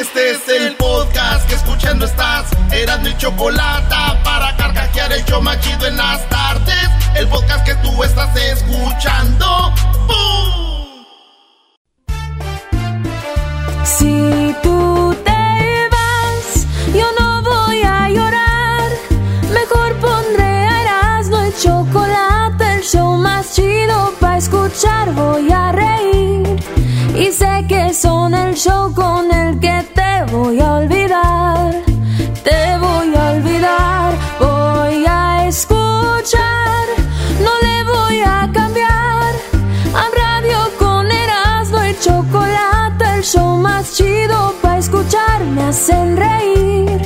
Este es el podcast que escuchando estás. Eran mi chocolate para carcajear el yo machido en las tardes. El podcast que tú estás escuchando. ¡Bum! Si tú te vas, yo no voy a llorar. Mejor pondré Erasmo el chocolate, el show más chido para escuchar. Voy a reír y sé que son el show con el que te voy a olvidar. Te voy a olvidar, voy a escuchar. No le voy a cambiar a radio con Erasmo y chocolate, el show más chido para escuchar. Me hacen reír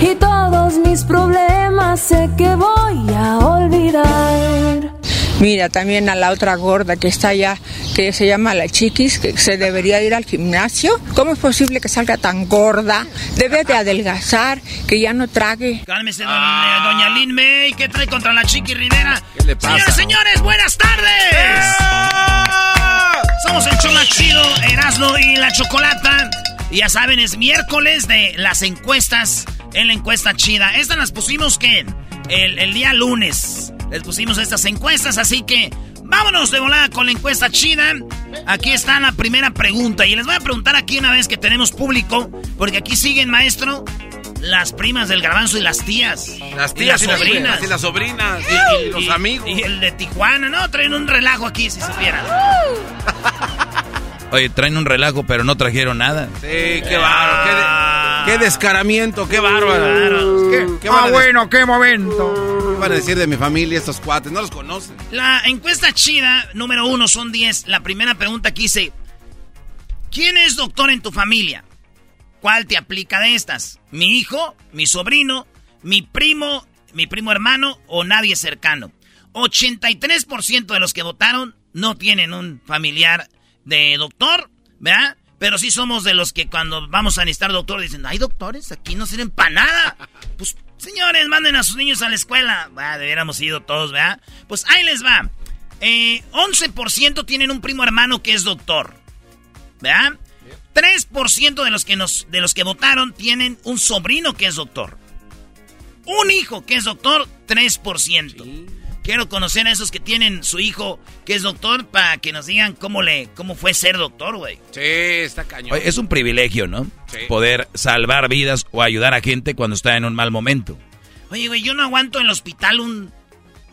y todos mis problemas sé que voy a olvidar. Mira, también a la otra gorda que está allá, que se llama la chiquis, que se debería ir al gimnasio. ¿Cómo es posible que salga tan gorda? Debe de adelgazar, que ya no trague. Cálmese, don- eh, doña Lin May. ¿Qué trae contra la Chiqui Rivera? ¿Qué le pasa? Señores, señores, buenas tardes. Somos el más chido, Erasmo y la Chocolata. Y ya saben, es miércoles de las encuestas en la encuesta chida. Estas las pusimos, que El, el día lunes. Les pusimos estas encuestas, así que vámonos de volada con la encuesta chida. Aquí está la primera pregunta. Y les voy a preguntar aquí una vez que tenemos público, porque aquí siguen, maestro, las primas del garbanzo y las tías. Las tías y las sobrinas. Y las sobrinas. Y, y los amigos. Y el de Tijuana, ¿no? Traen un relajo aquí, si supieran. Oye, traen un relajo, pero no trajeron nada. Sí, qué bárbaro. Qué, de- qué descaramiento, qué bárbaro. ¿Qué, qué van a de- qué momento. qué van a decir de mi familia estos cuates? No los conocen. La encuesta chida, número uno, son 10. La primera pregunta aquí dice: ¿Quién es doctor en tu familia? ¿Cuál te aplica de estas? ¿Mi hijo, mi sobrino, mi primo, mi primo hermano o nadie cercano? 83% de los que votaron no tienen un familiar de doctor, ¿verdad? Pero sí somos de los que cuando vamos a necesitar doctor dicen, hay doctores, aquí no sirven para nada. Pues, señores, manden a sus niños a la escuela. Ah, debiéramos ido todos, ¿verdad? Pues ahí les va. Eh, 11% tienen un primo hermano que es doctor, ¿verdad? 3% de los que nos de los que votaron tienen un sobrino que es doctor. Un hijo que es doctor, 3%. Quiero conocer a esos que tienen su hijo que es doctor para que nos digan cómo le cómo fue ser doctor, güey. Sí, está cañón. Oye, es un privilegio, ¿no? Sí. Poder salvar vidas o ayudar a gente cuando está en un mal momento. Oye, güey, yo no aguanto en el hospital un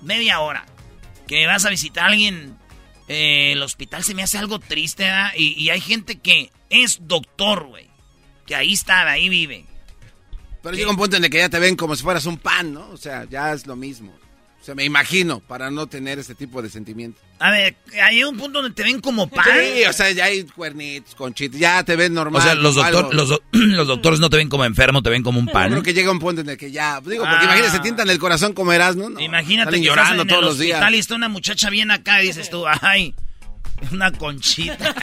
media hora. Que vas a visitar a alguien. eh, el hospital se me hace algo triste, ¿verdad? Y, y hay gente que es doctor, güey. Que ahí está, ahí vive. Pero llega un punto en el que ya te ven como si fueras un pan, ¿no? O sea, ya es lo mismo. O sea, me imagino, para no tener ese tipo de sentimiento. A ver, hay un punto donde te ven como pan. Sí, o sea, ya hay cuernitos, conchitas, ya te ven normal. O sea, los, doctor- los, do- los doctores no te ven como enfermo, te ven como un Yo pan. creo que llega un punto en el que ya, digo, porque Ah. imagínate, se tientan el corazón como eras, ¿no? Imagínate Salen que llorando estás en todos el los días. está una muchacha bien acá y dices tú, ay, una conchita.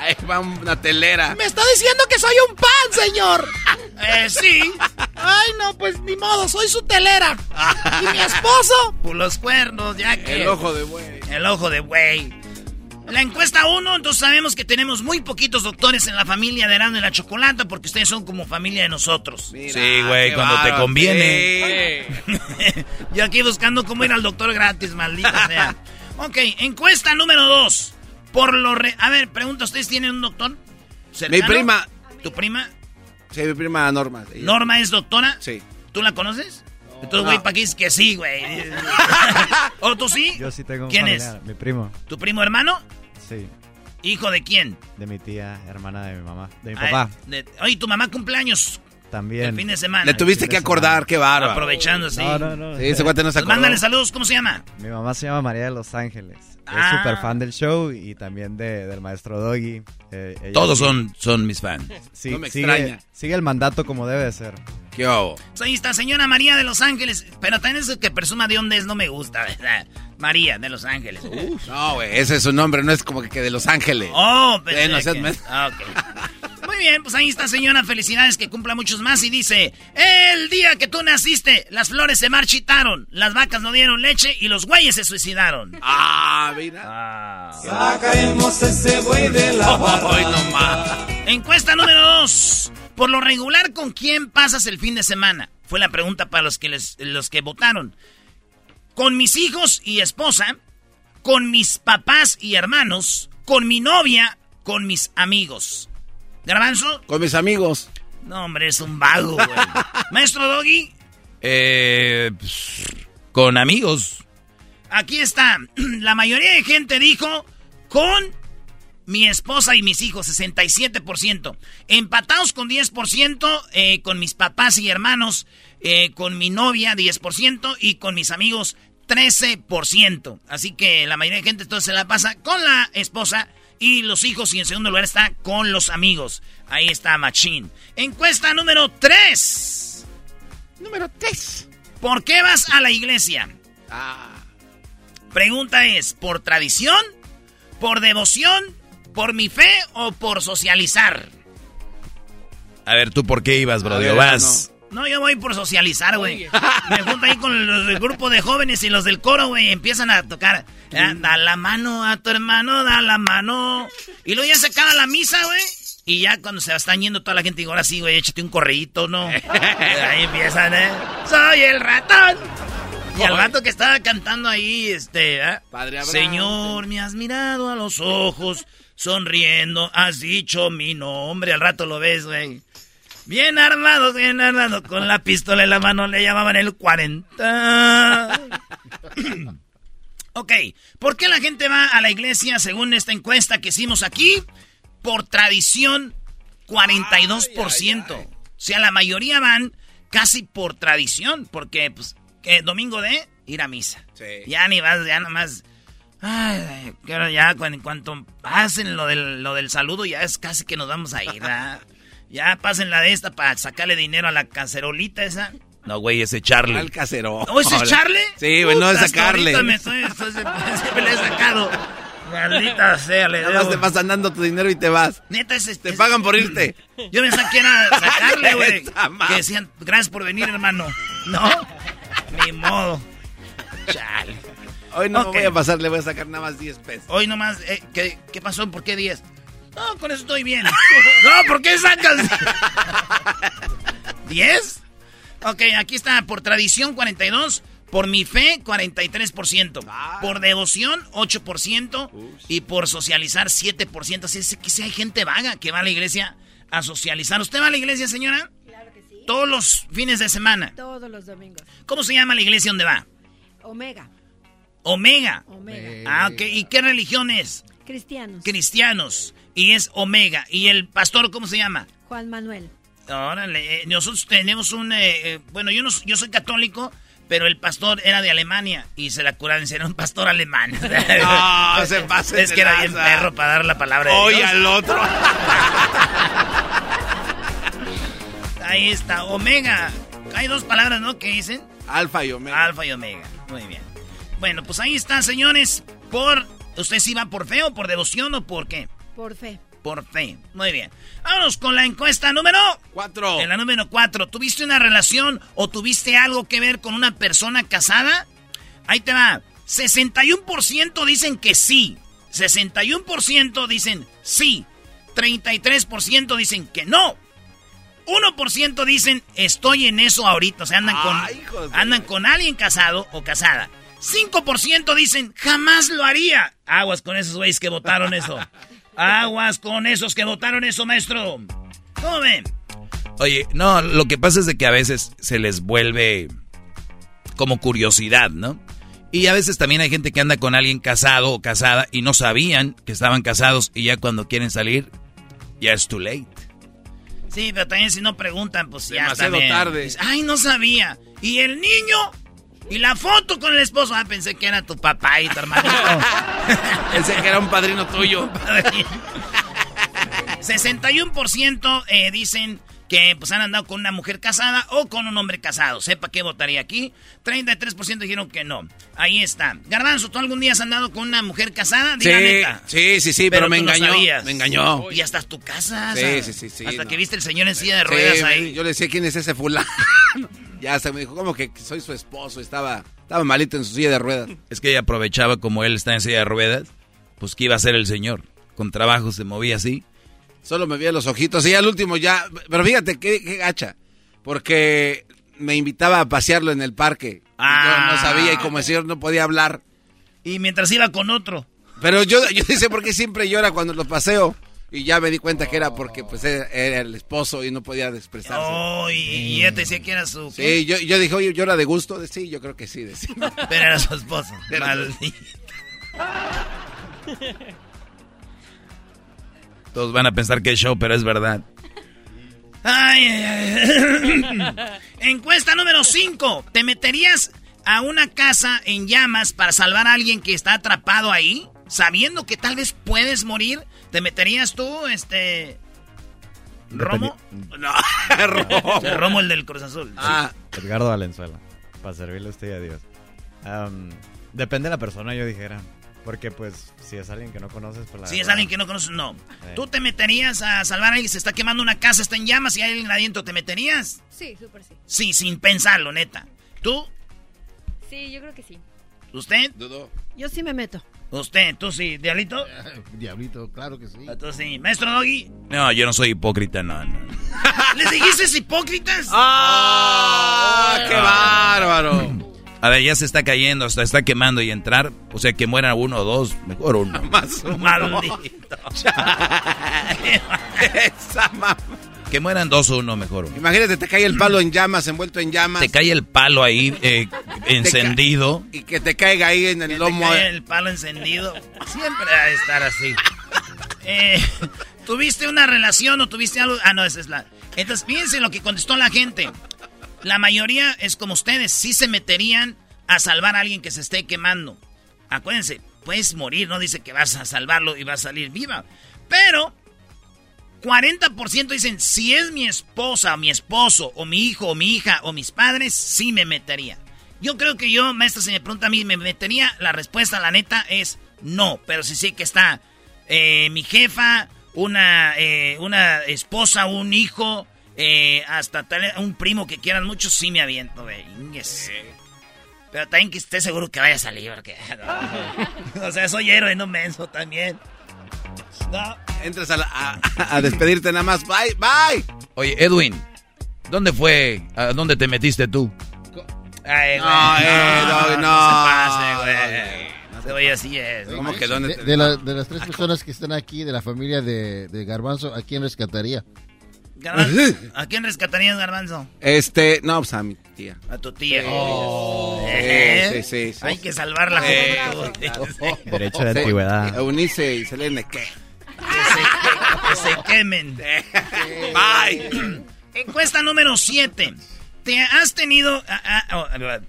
Ahí va una telera. Me está diciendo que soy un pan, señor. eh, sí, Ay, no, pues ni modo, soy su telera. ¿Y mi esposo? por los cuernos, ya que... El ojo de buey. El ojo de buey. La encuesta 1, entonces sabemos que tenemos muy poquitos doctores en la familia de Erasmo y la Chocolata porque ustedes son como familia de nosotros. Mira, Sí, güey, cuando te conviene. Sí. Yo aquí buscando cómo ir al doctor gratis, maldita sea. Ok, encuesta número 2. Por lo re- A ver, pregunta, ¿ustedes tienen un doctor? Mi prima. ¿Tu prima? Sí, mi prima Norma. ¿Norma es doctora? Sí. ¿Tú la conoces? Entonces, güey, ¿para qué dices que sí, güey? ¿O tú sí? Yo sí tengo un ¿Quién familiar, es? Mi primo. ¿Tu primo hermano? Sí. ¿Hijo de quién? De mi tía, hermana de mi mamá. De mi Ay, papá. de- Oye, tu mamá cumpleaños También. el fin de semana. Le tuviste que acordar, qué bárbaro. Aprovechando, sí. No, no, no. Sí, ese guate no se Pues mándale saludos, ¿cómo se llama? Mi mamá se llama María de Los Ángeles. Ah. Es súper fan del show y también de, del maestro Doggy. Eh, Todos son, son mis fans. sí, No me sigue, extraña. sigue el mandato como debe de ser. ¿Qué hago? Pues ahí está, señora María de Los Ángeles. Pero también eso que presuma de dónde es no me gusta, ¿verdad? María de Los Ángeles. No, güey, ese es su nombre, no es como que, de Los Ángeles. Oh, pensé Eh, no seas que- Ah, ok. Muy bien, pues ahí está, señora. Felicidades, que cumpla muchos más. Y dice: El día que tú naciste, las flores se marchitaron, las vacas no dieron leche y los güeyes se suicidaron. Ah, mira. Sacaremos ese buey de la. Ay, no. Encuesta número dos. Por lo regular, ¿con quién pasas el fin de semana? Fue la pregunta para los que, les- los que votaron. Con mis hijos y esposa, con mis papás y hermanos, con mi novia, con mis amigos. ¿Garbanzo? Con mis amigos. No, hombre, es un vago, güey. Maestro Doggy, Eh, pues, con amigos. aquí está. La mayoría de gente dijo con mi esposa y mis hijos, 67%. Empatados con 10%, eh, con mis papás y hermanos, eh, con mi novia, 10%, y con mis amigos, 13%. Así que la mayoría de gente entonces se la pasa con la esposa y los hijos, y en segundo lugar está con los amigos. Ahí está Machín. Encuesta número 3. Número 3. ¿Por qué vas a la iglesia? Ah. Pregunta es, ¿por tradición? ¿Por devoción? ¿Por mi fe o por socializar? A ver, ¿tú por qué ibas, ver, ¿Vas? No, yo voy por socializar, güey. Me junto ahí con los del grupo de jóvenes y los del coro, güey. Empiezan a tocar. "Ah, Da la mano a tu hermano, da la mano. Y luego ya se acaba la misa, güey. Y ya cuando se están yendo toda la gente, digo, ahora sí, güey, échate un correíto, ¿no? ahí empiezan, ¿eh? Soy el ratón. Y al rato que estaba cantando ahí, este, ¿eh? Padre Abraham. Señor, me has mirado a los ojos, sonriendo, has dicho mi nombre. Al rato lo ves, güey. Bien armado, bien armado, con la pistola en la mano le llamaban el 40. ok, ¿por qué la gente va a la iglesia según esta encuesta que hicimos aquí? Por tradición, 42%. O sea, la mayoría van casi por tradición, porque, pues, que domingo de ir a misa. Sí. Ya ni vas, ya nomás... Ay, ahora ya en cuanto hacen lo del, lo del saludo, ya es casi que nos vamos a ir, ¿verdad? Ya pasen la de esta para sacarle dinero a la cacerolita esa. No, güey, ese Charlie. Al casero. ¿O ese es Charlie? Sí, güey, no es sacarle. Me estoy, estoy- siempre le he sacado. Maldita sea, le Nada más te vas dando tu dinero y te vas. Neta, ese, Te pagan por irte. Yo pensaba que era sacarle, güey. Que decían, gracias por venir, hermano. No, ni modo. Chale. Hoy no me voy a pasar, le voy a sacar nada más 10 pesos. Hoy nomás, eh, ¿qué, ¿qué pasó? ¿Por qué 10? No, con eso estoy bien. No, ¿por qué sacas? ¿10? Ok, aquí está, por tradición 42, por mi fe 43%, por devoción 8% y por socializar 7%. Así es que si hay gente vaga que va a la iglesia a socializar. ¿Usted va a la iglesia, señora? Claro que sí. Todos los fines de semana. Todos los domingos. ¿Cómo se llama la iglesia donde va? Omega. Omega. Omega. Ah, ok. ¿Y qué religión es? Cristianos. cristianos y es Omega. ¿Y el pastor cómo se llama? Juan Manuel. Órale, eh, nosotros tenemos un... eh, eh, bueno, yo, no, yo soy católico, pero el pastor era de Alemania y se la curaron, era un pastor alemán. No, se pasen Es que era bien perro para dar la palabra de Dios. al otro. Ahí está, Omega. Hay dos palabras, ¿no? Que dicen Alfa y Omega. Alfa y Omega. Muy bien. Bueno, pues ahí está, señores. Por... ¿Usted sí va por fe o por devoción o por qué? Por fe. Por fe. Muy bien. Vámonos con la encuesta número... Cuatro. En la número 4, ¿tuviste una relación o tuviste algo que ver con una persona casada? Ahí te va. 61% dicen que sí. 61% dicen sí. 33% dicen que no. 1% dicen estoy en eso ahorita. O sea, andan con, de- andan con alguien casado o casada. 5% dicen jamás lo haría. Aguas con esos güeyes que votaron eso. Aguas con esos que votaron eso, maestro. ¿Cómo ven? Oye, no, lo que pasa es de que a veces se les vuelve como curiosidad, ¿no? Y a veces también hay gente que anda con alguien casado o casada y no sabían que estaban casados y ya cuando quieren salir, ya es too late. Sí, pero también si no preguntan, pues ya Demasiado tarde. Ay, no sabía. ¿Y el niño? ¿Y la foto con el esposo? Ah, pensé que era tu papá y tu hermanito. Pensé que era un padrino tuyo. 61% eh, dicen que pues han andado con una mujer casada o con un hombre casado. Sepa qué votaría aquí. 33% dijeron que no. Ahí está. Garbanzo, ¿tú algún día has andado con una mujer casada? Sí, Diga neta. sí, sí, sí, pero, me no engañó. me engañó. Y hasta tu casa. Sí, sí, sí, sí, Hasta no. que viste el señor en silla de ruedas Sí, ahí. Yo le decía quién es ese fulano. ya se me dijo, como que soy su esposo. Estaba, estaba malito en su silla de ruedas. Es que ella aprovechaba como él está en silla de ruedas, pues que iba a ser el señor. Con trabajo se movía así. Solo me veía los ojitos y al último ya. Pero fíjate qué, qué gacha. Porque me invitaba a pasearlo en el parque. Ah. Yo no sabía y como el señor no podía hablar. Y mientras iba con otro. Pero yo, yo dice por qué siempre llora cuando lo paseo. Y ya me di cuenta que era porque pues era, era el esposo y no podía expresarse. Oh, y, y ella te decía que era su... Sí, yo, yo dije, oye, ¿llora de gusto? De- Sí, yo creo que sí. decía. Pero era su esposo. Era Maldito. Todos van a pensar que es show, pero es verdad. Ay, ay, ay. Encuesta número 5. ¿Te meterías a una casa en llamas para salvar a alguien que está atrapado ahí? Sabiendo que tal vez puedes morir. ¿Te meterías tú, este... Romo? No, Romo. El Romo, el del Cruz Azul. Ah, Edgardo Valenzuela. Para servirle a usted y a Dios. Depende de la persona, yo dijera. Porque, pues, si es alguien que no conoces, pues la Si es alguien que no conoces, no. ¿Tú te meterías a salvar a alguien? Se está quemando una casa, está en llamas y hay alguien adentro. ¿Te meterías? Sí, súper sí. Sí, sin pensarlo, neta. ¿Tú? Sí, yo creo que sí. ¿Usted? Dudó. Yo sí me meto. ¿Usted? ¿Tú sí? ¿Diablito? Diablito, claro que sí. ¿Tú sí? ¿Maestro Doggy? No, yo no soy hipócrita, no, no. ¿Les dijiste hipócritas? ¡Ah! ¡Qué bárbaro! A ver, ya se está cayendo, hasta está quemando y entrar. O sea, que muera uno o dos, mejor uno. Más uno. Maldito. Esa mamá. Que mueran dos o uno, mejor uno. Imagínate, te cae el palo en llamas, envuelto en llamas. Te cae el palo ahí eh, encendido. Y que te caiga ahí en Que el te lomo. cae el palo encendido. Siempre ha de estar así. Eh, ¿Tuviste una relación o tuviste algo? Ah, no, esa es la... Entonces, fíjense lo que contestó la gente. La mayoría es como ustedes, sí se meterían a salvar a alguien que se esté quemando. Acuérdense, puedes morir, no dice que vas a salvarlo y vas a salir viva. Pero 40% dicen, si es mi esposa, mi esposo, o mi hijo, o mi hija, o mis padres, sí me metería. Yo creo que yo, maestra, si me pregunta a mí, ¿me metería? La respuesta, la neta, es no. Pero si sé que está eh, mi jefa, una, eh, una esposa, un hijo, eh, hasta tal, un primo que quieran mucho, sí me aviento, güey. Pero también que esté seguro que vaya a salir, porque... o sea, soy héroe, no menso también. No. Entras a, la- a- a despedirte nada más. Bye, bye. Oye, Edwin, ¿dónde fue? ¿A dónde te metiste tú? Ay, güey. No, eh, no, no. se pase, güey. Güey así es. ¿Cómo que dónde De, de la- de las tres personas que están aquí, de la familia de, de Garbanzo, ¿a quién rescataría? Garbanzo, ¿A quién rescatarías, Garbanzo? Este, no, pues a mi tía. A tu tía. Oh. Eh, Sí, sí, sí. Hay que salvarla. Eh, como tú. Derecho de antigüedad. Eunice y Selene, ¿qué? Que se quemen. Bye. Encuesta número 7. ¿Te has tenido... ah, ah, oh,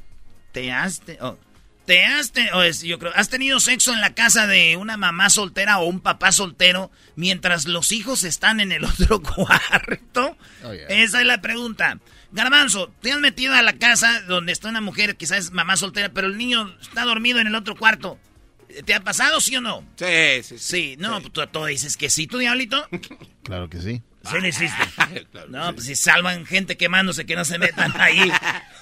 ¿Te has... te- oh, ¿Te has... te- oh, es- yo creo, ¿Has tenido sexo en la casa de una mamá soltera o un papá soltero mientras los hijos están en el otro cuarto? Oh, yeah. Esa es la pregunta. Garbanzo, ¿te has metido a la casa donde está una mujer, quizás es mamá soltera, pero el niño está dormido en el otro cuarto? ¿Te ha pasado, sí o no? Sí, sí, sí. Sí, no, pues tú, tú dices que sí, tú, diablito. Claro que sí. Sí lo hiciste. No, pues si salvan gente quemándose que no se metan ahí.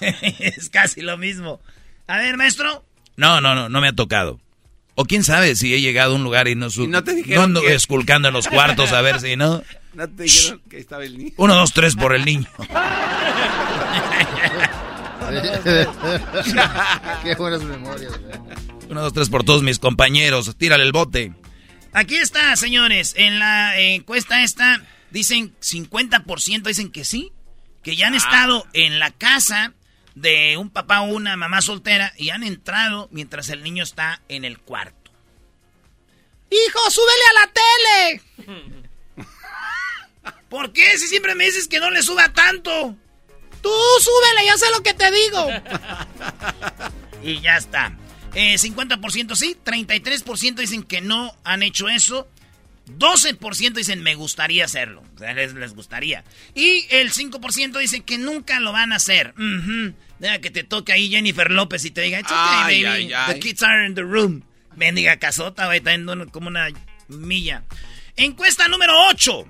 es casi lo mismo. A ver, maestro. No, no, no, no me ha tocado. O quién sabe si he llegado a un lugar y no su- Y no te dijeron no ando que- esculcando en los cuartos a ver si no. No te dijeron que estaba el niño. Uno, dos, tres por el niño. Qué buenas memorias. güey. Uno, dos, tres por todos mis compañeros. Tírale el bote. Aquí está, señores. En la encuesta esta dicen 50% dicen que sí, que ya han estado en la casa de un papá o una mamá soltera y han entrado mientras el niño está en el cuarto. Hijo, súbele a la tele. ¿Por qué? Si siempre me dices que no le suba tanto. Tú súbele, ya sé lo que te digo. y ya está. Eh, 50% sí, 33% dicen que no han hecho eso. 12% dicen me gustaría hacerlo. O sea, les, les gustaría. Y el 5% dicen que nunca lo van a hacer. Ujú. Deja que te toque ahí Jennifer López y te diga, It's okay, Ay, baby. ay, ay. The kids are in the room. Mendiga casota, está en como una milla. Encuesta número 8.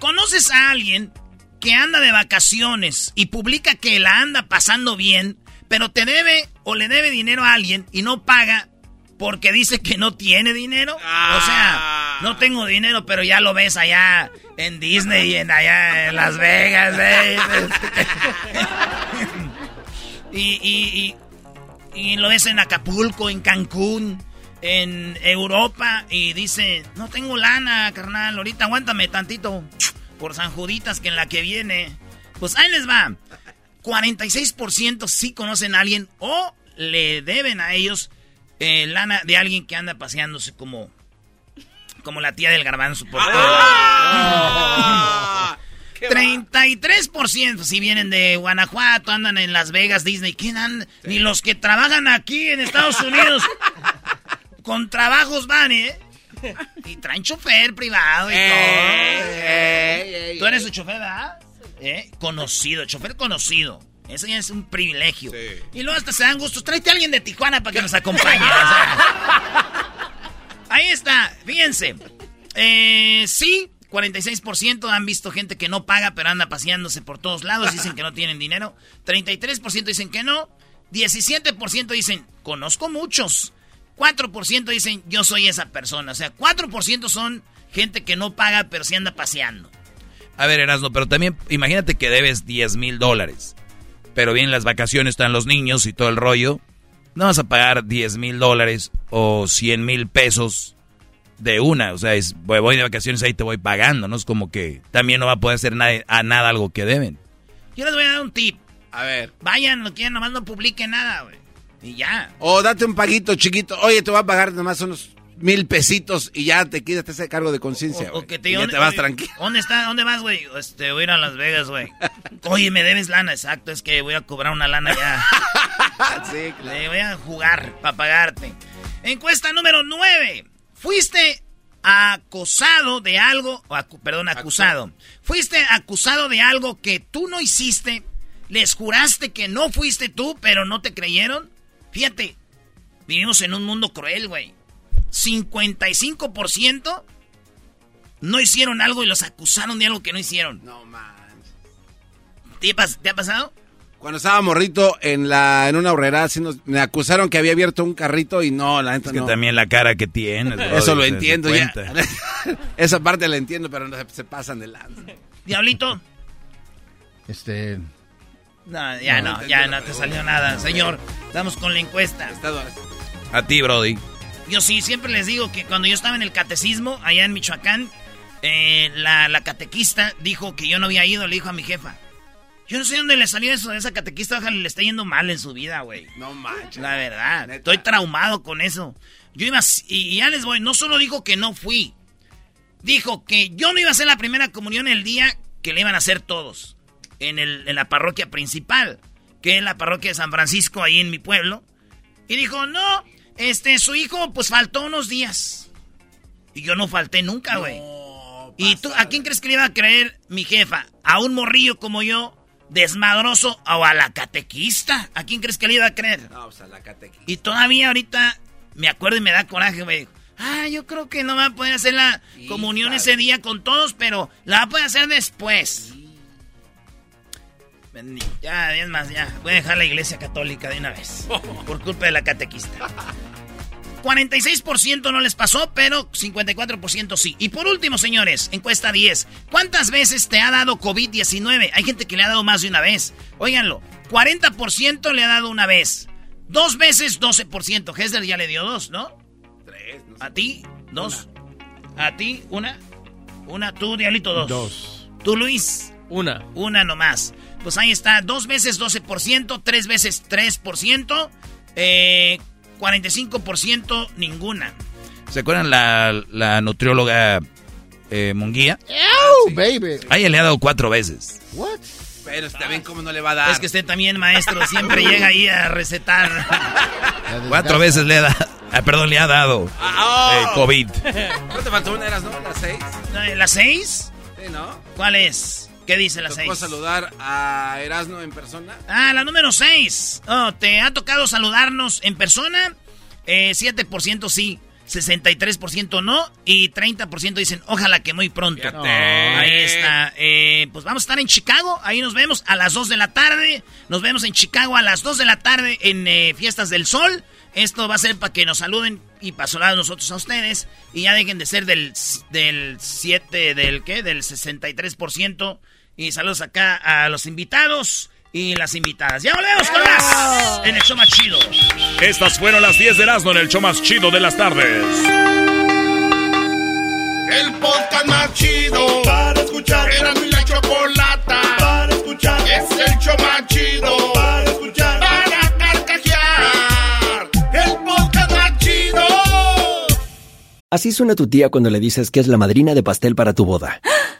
¿Conoces a alguien que anda de vacaciones y publica que la anda pasando bien, pero te debe o le debe dinero a alguien y no paga porque dice que no tiene dinero? O sea, no tengo dinero, pero ya lo ves allá en Disney y en allá en Las Vegas. ¿eh? y, y, y, y lo ves en Acapulco, en Cancún, en Europa y dice, no tengo lana, carnal, ahorita aguántame tantito por San Juditas que en la que viene. Pues ahí les va. 46% sí conocen a alguien o le deben a ellos eh, lana de alguien que anda paseándose como como la tía del garbanzo por todo. Ah. 33% si vienen de Guanajuato, andan en Las Vegas, Disney. ¿Quién anda? Ni los que trabajan aquí en Estados Unidos con trabajos van, ¿eh? Y traen chofer privado y Ey, todo. ey, ey, Tú eres su chofer, ¿verdad? ¿Eh? Conocido, chofer conocido. Eso ya es un privilegio. Y luego hasta se dan gustos. Tráete a alguien de Tijuana para que nos acompañe. Ahí está, fíjense. Eh, sí, 46% han visto gente que no paga, pero anda paseándose por todos lados. Dicen que no tienen dinero. 33% dicen que no. 17% dicen, conozco muchos. 4% dicen, yo soy esa persona. O sea, 4% son gente que no paga, pero sí anda paseando. A ver, Erasmo, pero también imagínate que debes 10 mil dólares. Pero bien, las vacaciones están los niños y todo el rollo. No vas a pagar 10 mil dólares o 100 mil pesos de una. O sea, es, voy voy de vacaciones ahí te voy pagando, ¿no? Es como que también no va a poder hacer nada, a nada algo que deben. Yo les voy a dar un tip. A ver. Vayan, no quieren, nomás no publiquen nada, güey. Y ya. O date un paguito chiquito. Oye, te voy a pagar nomás unos mil pesitos y ya te quitas ese cargo de conciencia. O güey. que te, ya ¿dónde- te vas tranquilo. ¿Dónde está? ¿Dónde vas, güey? Este, voy a ir a Las Vegas, güey. Oye, me debes lana, exacto. Es que voy a cobrar una lana ya. sí, Le voy a jugar para pagarte. Encuesta número 9. Fuiste acosado de algo, o acu- perdón, acusado. Fuiste acusado de algo que tú no hiciste. Les juraste que no fuiste tú, pero no te creyeron. Fíjate, vivimos en un mundo cruel, güey. 55% no hicieron algo y los acusaron de algo que no hicieron. No manches. ¿Te, ha pas- te ha pasado? Cuando estaba morrito en la en una horrera, así nos- me acusaron que había abierto un carrito y no, la neta Es que no. también la cara que tienes. brody, Eso lo entiendo ya. Esa parte la entiendo, pero no, se, se pasan de lanza. Diablito. Este. No, ya No, no, ya no te salió nada, señor. Estamos con la encuesta. A ti, Brody. Yo sí, siempre les digo que cuando yo estaba en el catecismo, allá en Michoacán, eh, la, la catequista dijo que yo no había ido, le dijo a mi jefa. Yo no sé dónde le salió eso de esa catequista, ojalá le esté yendo mal en su vida, güey. No manches. La verdad, estoy traumado con eso. Yo iba, y ya les voy, no solo dijo que no fui, dijo que yo no iba a hacer la primera comunión el día que le iban a hacer todos, en, el, en la parroquia principal, que es la parroquia de San Francisco, ahí en mi pueblo. Y dijo, no, este, su hijo pues faltó unos días. Y yo no falté nunca, güey. ¿Y tú, a quién crees que le iba a creer mi jefa? ¿A un morrillo como yo, desmadroso, o a la catequista? ¿A quién crees que le iba a creer? No, pues a la catequista. Y todavía ahorita me acuerdo y me da coraje, güey. Ah, yo creo que no va a poder hacer la comunión ese día con todos, pero la va a poder hacer después. Bendi- Ya, es más, ya. Voy a dejar la iglesia católica de una vez. Por culpa de la catequista. 46% no les pasó, pero 54% sí. Y por último, señores, encuesta 10. ¿Cuántas veces te ha dado COVID-19? Hay gente que le ha dado más de una vez. Óiganlo, 40% le ha dado una vez. Dos veces, 12%. Hessler ya le dio dos, ¿no? Tres, no sé. ¿A ti? Dos. ¿A ti? ¿Una? ¿Una? ¿Tú, Diablito? Dos. Dos. ¿Tú, Luis? Una. Una nomás. Pues ahí está. Dos veces 12%, tres veces 3%, eh, 45% ninguna. ¿Se acuerdan la, la nutrióloga eh, Munguía? ¡Ew, baby! A ella le ha dado cuatro veces. What? Pero está bien, ¿cómo no le va a dar? Es que usted también, maestro, siempre llega ahí a recetar. Cuatro veces le ha dado. Ah, perdón, le ha dado. Ah, eh, oh. COVID. ¿No te faltó una, eras, no? ¿Las seis? ¿La seis? Sí, ¿no? ¿Cuál es? ¿Qué dice la ¿Tocó seis? saludar a Erasmo en persona? Ah, la número 6. Oh, ¿Te ha tocado saludarnos en persona? Eh, 7% sí, 63% no y 30% dicen ojalá que muy pronto. Ahí está. Eh, pues vamos a estar en Chicago. Ahí nos vemos a las 2 de la tarde. Nos vemos en Chicago a las 2 de la tarde en eh, Fiestas del Sol. Esto va a ser para que nos saluden y para saludar nosotros a ustedes. Y ya dejen de ser del, del 7, del qué, del 63%. Y saludos acá a los invitados y las invitadas. Ya volvemos con más en el show más chido. Estas fueron las 10 de Erasmo en el show más chido de las tardes. El podcast más chido para escuchar. Era mi la chocolata para escuchar. Es el show más chido para escuchar. Para carcajear. El podcast más chido. Así suena tu tía cuando le dices que es la madrina de pastel para tu boda.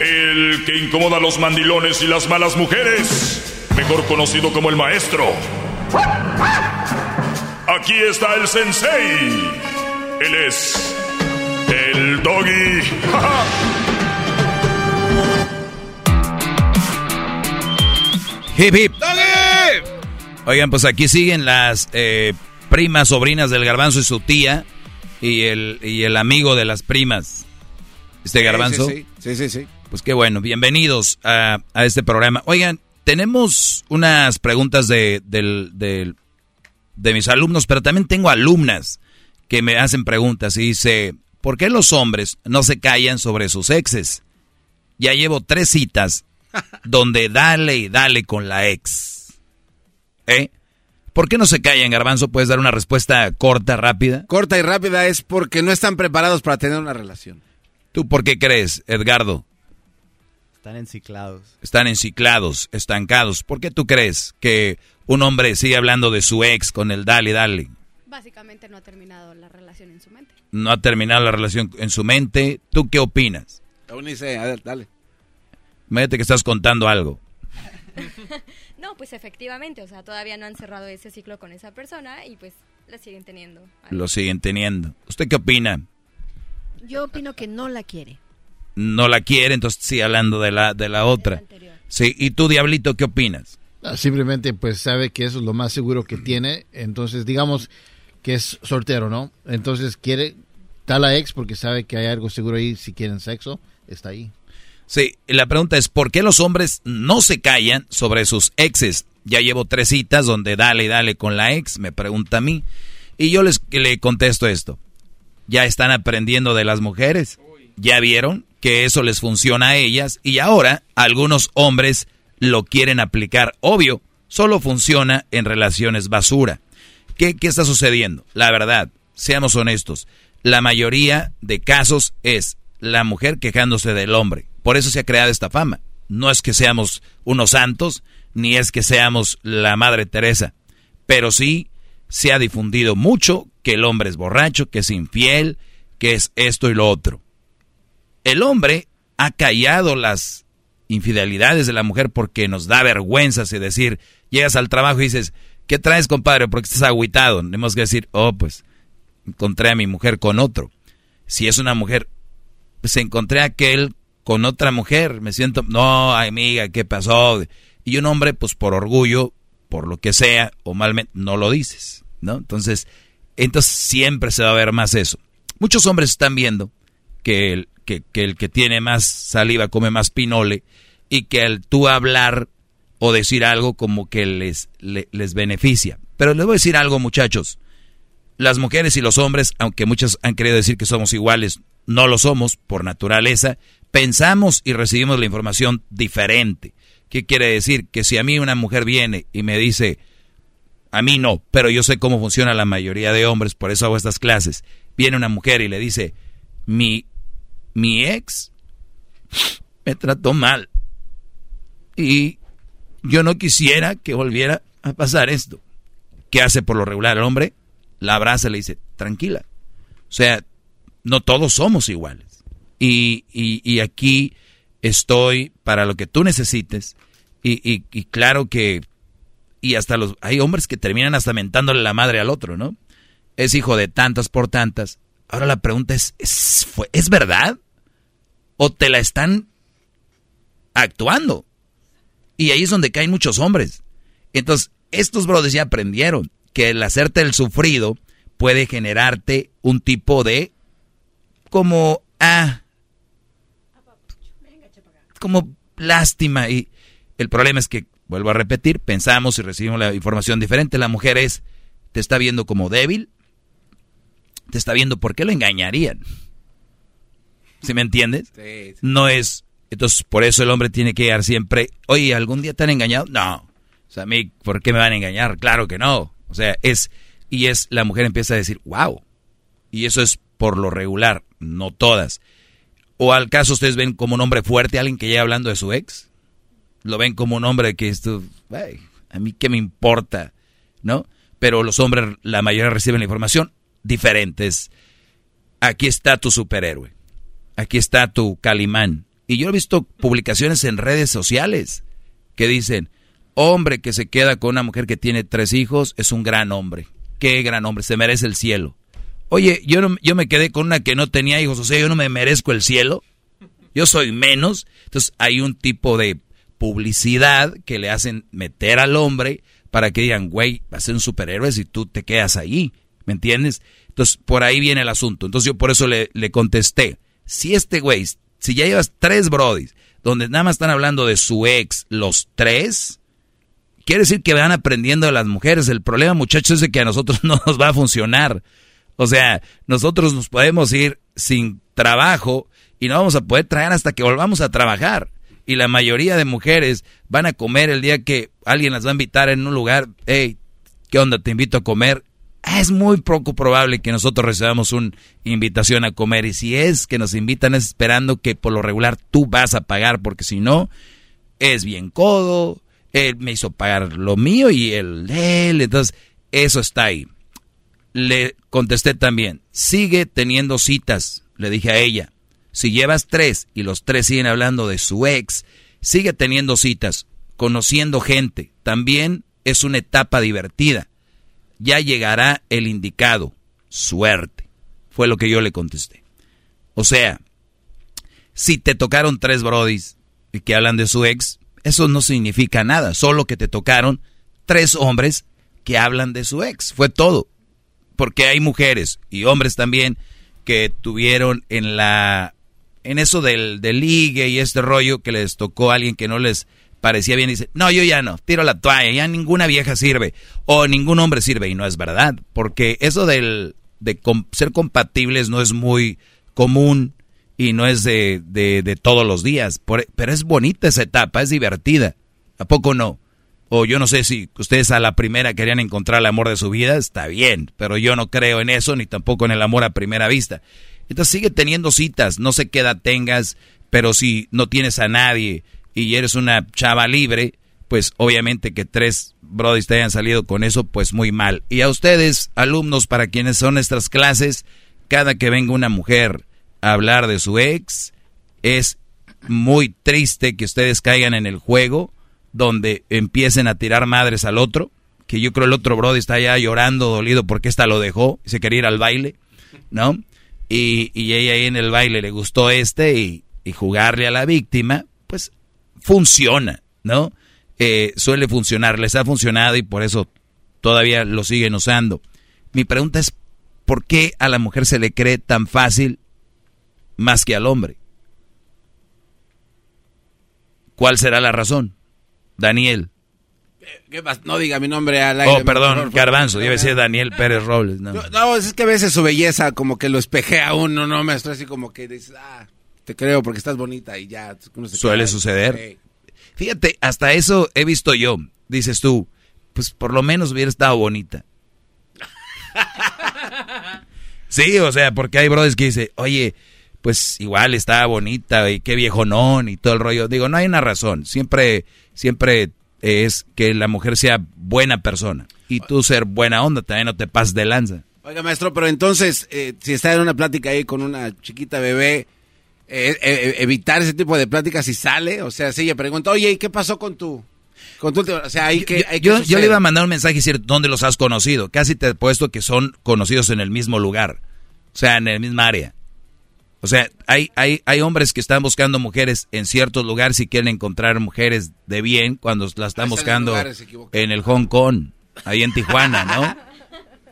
El que incomoda a los mandilones y las malas mujeres. Mejor conocido como el maestro. Aquí está el sensei. Él es. El doggy. Hip hip. Oigan, pues aquí siguen las eh, primas, sobrinas del garbanzo y su tía. Y el, y el amigo de las primas. Este garbanzo. Sí, sí, sí, sí. Pues qué bueno, bienvenidos a, a este programa. Oigan, tenemos unas preguntas de, del- del- de mis alumnos, pero también tengo alumnas que me hacen preguntas y dice, ¿por qué los hombres no se callan sobre sus exes? Ya llevo tres citas donde dale y dale con la ex. ¿Eh? ¿Por qué no se callan, Garbanzo? ¿Puedes dar una respuesta corta, rápida? Corta y rápida es porque no están preparados para tener una relación. ¿Tú por qué crees, Edgardo? Están enciclados. Están enciclados, estancados. ¿Por qué tú crees que un hombre sigue hablando de su ex con el dale, dale? Básicamente no ha terminado la relación en su mente. No ha terminado la relación en su mente. ¿Tú qué opinas? Aún dice, a ver, dale. Imagínate que estás contando algo. No, pues efectivamente, o sea, todavía no han cerrado ese ciclo con esa persona y pues la siguen teniendo. Lo siguen teniendo. ¿Usted qué opina? Yo opino que no la quiere. No la quiere, entonces sigue hablando de la, de la otra. Sí, ¿y tú, Diablito, qué opinas? Ah, Simplemente pues sabe que eso es lo más seguro que tiene, entonces digamos que es soltero, ¿no? Entonces quiere, está la ex porque sabe que hay algo seguro ahí, si quieren sexo, está ahí. Sí, la pregunta es, ¿por qué los hombres no se callan sobre sus exes? Ya llevo tres citas donde dale y dale con la ex, me pregunta a mí. Y yo les le contesto esto. Ya están aprendiendo de las mujeres. Ya vieron que eso les funciona a ellas y ahora algunos hombres lo quieren aplicar. Obvio, solo funciona en relaciones basura. ¿Qué, ¿Qué está sucediendo? La verdad, seamos honestos, la mayoría de casos es la mujer quejándose del hombre. Por eso se ha creado esta fama. No es que seamos unos santos, ni es que seamos la Madre Teresa, pero sí se ha difundido mucho que el hombre es borracho, que es infiel, que es esto y lo otro. El hombre ha callado las infidelidades de la mujer porque nos da vergüenza si decir, llegas al trabajo y dices, ¿qué traes, compadre? Porque estás agüitado. Tenemos que decir, oh, pues encontré a mi mujer con otro. Si es una mujer, pues encontré a aquel con otra mujer. Me siento, no, amiga, ¿qué pasó? Y un hombre, pues por orgullo, por lo que sea, o malmente, no lo dices, ¿no? Entonces, entonces siempre se va a ver más eso. Muchos hombres están viendo que el que, tiene más saliva come más pinole y que al tú hablar o decir algo como que les, les beneficia. Pero les voy a decir algo, muchachos. Las mujeres y los hombres, aunque muchos han querido decir que somos iguales, no lo somos por naturaleza. Pensamos y recibimos la información diferente. ¿Qué quiere decir? Que si a mí una mujer viene y me dice, a mí no, pero yo sé cómo funciona la mayoría de hombres, por eso hago estas clases. Viene una mujer y le dice, mi, mi ex me trató mal. Y yo no quisiera que volviera a pasar esto. ¿Qué hace por lo regular el hombre? La abraza y le dice, tranquila. O sea, no todos somos iguales. Y, y, y aquí estoy para lo que tú necesites. Y, y, y, claro que, y hasta los, hay hombres que terminan hasta mentándole la madre al otro, ¿no? Es hijo de tantas por tantas. Ahora la pregunta es, ¿es, ¿es verdad? ¿O te la están actuando? Y ahí es donde caen muchos hombres. Entonces, estos brothers ya aprendieron que el hacerte el sufrido puede generarte un tipo de como ah como lástima. Y el problema es que, vuelvo a repetir, pensamos y recibimos la información diferente. La mujer es, te está viendo como débil, te está viendo por qué lo engañarían. ¿Sí me entiendes? No es. Entonces, por eso el hombre tiene que llegar siempre. Oye, ¿algún día te han engañado? No. O sea, a mí, ¿por qué me van a engañar? Claro que no. O sea, es. Y es. La mujer empieza a decir, wow. Y eso es por lo regular, no todas. ¿O al caso ustedes ven como un hombre fuerte alguien que llega hablando de su ex? ¿Lo ven como un hombre que esto, a mí qué me importa? ¿No? Pero los hombres, la mayoría reciben la información diferentes. Aquí está tu superhéroe. Aquí está tu calimán. Y yo he visto publicaciones en redes sociales que dicen, hombre que se queda con una mujer que tiene tres hijos es un gran hombre. Qué gran hombre, se merece el cielo. Oye, yo, no, yo me quedé con una que no tenía hijos, o sea, yo no me merezco el cielo. Yo soy menos. Entonces hay un tipo de publicidad que le hacen meter al hombre para que digan, güey, va a ser un superhéroe si tú te quedas ahí. ¿Me entiendes? Entonces, por ahí viene el asunto. Entonces yo por eso le, le contesté, si este güey, si ya llevas tres brodis, donde nada más están hablando de su ex, los tres, quiere decir que van aprendiendo de las mujeres. El problema, muchachos, es de que a nosotros no nos va a funcionar. O sea, nosotros nos podemos ir sin trabajo y no vamos a poder traer hasta que volvamos a trabajar. Y la mayoría de mujeres van a comer el día que alguien las va a invitar en un lugar. Hey, ¿qué onda? Te invito a comer. Es muy poco probable que nosotros recibamos una invitación a comer. Y si es que nos invitan es esperando que por lo regular tú vas a pagar, porque si no, es bien codo. Él me hizo pagar lo mío y él, él. Entonces, eso está ahí le contesté también, sigue teniendo citas, le dije a ella. Si llevas tres y los tres siguen hablando de su ex, sigue teniendo citas, conociendo gente. También es una etapa divertida. Ya llegará el indicado. Suerte. Fue lo que yo le contesté. O sea, si te tocaron tres brodis y que hablan de su ex, eso no significa nada. Solo que te tocaron tres hombres que hablan de su ex. Fue todo porque hay mujeres y hombres también que tuvieron en la en eso del, del ligue y este rollo que les tocó a alguien que no les parecía bien y dice, no, yo ya no, tiro la toalla, ya ninguna vieja sirve o ningún hombre sirve y no es verdad, porque eso del, de ser compatibles no es muy común y no es de, de, todos los días. Por- pero es bonita esa etapa, es divertida. ¿A poco no? O yo no sé si ustedes a la primera querían encontrar el amor de su vida, está bien, pero yo no creo en eso ni tampoco en el amor a primera vista. Entonces sigue teniendo citas, no sé qué edad tengas, pero si no tienes a nadie y eres una chava libre, pues obviamente que tres brodis te hayan salido con eso, pues muy mal. Y a ustedes, alumnos, para quienes son nuestras clases, cada que venga una mujer a hablar de su ex, es muy triste que ustedes caigan en el juego donde empiecen a tirar madres al otro, que yo creo el otro brody está ya llorando, dolido porque esta lo dejó y se quería ir al baile, ¿no? Y, y ella ahí en el baile le gustó este y, y jugarle a la víctima, pues funciona, ¿no? Eh, suele funcionar, les ha funcionado y por eso todavía lo siguen usando. Mi pregunta es, ¿por qué a la mujer se le cree tan fácil más que al hombre? ¿Cuál será la razón? Daniel. ¿Qué pasa? No diga mi nombre al aire. Oh, perdón. Garbanzo, debe ser Daniel Pérez Robles. No. No, no, es que a veces su belleza como que lo espejea a uno, no, maestro, así como que dices, ah, te creo porque estás bonita y ya. uno se Suele suceder. Fíjate, hasta eso he visto yo. Dices tú, pues por lo menos hubiera estado bonita. Sí, o sea, porque hay brothers que dicen, oye, pues igual estaba bonita y qué viejonón y todo el rollo. Digo, no hay una razón. Siempre, siempre es que la mujer sea buena persona. Y tú ser buena onda, también no te pases de lanza. Oiga, maestro, pero entonces, eh, si está en una plática ahí con una chiquita bebé, eh, eh, evitar ese tipo de pláticas si sale, o sea, si ella pregunta, oye, ¿y qué pasó con tu, con tu última-?" O sea, hay que, hay que Yo, yo le iba a mandar un mensaje y decir dónde los has conocido. Casi te he puesto que son conocidos en el mismo lugar. O sea, en el mismo área. O sea, hay, hay, hay hombres que están buscando mujeres en ciertos lugares y quieren encontrar mujeres de bien cuando las están buscando en el Hong Kong, ahí en Tijuana, ¿no?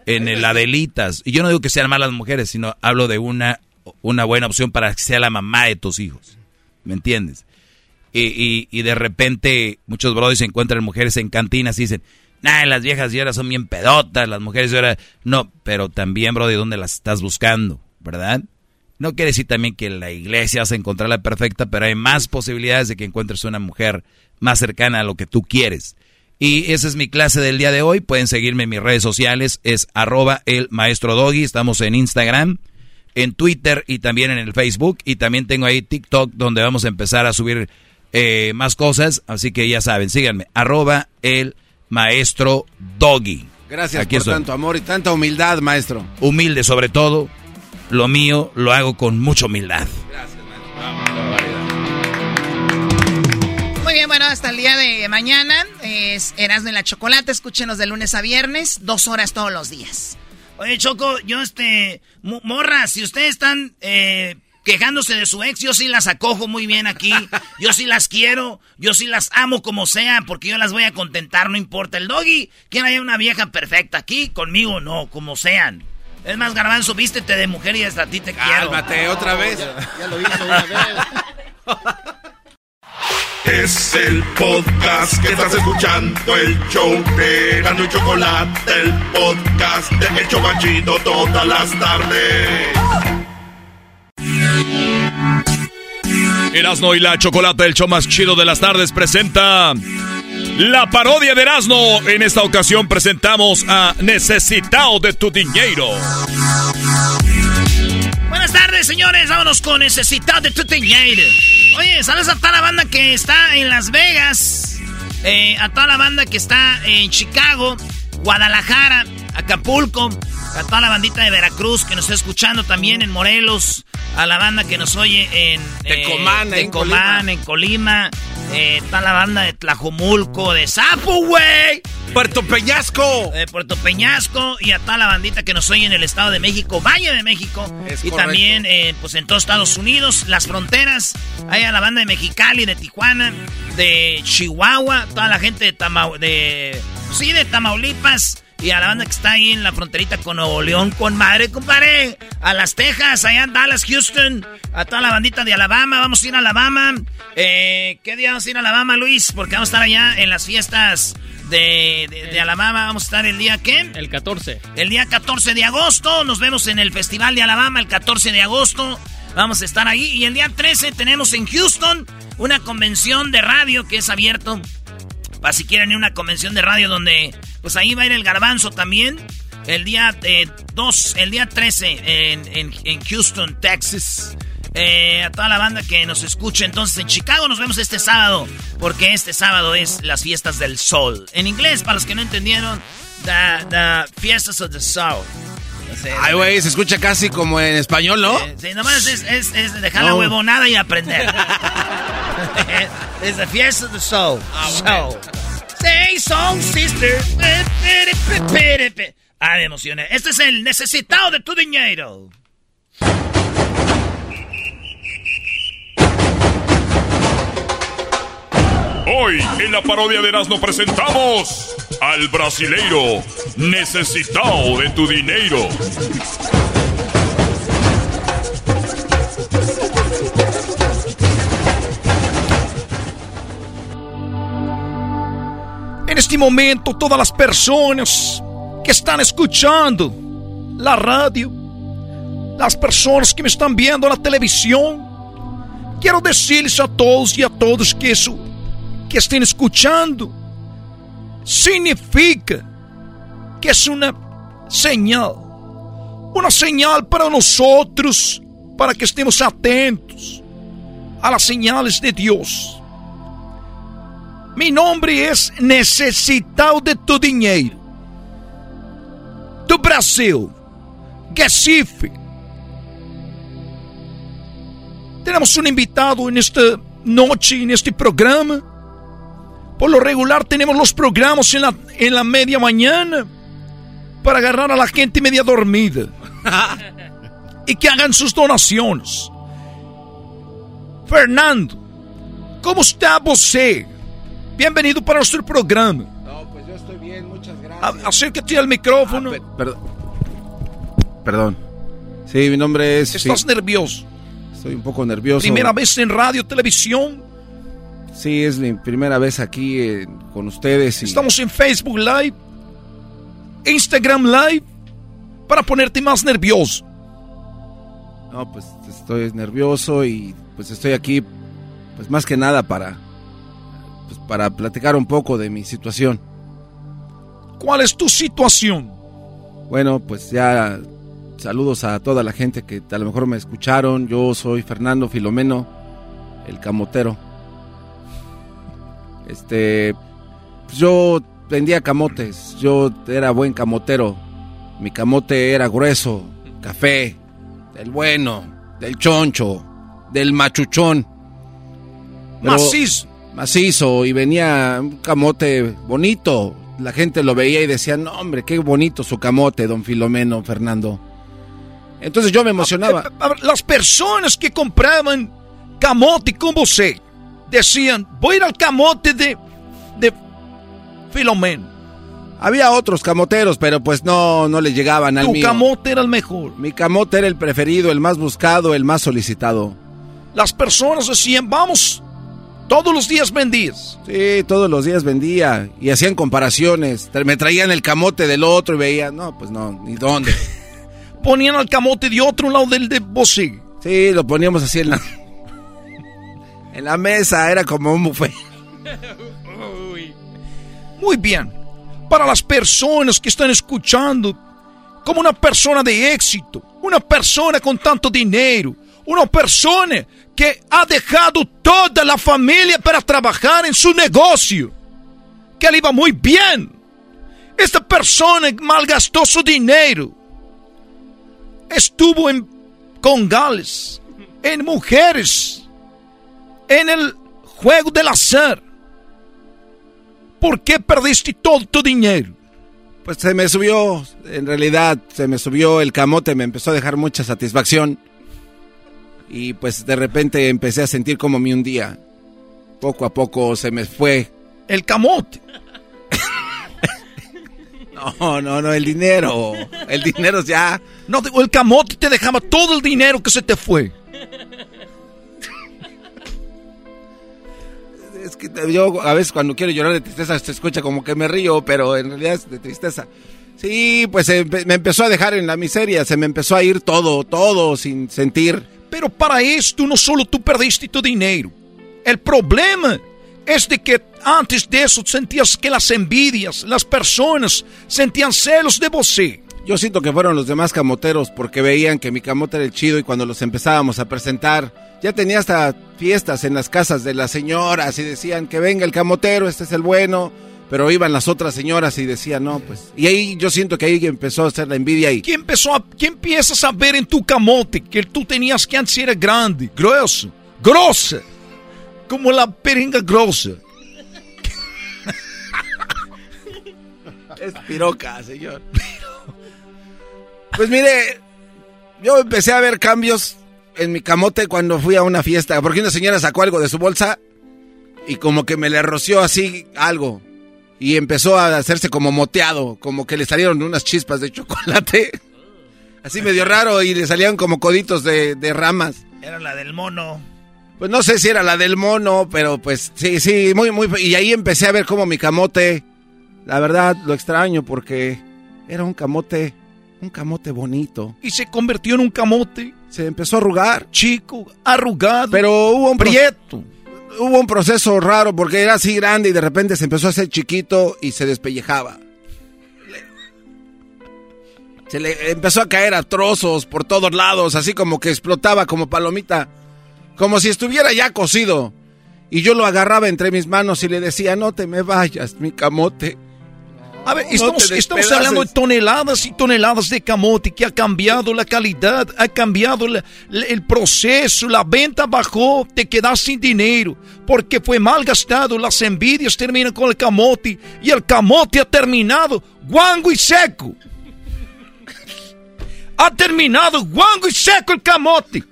En el Adelitas. Y yo no digo que sean malas mujeres, sino hablo de una, una buena opción para que sea la mamá de tus hijos. ¿Me entiendes? Y, y, y de repente muchos brothers encuentran mujeres en cantinas y dicen, nah, las viejas de ahora son bien pedotas, las mujeres de ahora... No, pero también, brody, ¿dónde las estás buscando? ¿Verdad? No quiere decir también que la iglesia a encontrar la perfecta, pero hay más posibilidades de que encuentres una mujer más cercana a lo que tú quieres. Y esa es mi clase del día de hoy. Pueden seguirme en mis redes sociales. Es arroba el maestro Doggy. Estamos en Instagram, en Twitter y también en el Facebook. Y también tengo ahí TikTok donde vamos a empezar a subir eh, más cosas. Así que ya saben, síganme. Arroba el maestro Doggy. Gracias Aquí por tanto amor y tanta humildad, maestro. Humilde sobre todo. Lo mío lo hago con mucha humildad. Muy bien, bueno, hasta el día de mañana es Erasmo y la Chocolate. Escúchenos de lunes a viernes, dos horas todos los días. Oye, Choco, yo este. mo- Morra, si ustedes están eh, quejándose de su ex, yo sí las acojo muy bien aquí. Yo sí las quiero. Yo sí las amo como sea, porque yo las voy a contentar, no importa. El doggy, quién haya una vieja perfecta aquí, conmigo no, como sean. Es más, Garbanzo, vístete de mujer y hasta a ti te quiero. Cálmate, otra vez. Ya lo hizo una vez. Es el podcast que estás escuchando, el show de Gano y Chocolate, el podcast de El Chobachito todas las tardes. Erasno y la Chocolate, el show más chido de las tardes, presenta la parodia de Erasno. En esta ocasión presentamos a Necesitado de tu. Buenas tardes, señores. Vámonos con Necesitado de tu. Oye, ¿sabes a toda la banda que está en Las Vegas? Eh, a toda la banda que está en Chicago, Guadalajara, Acapulco, a toda la bandita de Veracruz que nos está escuchando también en Morelos, a la banda que nos oye en Tecomán, ahí en Colima. en Colima, eh, está la banda de Tlajomulco, de Zapo, güey. Puerto Peñasco. De Puerto Peñasco y a toda la bandita que nos oye en el Estado de México, Valle de México. Es y correcto. también eh, pues en todo Estados Unidos, las fronteras. Hay a la banda de Mexicali, de Tijuana, de Chihuahua, toda la gente de Tamau de sí, de Tamaulipas. Y a la banda que está ahí en la fronterita con Nuevo León, con madre, compadre. A las Texas, allá en Dallas, Houston. A toda la bandita de Alabama. Vamos a ir a Alabama. Eh, ¿Qué día vamos a ir a Alabama, Luis? Porque vamos a estar allá en las fiestas de, de, de Alabama. Vamos a estar el día, ¿qué? El 14. El día 14 de agosto. Nos vemos en el Festival de Alabama el 14 de agosto. Vamos a estar ahí. Y el día 13 tenemos en Houston una convención de radio que es abierto. Para si quieren ir a una convención de radio donde, pues ahí va a ir el garbanzo también. El día eh, 2, el día 13 en, en- en Houston, Texas. Eh, a toda la banda que nos escuche entonces en Chicago nos vemos este sábado. Porque este sábado es las fiestas del sol. En inglés, para los que no entendieron, the, the fiestas of the soul. Ay, güey, se escucha casi como en español, ¿no? Sí, nomás es, es, es dejar la huevonada y aprender. es the fiesta de soul. soul. Say song, sister. Ah, me emocioné. Este es el necesitado de tu dinero. Hoy en la parodia de Erasmo presentamos al brasileiro necesitado de tu dinero. En este momento, todas las personas que están escuchando la radio, las personas que me están viendo en la televisión, quiero decirles a todos y a todos que eso que estén escuchando significa que es una señal, una señal para nosotros, para que estemos atentos a las señales de Dios. Mi nombre es Necesitado de tu Dinheiro. Do Brasil. Recife. Tenemos un invitado en esta noche, en este programa. Por lo regular tenemos los programas en la, en la media mañana para agarrar a la gente media dormida. y que hagan sus donaciones. Fernando, ¿cómo está você? Bienvenido para nuestro programa. No, pues yo estoy bien, muchas gracias. Acércate al micrófono. Perdón. Perdón. Sí, mi nombre es. ¿Estás sí, nervioso? Estoy un poco nervioso. Primera vez en radio, televisión. Sí, es mi primera vez aquí eh, con ustedes. Y... Estamos en Facebook Live, Instagram Live, para ponerte más nervioso. No, pues estoy nervioso y pues estoy aquí, pues más que nada para, pues, para platicar un poco de mi situación. ¿Cuál es tu situación? Bueno, pues ya saludos a toda la gente que a lo mejor me escucharon. Yo soy Fernando Filomeno, el camotero. Este, yo vendía camotes, yo era buen camotero. Mi camote era grueso, café, del bueno, del choncho, del machuchón. Pero- Macizo. Macizo, y venía un camote bonito. La gente lo veía y decía, no hombre, qué bonito su camote, don Filomeno, Fernando. Entonces yo me emocionaba. Las personas que compraban camote con você decían, voy a ir al camote de, de Filomeno. Había otros camoteros, pero pues no, no le llegaban al Tu mío. camote era el mejor. Mi camote era el preferido, el más buscado, el más solicitado. Las personas decían, vamos, todos los días vendías. Sí, todos los días vendía y hacían comparaciones. Me traían el camote del otro y veía, no, pues no, ni dónde. Ponían al camote de otro lado del de você. Sí, lo poníamos así en la, en la mesa, era como un buffet. Muy bien. Para las personas que están escuchando, como una persona de éxito, una persona con tanto dinero, una persona que ha dejado toda la familia para trabajar en su negocio, que le iba muy bien. Esta persona malgastó su dinero. Estuvo en congales, en mujeres, en el juego del azar. ¿Por qué perdiste todo tu dinero? Pues se me subió, en realidad se me subió el camote, me empezó a dejar mucha satisfacción. Y pues de repente empecé a sentir como mi un día. Poco a poco se me fue. El camote. No, no, no, el dinero. El dinero ya. No, el camote te dejaba todo el dinero que se te fue. Es que yo a veces cuando quiero llorar de tristeza se escucha como que me río, pero en realidad es de tristeza. Sí, pues eh, me empezó a dejar en la miseria, se me empezó a ir todo, todo sin sentir. Pero para esto no solo tú perdiste tu dinero. El problema es de que antes de eso sentías que las envidias, las personas sentían celos de você. Yo siento que fueron los demás camoteros porque veían que mi camote era el chido y cuando los empezábamos a presentar, ya tenía hasta fiestas en las casas de las señoras y decían que venga el camotero, este es el bueno, pero iban las otras señoras y decían, no, pues. Y ahí yo siento que ahí empezó a hacer la envidia y. ¿Quién empezó a, quién empiezas a ver en tu camote que tú tenías que antes era grande, grueso, grossa, como la peringa grossa? es piroca, señor. Pues mire, yo empecé a ver cambios en mi camote cuando fui a una fiesta, porque una señora sacó algo de su bolsa y como que me le roció así algo y empezó a hacerse como moteado, como que le salieron unas chispas de chocolate. Así medio raro y le salían como coditos de, ramas. Era la del mono. Pues no sé si era la del mono, pero pues sí, sí, muy, muy... Y ahí empecé a ver como mi camote, la verdad lo extraño porque era un camote, un camote bonito. ¿Y se convirtió en un camote? Se empezó a arrugar. Chico, arrugado. Pero hubo un... Prieto hubo un proceso raro porque era así grande y de repente se empezó a hacer chiquito y se despellejaba. Se le empezó a caer a trozos por todos lados, así como que explotaba como palomita, como si estuviera ya cocido. Y yo lo agarraba entre mis manos y le decía, no te me vayas, mi camote. A ver, estamos, estamos hablando de toneladas y toneladas de camote que ha cambiado la calidad, ha cambiado el proceso, la venta bajó, te quedas sin dinero porque fue mal gastado, las envidias terminan con el camote y el camote ha terminado guango y seco. ha terminado guango y seco el camote.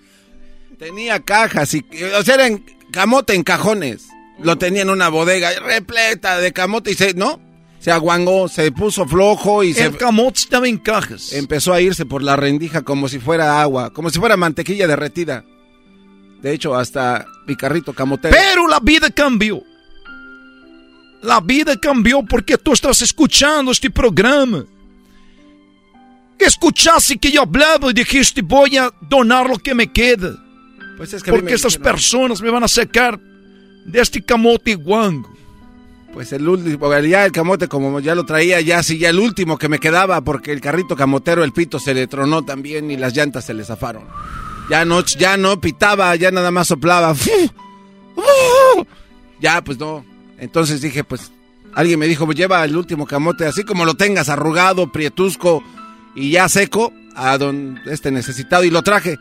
Tenía cajas y, o sea, era camote en cajones. Lo tenía en una bodega repleta de camote y se, ¿no? Se aguangó, se puso flojo y el se... El camote estaba en cajas. Empezó a irse por la rendija como si fuera agua, como si fuera mantequilla derretida. De hecho, hasta mi carrito camotero. Pero la vida cambió. La vida cambió porque tú estás escuchando este programa. Escuchaste que yo hablaba y dijiste voy a donar lo que me queda. Pues es que porque esas personas me van a sacar de este camote guango. Pues el último, ya el camote como ya lo traía, ya sí, ya el último que me quedaba, porque el carrito camotero, el pito se le tronó también y las llantas se le zafaron. Ya no, ya no pitaba, ya nada más soplaba. Ya, pues no. Entonces dije, pues, alguien me dijo, lleva el último camote, así como lo tengas arrugado, prietusco y ya seco, a don este necesitado, y lo traje.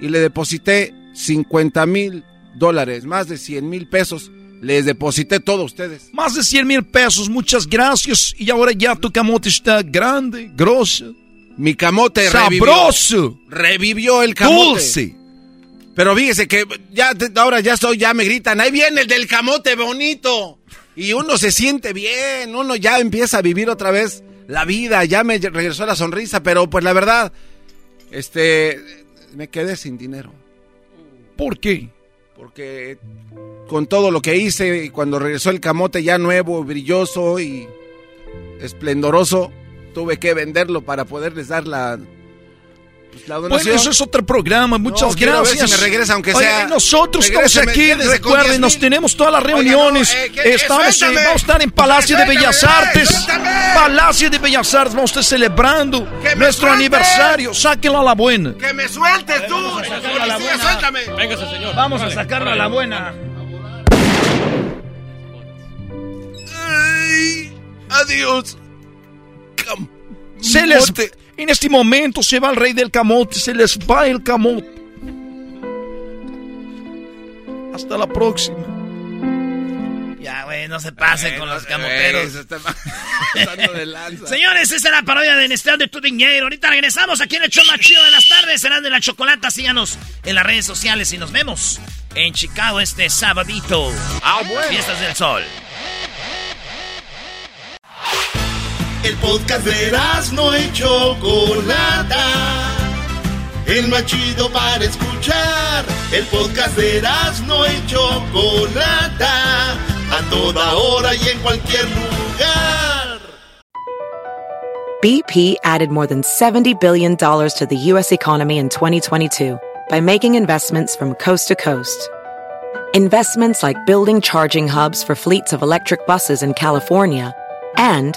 Y le deposité 50 mil dólares, más de 100 mil pesos les deposité todo a ustedes. Más de 100 mil pesos, muchas gracias. Y ahora ya tu camote está grande, grosso. Mi camote Sabroso. Revivió, revivió el camote. Dulce. Pero fíjese que ya ahora ya estoy, ya me gritan, ahí viene el del camote bonito. Y uno se siente bien, uno ya empieza a vivir otra vez la vida, ya me regresó la sonrisa, pero pues la verdad, este, me quedé sin dinero. ¿Por qué? Porque con todo lo que hice y cuando regresó el camote ya nuevo, brilloso y esplendoroso, tuve que venderlo para poderles dar la, la donación. Bueno, eso es otro programa. Muchas gracias. Ver si me regresa, aunque sea. nosotros estamos aquí. Recuerden, nos tenemos todas las reuniones. eh, estamos, vamos a estar en Palacio de Bellas Artes. Palacio de Bellas Artes. Vamos a estar celebrando nuestro aniversario. Sáquenlo a la buena. Que me sueltes tú. Suéltame. Véngase, señor. Vamos a sacarlo a la buena. Ay, adiós. Cam se les, en este momento se va el rey del camote, se les va el camote. Hasta la próxima. Ya, güey, no se pase con los camoteros. Señores, esa es la parodia de Nestlé de tu dinero. Ahorita regresamos aquí en el show más chido de las tardes. Serán de la chocolata. Síganos en las redes sociales y nos vemos en Chicago este sabadito. Ah, bueno. Fiestas del Sol. El podcast de no y Chocolata. El más chido para escuchar. El podcast de no y Chocolata toda hora y en cualquier lugar. BP added more than $70 billion to the U.S. economy in 2022 by making investments from coast to coast. Investments like building charging hubs for fleets of electric buses in California and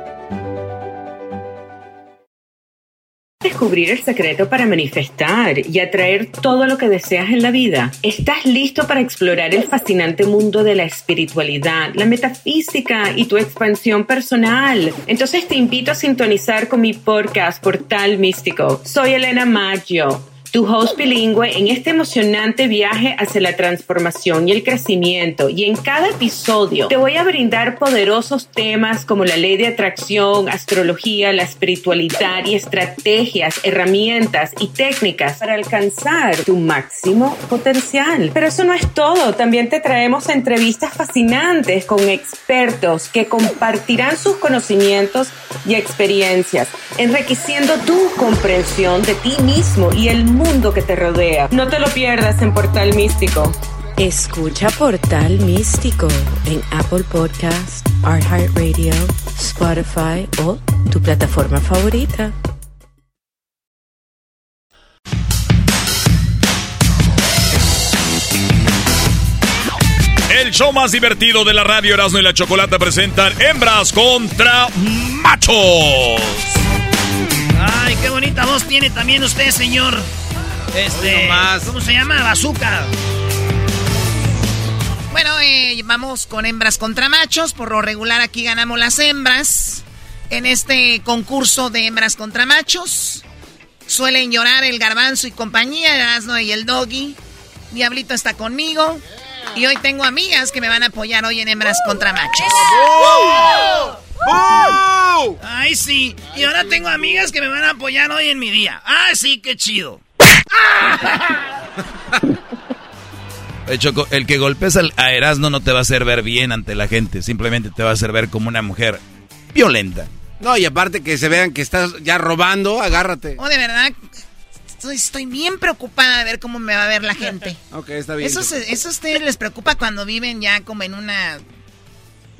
Descubrir el secreto para manifestar y atraer todo lo que deseas en la vida. ¿Estás listo para explorar el fascinante mundo de la espiritualidad, la metafísica y tu expansión personal? Entonces te invito a sintonizar con mi podcast Portal Místico. Soy Elena Maggio tu host bilingüe en este emocionante viaje hacia la transformación y el crecimiento. Y en cada episodio te voy a brindar poderosos temas como la ley de atracción, astrología, la espiritualidad y estrategias, herramientas y técnicas para alcanzar tu máximo potencial. Pero eso no es todo. También te traemos entrevistas fascinantes con expertos que compartirán sus conocimientos y experiencias, enriqueciendo tu comprensión de ti mismo y el mundo mundo que te rodea. No te lo pierdas en Portal Místico. Escucha Portal Místico en Apple Podcast, iHeartRadio, Spotify o tu plataforma favorita. El show más divertido de la radio Erasmo y la Chocolata presentan Hembras contra Machos. Ay, qué bonita voz tiene también usted, señor. Este, ¿Cómo se llama? Bazooka. Bueno, eh, vamos con hembras contra machos. Por lo regular aquí ganamos las hembras. En este concurso de hembras contra machos. Suelen llorar el garbanzo y compañía, el asno y el doggy. Diablito está conmigo. Y hoy tengo amigas que me van a apoyar hoy en hembras contra machos. ¡Ay, sí! Y ahora tengo amigas que me van a apoyar hoy en mi día. ¡Ah, sí, qué chido! Choco, el que golpes al, a Erasmo no te va a hacer ver bien ante la gente, simplemente te va a hacer ver como una mujer violenta. No, y aparte que se vean que estás ya robando, agárrate. Oh, de verdad, estoy, estoy bien preocupada de ver cómo me va a ver la gente. ok, está bien. Eso, se- eso a ustedes les preocupa cuando viven ya como en una...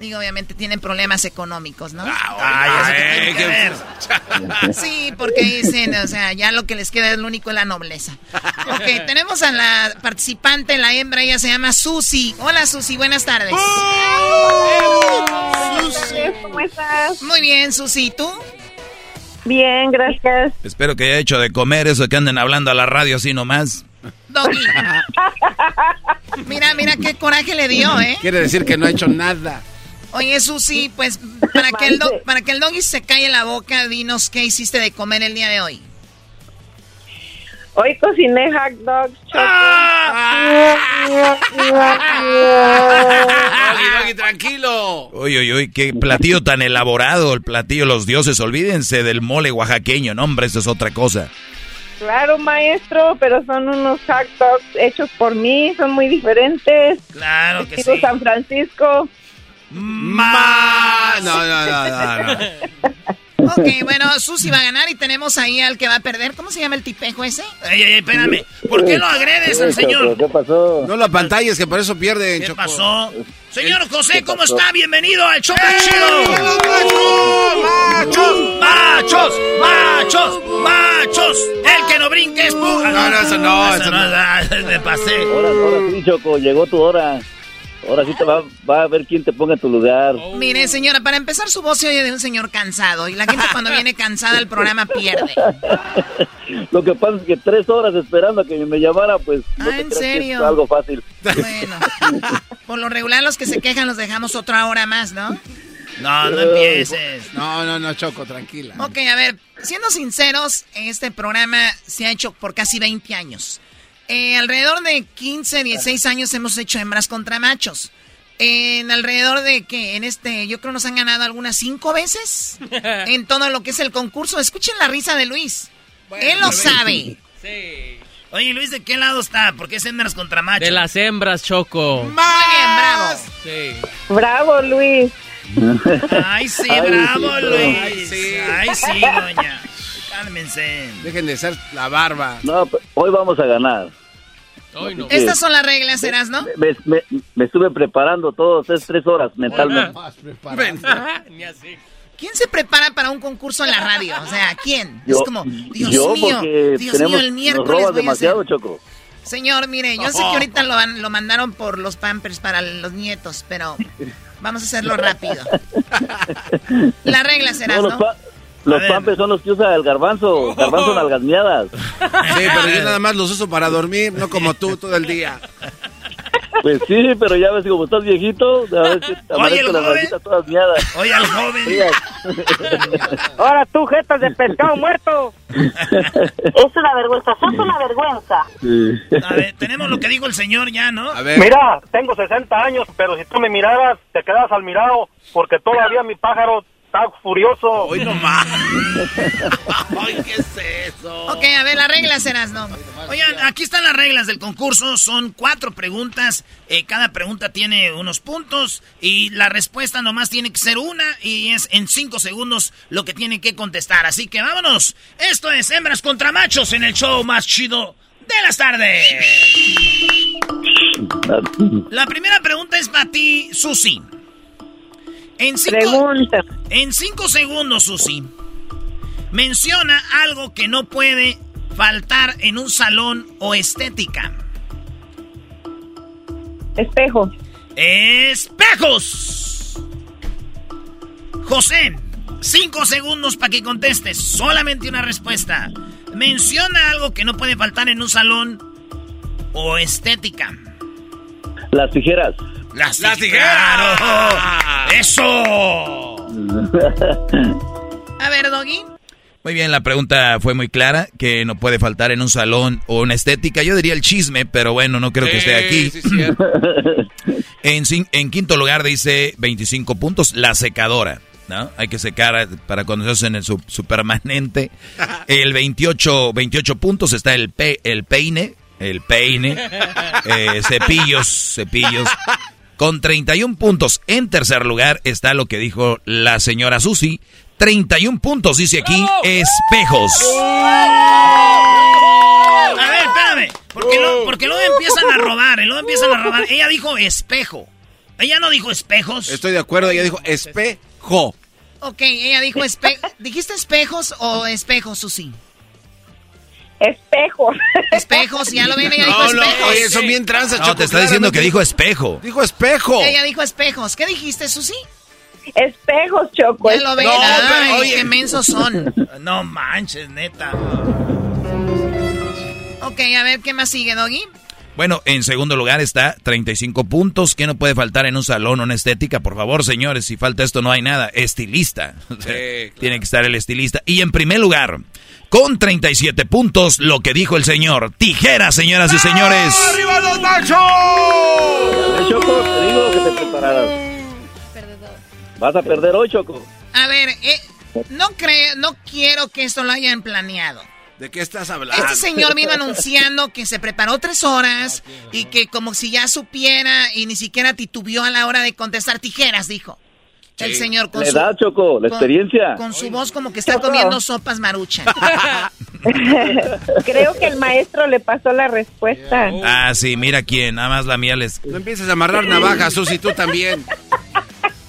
Digo, obviamente tienen problemas económicos, ¿no? Ay, ¿eso qué tiene que ver? Sí, porque dicen, o sea, ya lo que les queda es lo único es la nobleza. Ok, tenemos a la participante, la hembra, ella se llama Susi. Hola Susi, buenas tardes. ¿Cómo estás? Muy bien, Susi, ¿y tú? Bien, gracias. Espero que haya hecho de comer eso que anden hablando a la radio así nomás. Doggy. Mira, mira qué coraje le dio, ¿eh? Quiere decir que no ha hecho nada. Oye, Susi, pues para que, el do- para que el doggy se calle la boca, dinos qué hiciste de comer el día de hoy. Hoy cociné hot dogs. Doggy, Doggy, tranquilo. Uy, uy, uy, qué platillo tan elaborado, el platillo los dioses. Olvídense del mole oaxaqueño, no, hombre, eso es otra cosa. Claro, maestro, pero son unos hot dogs hechos por mí, son muy diferentes. Claro que Estilo sí. San Francisco. Ma- No, no, no, no, no. Ok, bueno, Susi va a ganar y tenemos ahí al que va a perder. ¿Cómo se llama el tipejo ese? Ey, ey, espérame. ¿Por qué lo agredes al señor? ¿Qué pasó? No lo apantalles, que por eso pierden, ¿Qué Choco. pasó? Señor José, ¿Qué ¿cómo está? Bienvenido al show más chido. ¡Machos! ¡Machos! ¡Machos! ¡Machos! El que no brinque es pu... No, no, eso no, eso no. ah, Me pasé. Ahora, ahora sí, Choco, llegó tu hora. Ahora sí te va, va a ver quién te ponga en tu lugar. Mire, señora, para empezar su voz se oye de un señor cansado y la gente cuando viene cansada al programa pierde. Lo que pasa es que tres horas esperando a que me llamara, pues no Ah, te ¿en creas que serio? es algo fácil. Bueno, por lo regular los que se quejan los dejamos otra hora más, ¿no? No, no empieces. No, no, no, Choco, tranquila. Ok, a ver, siendo sinceros, este programa se ha hecho por casi 20 años. Eh, alrededor de 15, 16 años hemos hecho hembras contra machos. En alrededor de que en este, yo creo nos han ganado algunas cinco veces en todo lo que es el concurso. Escuchen la risa de Luis. Él lo sabe. Oye, Luis, ¿de qué lado está? ¿Por qué es hembras contra machos? De las hembras, Choco. Muy bien, bravo. Sí. Bravo, Luis. Ay, sí, Ay, bravo, sí, Luis. ay, sí. Ay, sí, doña. Cálmense. Dejen de ser la barba. No, pues, hoy vamos a ganar. Estas son las reglas, Eras, ¿no? Me, me- me estuve preparando todos es tres horas mentalmente. Ni así. ¿Quién se prepara para un concurso en la radio? O sea, ¿quién? Yo, es como, Dios yo mío, Dios tenemos, mío, el nos miércoles robas voy a hacer- demasiado, Choco. Señor, mire, yo sé que ahorita lo, lo mandaron por los pampers para los nietos, pero vamos a hacerlo rápido. Las reglas serán, No, ¿no? Los pa- los pampes son los que usa el garbanzo. Garbanzo nalgasmeadas. Sí, pero yo nada más los uso para dormir, no como tú todo el día. Pues sí, pero ya ves, como estás viejito, a ver si te Oye, el amanezco las nalguitas todas miadas. Oye, al joven. Ahora tú, jetas de pescado muerto. Es una vergüenza, sos una vergüenza. A ver, tenemos lo que dijo el señor ya, ¿no? Mira, tengo 60 años, pero si tú me miraras, te quedas al mirado, porque todavía mi pájaro está furioso. Hoy no más. Ay, ¿qué es eso? Ok, a ver, las reglas serán, ¿no? Oigan, aquí están las reglas del concurso. Son cuatro preguntas. Eh, cada pregunta tiene unos puntos. Y la respuesta nomás tiene que ser una. Y es en cinco segundos lo que tienen que contestar. Así que vámonos. Esto es Hembras contra Machos en el show más chido de las tardes. La primera pregunta es para ti, Susi. En cinco, en cinco segundos, Susi. Menciona algo que no puede faltar en un salón o estética. Espejo. ¡Espejos! José, cinco segundos para que contestes. Solamente una respuesta. Menciona algo que no puede faltar en un salón o estética. Las tijeras. Las, ¡Las tijeras! ¡Eso! A ver, Doggy. Muy bien, la pregunta fue muy clara, que no puede faltar en un salón o una estética. Yo diría el chisme, pero bueno, no creo que esté aquí. Sí, sí, cierto. En, en quinto lugar dice 25 puntos, la secadora. ¿no? Hay que secar para cuando se hacen el su, su permanente. El 28, 28 puntos está el, pe- el peine, el peine, eh, cepillos, cepillos. Con 31 puntos en tercer lugar está lo que dijo la señora Susi. 31 puntos, dice aquí, espejos. A ver, espérame. Porque, lo- porque luego empiezan a robar, y luego empiezan a robar. Ella dijo espejo. Ella no dijo espejos. Estoy de acuerdo, ella dijo espejo. Ok, ella dijo espe ¿Dijiste espejos o espejos, Susi? Espejos. Espejos, ya lo ven, ella dijo No, no, espejos. oye, son bien tranzas, No, Choco, te está diciendo que dijo espejo. Dijo espejo. Ella dijo espejos. ¿Qué dijiste, Susi? Espejos, Choco. Ya lo ven, No, ay, pero, oye. qué mensos son. No manches, neta. Ok, a ver, ¿qué más sigue, Doggy? Bueno, en segundo lugar está 35 puntos. ¿Qué no puede faltar en un salón o una estética? Por favor, señores, si falta esto no hay nada. Estilista. Sea, Tiene que estar el estilista. Y en primer lugar, con 37 puntos, lo que dijo el señor. Tijera, señoras y señores. ¡Arriba los machos! Choco, te digo que te prepararas. Vas a perder hoy, Choco. A ver, eh, no creo, no quiero que esto lo hayan planeado. ¿De qué estás hablando? Este señor vino anunciando que se preparó tres horas y que como si ya supiera y ni siquiera titubeó a la hora de contestar tijeras, dijo. El señor con La su, edad, Choco, la con- experiencia. con su voz como que está comiendo sopas maruchan. Creo que el maestro le pasó la respuesta. Ah, sí, mira quién. Nada más la mía les... No empieces a amarrar navajas, Susi, tú también.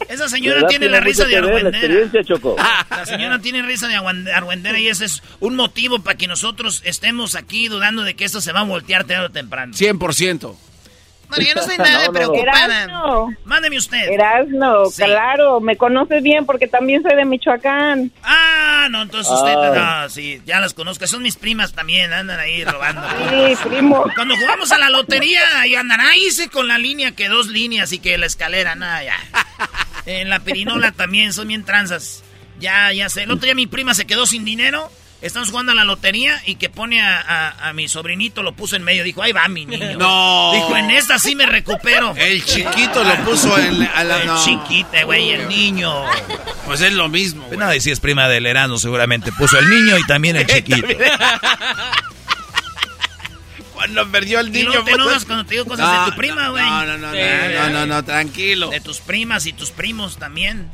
Esa La señora tiene la risa de La argüendera. experiencia, Choco. La señora tiene risa de argüendera y ese es un motivo para que nosotros estemos aquí dudando de que esto se va a voltear tarde o temprano. 100%. Bueno, yo no estoy nada No, no, no. preocupada. Erasno, Mándeme usted. Erasno, Sí. claro, me conoces bien porque también soy de Michoacán. Ah, no, entonces usted, Ah. no, sí, ya las conozco. Son mis primas también, andan ahí robando. Sí, primo. Cuando jugamos a la lotería y andan ahí sí, con la línea que dos líneas y que la escalera, nada, ya. En la pirinola también son bien tranzas. Ya, ya sé. El otro día mi prima se quedó sin dinero. Estamos jugando a la lotería y que pone a, a- a mi sobrinito, lo puso en medio. Dijo, ahí va mi niño. No. Dijo, en esta sí me recupero. El chiquito lo puso en a la... El no. chiquita, güey, el niño. Pues es lo mismo, güey. No, y si es prima del Erasmo, seguramente puso el niño y también el chiquito. Cuando perdió el Y niño. luego te enojas cuando te digo cosas no, de tu prima, güey. No, no, no, no, no, no, no, tranquilo. De tus primas y tus primos también.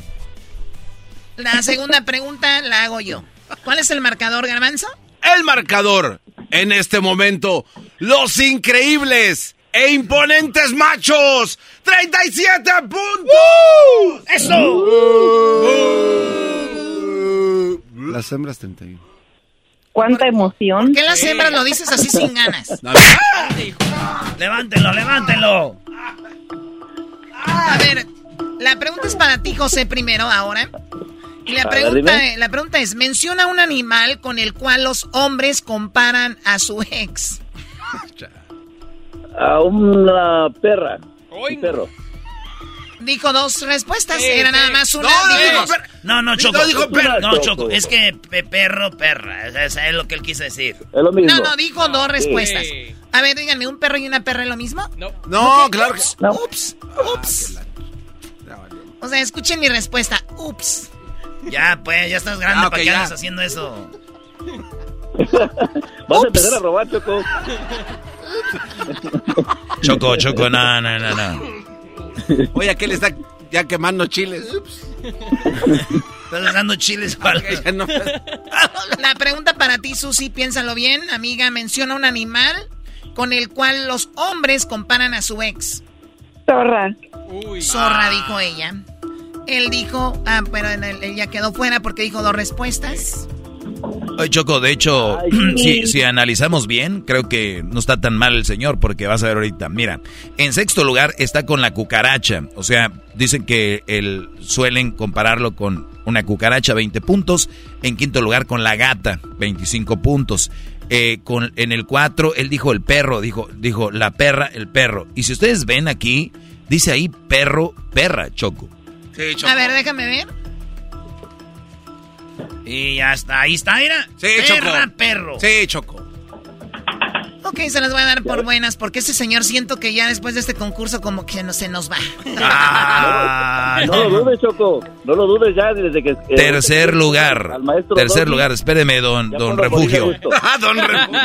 La segunda pregunta la hago yo. ¿Cuál es el marcador, Garbanzo? El marcador en este momento. Los increíbles e imponentes machos. 37 puntos. ¡Eso! Las hembras 31. Cuánta emoción. ¿Por qué las hembras lo dices así sin ganas? Levántenlo, levántenlo. A ver, la pregunta es para ti, José, primero, ahora. Y la ver, pregunta, dime. la pregunta es, menciona un animal con el cual los hombres comparan a su ex. A una perra. Un perro. Dijo dos respuestas, era nada más una. No, dijo no, no, Choco. No, dijo perro. No, Choco, es que pe- perro, perra. Eso es lo que él quiso decir. Es lo No, no, dijo dos respuestas. A ver, díganme, ¿un perro y una perra es lo mismo? No. No, claro que Ups, ups. O sea, escuchen mi respuesta. Ups. Ya, pues, ya estás grande Ah, para que haciendo eso. Vas a empezar a robar, Choco. Choco, Choco, no, no, no, no. Oye, aquel está ya quemando chiles. Estás dando chiles para... Ya no- La pregunta para ti, Susi, piénsalo bien. Amiga, menciona un animal con el cual los hombres comparan a su ex. Zorra. Zorra, dijo ella. Él dijo, ah, pero en el- ella quedó fuera porque dijo dos respuestas. Oye, Choco, de hecho, si, si analizamos bien, creo que no está tan mal el señor, porque vas a ver ahorita. Mira, en sexto lugar está con la cucaracha. O sea, dicen que el, suelen compararlo con una cucaracha, 20 puntos. En quinto lugar con la gata, 25 puntos. Eh, con, en el 4, él dijo el perro, dijo, dijo la perra, el perro. Y si ustedes ven aquí, dice ahí perro, perra, Choco. Sí, A ver, déjame ver. Y ya está, ahí está, mira. Sí, Perra, Choco. perro. Sí, Choco. Ok, se las voy a dar por buenas porque ese señor siento que ya después de este concurso como que no se nos va. Ah, no, lo dudes, Choco. No lo dudes ya desde que... eh, Tercer lugar. al maestro Tercer lugar. Espéreme, don, don Refugio. don Refugio.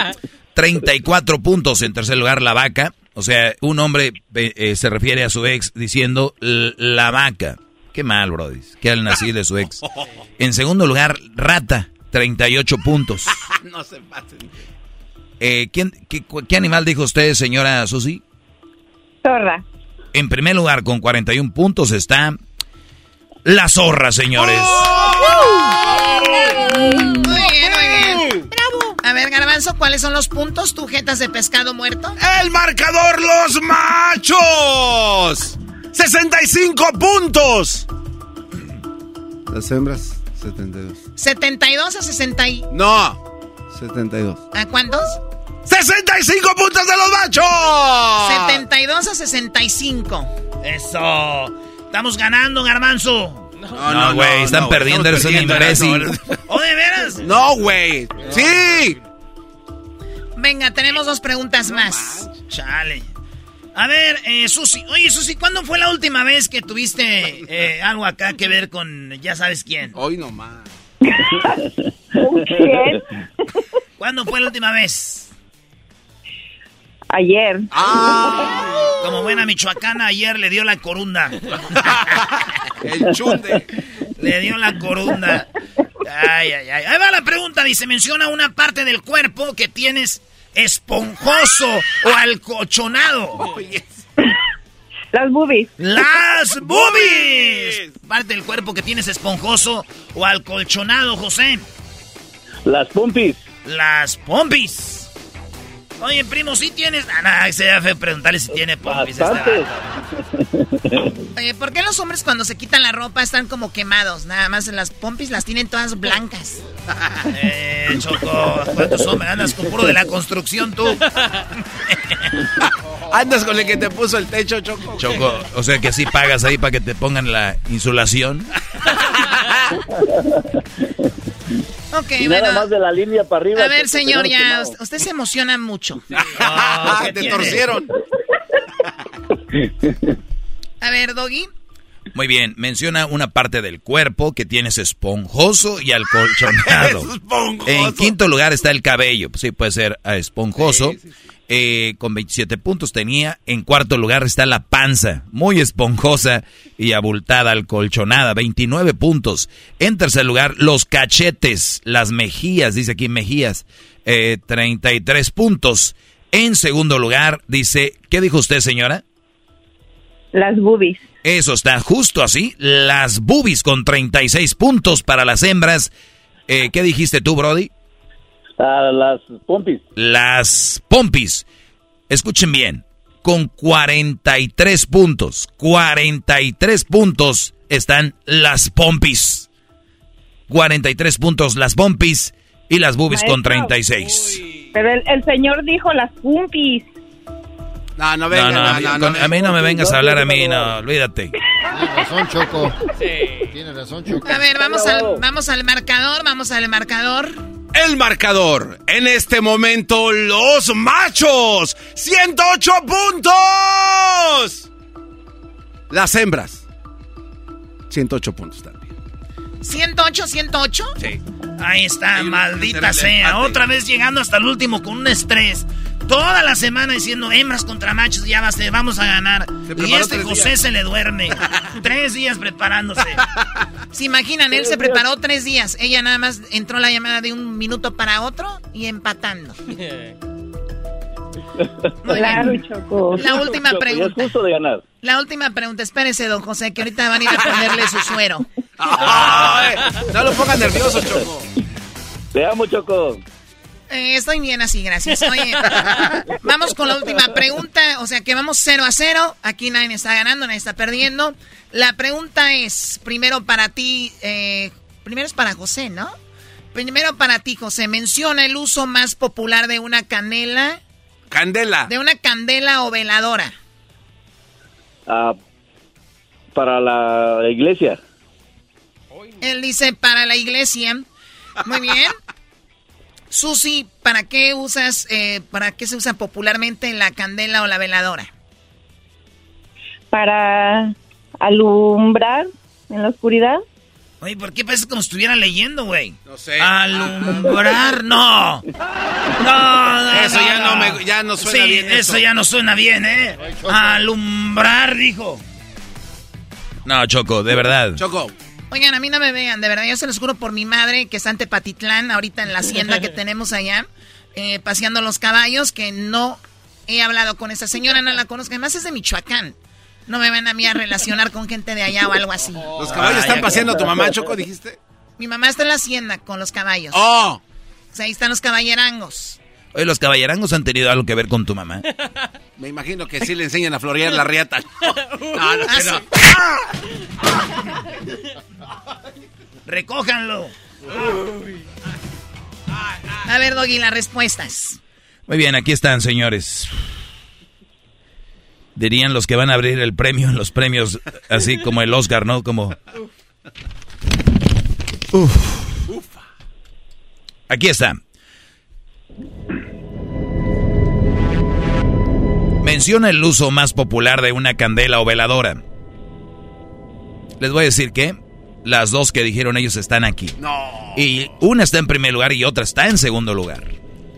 34 puntos en tercer lugar la vaca. O sea, un hombre eh, eh, se refiere a su ex diciendo "L- la vaca. Qué mal, brody. Que al nací de su ex. En segundo lugar, rata. 38 puntos. no se pasen. Eh, ¿quién, qué, qué animal dijo usted, señora Susi? Zorra. En primer lugar, con 41 puntos está la zorra, señores. Muy bien, muy bien. Bravo. A ver, Garbanzo, ¿cuáles son los puntos? ¿Tu jetas de pescado muerto? El marcador, los machos. 65 puntos. Las hembras, 72. 72 a 60 y... No, 72. ¿A cuántos? 65 puntos de los machos. 72 a 65. Eso. Estamos ganando, garbanzo. No, güey, están perdiendo, eres un imbécil. ¿O de veras? No, güey. Sí. Venga, tenemos dos preguntas más. Chale. A ver, eh, Susi. Oye, Susi, ¿cuándo fue la última vez que tuviste eh, algo acá que ver con ya sabes quién? Hoy nomás. ¿Con quién? ¿Cuándo fue la última vez? Ayer. Como buena michoacana, ayer le dio la corunda. El chunde. Le dio la corunda. Ay, ay, ay. Ahí va la pregunta. Dice, menciona una parte del cuerpo que tienes esponjoso o alcochonado. Las boobies. ¡Las boobies! Parte del cuerpo que tienes esponjoso o alcolchonado, José. Las pompis. Las pompis. Oye, primo, ¿sí tienes...? Ah, no, se fue preguntarle si tiene pompis. este. Oye, ¿por qué los hombres cuando se quitan la ropa están como quemados? Nada más las pompis las tienen todas blancas. Eh, Choco, ¿cuántos hombres andas con puro de la construcción tú? Andas con el que te puso el techo, Choco. Choco, o sea que sí pagas ahí para que te pongan la insulación. Ok, Y nada bueno. más de la línea para arriba. A ver, señor, ya, quemado. usted- usted se emociona mucho. Ah, ¿qué te tiene? torcieron. A ver, Doggy. Muy bien, menciona una parte del cuerpo que tienes esponjoso y alcolchonado. Esponjoso. En quinto lugar está el cabello. Sí, puede ser ah, esponjoso. Sí, sí, sí. Eh, con 27 puntos tenía. En cuarto lugar está la panza, muy esponjosa y abultada, alcolchonada, 29 puntos. En tercer lugar, los cachetes, las mejillas, dice aquí mejillas, eh, 33 puntos. En segundo lugar, dice, ¿qué dijo usted, señora? Las boobies. Eso está justo así, las boobies con 36 puntos para las hembras. Eh, ¿Qué dijiste tú, Brody? Ah, las pompis. Las pompis. Escuchen bien, con 43 puntos, 43 puntos están las pompis. 43 puntos las pompis y las boobies con Maestro. 36. Pero el, el señor dijo las pumpis. No, no No, no, con- a mí no me vengas a hablar a mí, no, olvídate. Tienes razón, Choco. Tienes razón, Choco. A ver, vamos al, vamos al marcador, vamos al marcador. El marcador. En este momento, los machos. 108 puntos. Las hembras. 108 puntos también. 108, 108. Sí. Ahí está, maldita sea. Otra vez llegando hasta el último con un estrés. Toda la semana diciendo hembras contra machos, ya va a ser, vamos a ganar. Y este José días. se le duerme. tres días preparándose. ¿Se imaginan? Él se preparó tres días. Ella nada más entró la llamada de un minuto para otro y empatando. Muy Claro, bien. Choco. La última Choco, ya es pregunta. justo de ganar. La última pregunta. Espérese, don José, que ahorita van a ir a ponerle su suero. Ay, no lo pongas nervioso, Choco. Te amo, Choco. Eh, estoy bien así, gracias. Oye, vamos con la última pregunta. O sea que vamos 0 a 0. Aquí nadie está ganando, nadie está perdiendo. La pregunta es, primero para ti, eh, primero es para José, ¿no? Primero para ti, José. Menciona el uso más popular de una canela, Candela. de una candela o veladora. Ah, para la iglesia. Él dice para la iglesia. Muy bien. Susi, ¿para qué usas, eh, para qué se usa popularmente la candela o la veladora? Para alumbrar en la oscuridad. Oye, ¿por qué parece como si estuviera leyendo, güey? No sé. Alumbrar, no. No, no, Eso ya no me- ya no suena Sí, bien Eso. eso. ya no suena bien, ¿eh? Alumbrar, dijo. No, Choco, de verdad. Choco. Oigan, a mí no me vean, de verdad, yo se los juro por mi madre que está en Tepatitlán, ahorita en la hacienda que tenemos allá, eh, paseando los caballos, que no he hablado con esa señora, no la conozco, además es de Michoacán. No me van a mí a relacionar con gente de allá o algo así. Los caballos están paseando a tu mamá, Choco, dijiste. Mi mamá está en la hacienda con los caballos. Oh. O sea, ahí están los caballerangos. Oye, ¿los caballerangos han tenido algo que ver con tu mamá? Me imagino que sí le enseñan a florear la riata. No, no, Ah, que no. Recójanlo. A ver, Doggy, las respuestas. Muy bien, aquí están, señores. Dirían los que van a abrir el premio, los premios así como el Oscar, ¿no? Como... Uf. Aquí está. Menciona el uso más popular de una candela o veladora. Les voy a decir que las dos que dijeron ellos están aquí. No. Y una está en primer lugar y otra está en segundo lugar.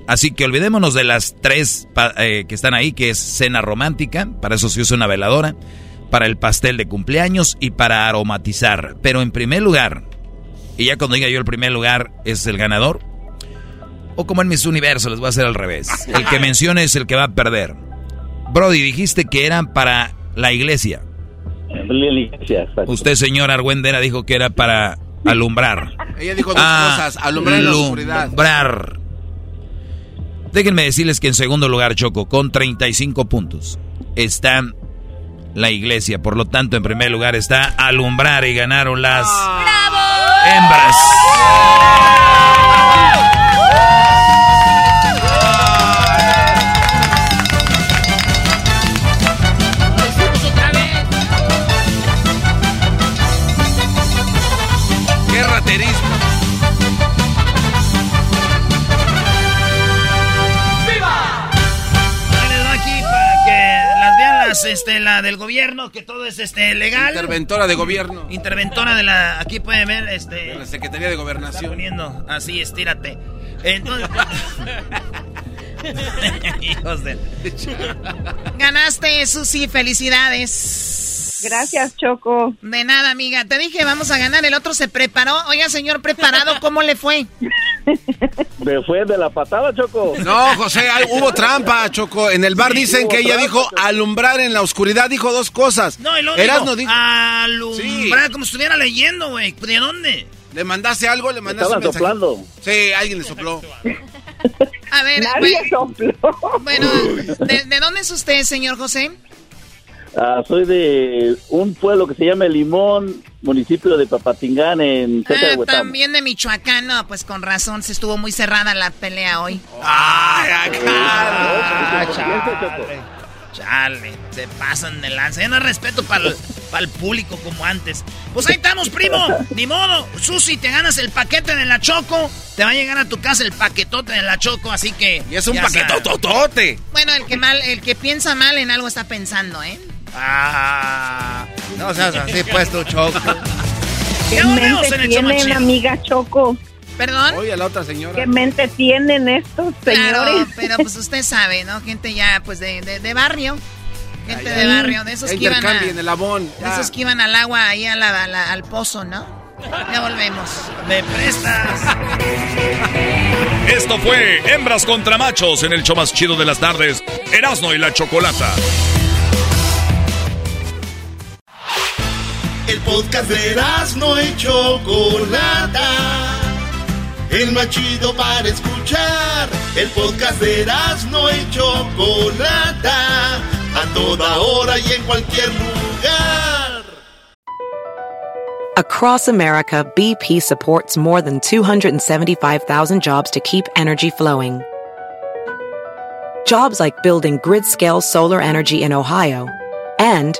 Así que olvidémonos de las tres eh, que están ahí, que es cena romántica, para eso se usa una veladora, para el pastel de cumpleaños y para aromatizar. Pero en primer lugar, y ya cuando diga yo el primer lugar es el ganador, o como en mis universos les voy a hacer al revés. El que mencione es el que va a perder. Brody, dijiste que eran para la iglesia. La iglesia, exacto. Usted, señor Argüendera, dijo que era para alumbrar. Ella dijo dos Ah, cosas. Alumbrar en la oscuridad. Alumbrar. Déjenme decirles que en segundo lugar, Choco, con 35 puntos, está la iglesia. Por lo tanto, en primer lugar está alumbrar y ganaron las hembras. Este, la del gobierno, que todo es este legal. Interventora de gobierno. Interventora de la, aquí pueden ver, este. La Secretaría de Gobernación. Poniendo así, estírate. Entonces, Hijos de... Ganaste, Susi, felicidades. Gracias, Choco. De nada, amiga. Te dije, vamos a ganar. El otro se preparó. Oiga, señor preparado, ¿cómo le fue? Me fue de la patada, Choco. No, José, hay- hubo trampa, Choco. En el bar dicen que ella trampa, dijo alumbrar en la oscuridad. Dijo dos cosas. No, luego Erasmo dijo, dijo- alumbrar, como si estuviera leyendo, güey. ¿De dónde? ¿Le mandaste algo? ¿Le mandaste Estaba un soplando. Sí, alguien le sopló. A ver, Nadie sopló. bueno, ¿de, de dónde es usted, señor José? Ah, soy de un pueblo que se llama Limón, municipio de Papatingán, en cerca de Ah, Huetamo. también de Michoacán. No, pues con razón, se estuvo muy cerrada la pelea hoy. ¡Ay, Ah, acá! Chale, chale, se pasan de lanza. Ya no hay respeto para el público como antes. Pues ahí estamos, primo. Ni modo. Susi, te ganas el paquete de la Choco. Te va a llegar a tu casa el paquetote de la Choco, así que... Y es un paquetototote. Bueno, el que mal, el que piensa mal en algo está pensando, ¿eh? Ah, no seas así, pues tu Choco. ¿Qué mente en tienen, amiga Choco? ¿Perdón? Oye, a la otra señora. ¿Qué mente tienen estos Claro, señores? pero pues usted sabe, ¿no? Gente ya, pues de, de, de barrio. Gente Ya, de barrio, de esos que iban a... el abón. De esos que iban al agua, ahí a la- a la- al pozo, ¿no? Ya volvemos. Me prestas. Esto fue Hembras contra Machos en el show más chido de las tardes, Erasmo y la Chocolata. El podcast de Erasmo y Chocolata. El más chido para escuchar. El podcast de Erasmo y Chocolata. A toda hora y en cualquier lugar. Across America, BP supports more than 275,000 jobs to keep energy flowing. Jobs like building grid scale solar energy in Ohio and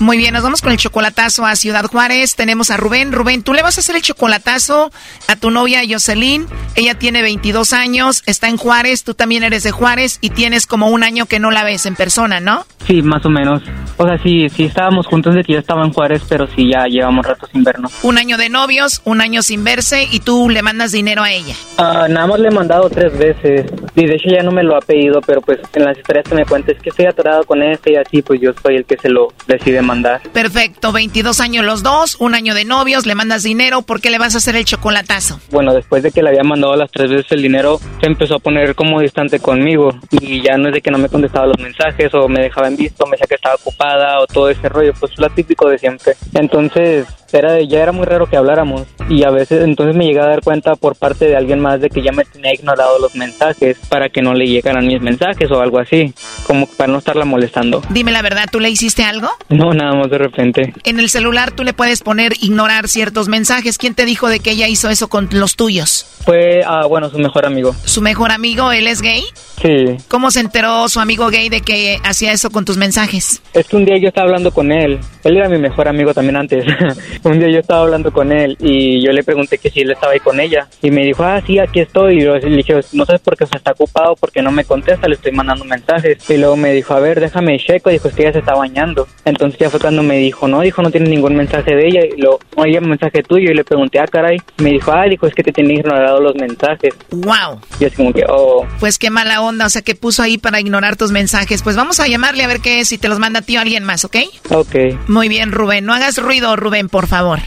Muy bien, nos vamos con el chocolatazo a Ciudad Juárez. Tenemos a Rubén. Rubén, tú le vas a hacer el chocolatazo a tu novia Jocelyn. Ella tiene 22 años, está en Juárez, tú también eres de Juárez y tienes como un año que no la ves en persona, ¿no? Sí, más o menos. O sea, sí, sí estábamos juntos de que yo estaba en Juárez, pero sí ya llevamos rato sin vernos. Un año de novios, un año sin verse y tú le mandas dinero a ella. Ah, nada más le he mandado tres veces. Y de hecho ya no me lo ha pedido, pero pues en las historias que me cuenta es que estoy atorado con este y así, pues yo soy el que se lo decide mandar. Perfecto, 22 años los dos, un año de novios, le mandas dinero, ¿por qué le vas a hacer el chocolatazo? Bueno, después de que le había mandado las tres veces el dinero, se empezó a poner como distante conmigo. Y ya no es de que no me contestaba los mensajes o me dejaba en visto, me decía que estaba ocupada o todo ese rollo, pues lo típico de siempre. Entonces, era de- ya era muy raro que habláramos. Y a veces entonces me llegué a dar cuenta por parte de alguien más de que ya me tenía ignorado los mensajes para que no le llegaran mis mensajes o algo así, como para no estarla molestando. Dime la verdad, ¿tú le hiciste algo? No, nada más de repente. En el celular tú le puedes poner ignorar ciertos mensajes. ¿Quién te dijo de que ella hizo eso con los tuyos? Fue, ah, bueno, su mejor amigo. ¿Su mejor amigo, él es gay? Sí. ¿Cómo se enteró su amigo gay de que hacía eso con tus mensajes? Es que un día yo estaba hablando con él. Él era mi mejor amigo también antes. un día yo estaba hablando con él y yo le pregunté que si él estaba ahí con ella. Y me dijo, ah, sí, aquí estoy. Y yo le dije, no sabes por qué se está ocupado, porque no me contesta, le estoy mandando mensajes. Y luego me dijo, a ver, déjame checo. Dijo, es que ella se está bañando. Entonces ya fue cuando me dijo, no, dijo, no tiene ningún mensaje de ella. Y luego, oye, un mensaje tuyo. Y le pregunté, ah, caray. Me dijo, ah, dijo, es que te tiene ignorado los mensajes. ¡Wow! Y es como que, oh. Pues qué mala onda, o sea, que puso ahí para ignorar tus mensajes. Pues vamos a llamarle a ver qué es, si te los manda a ti o alguien más, ¿ok? Ok. Muy bien, Rubén. No hagas ruido, Rubén, por favor.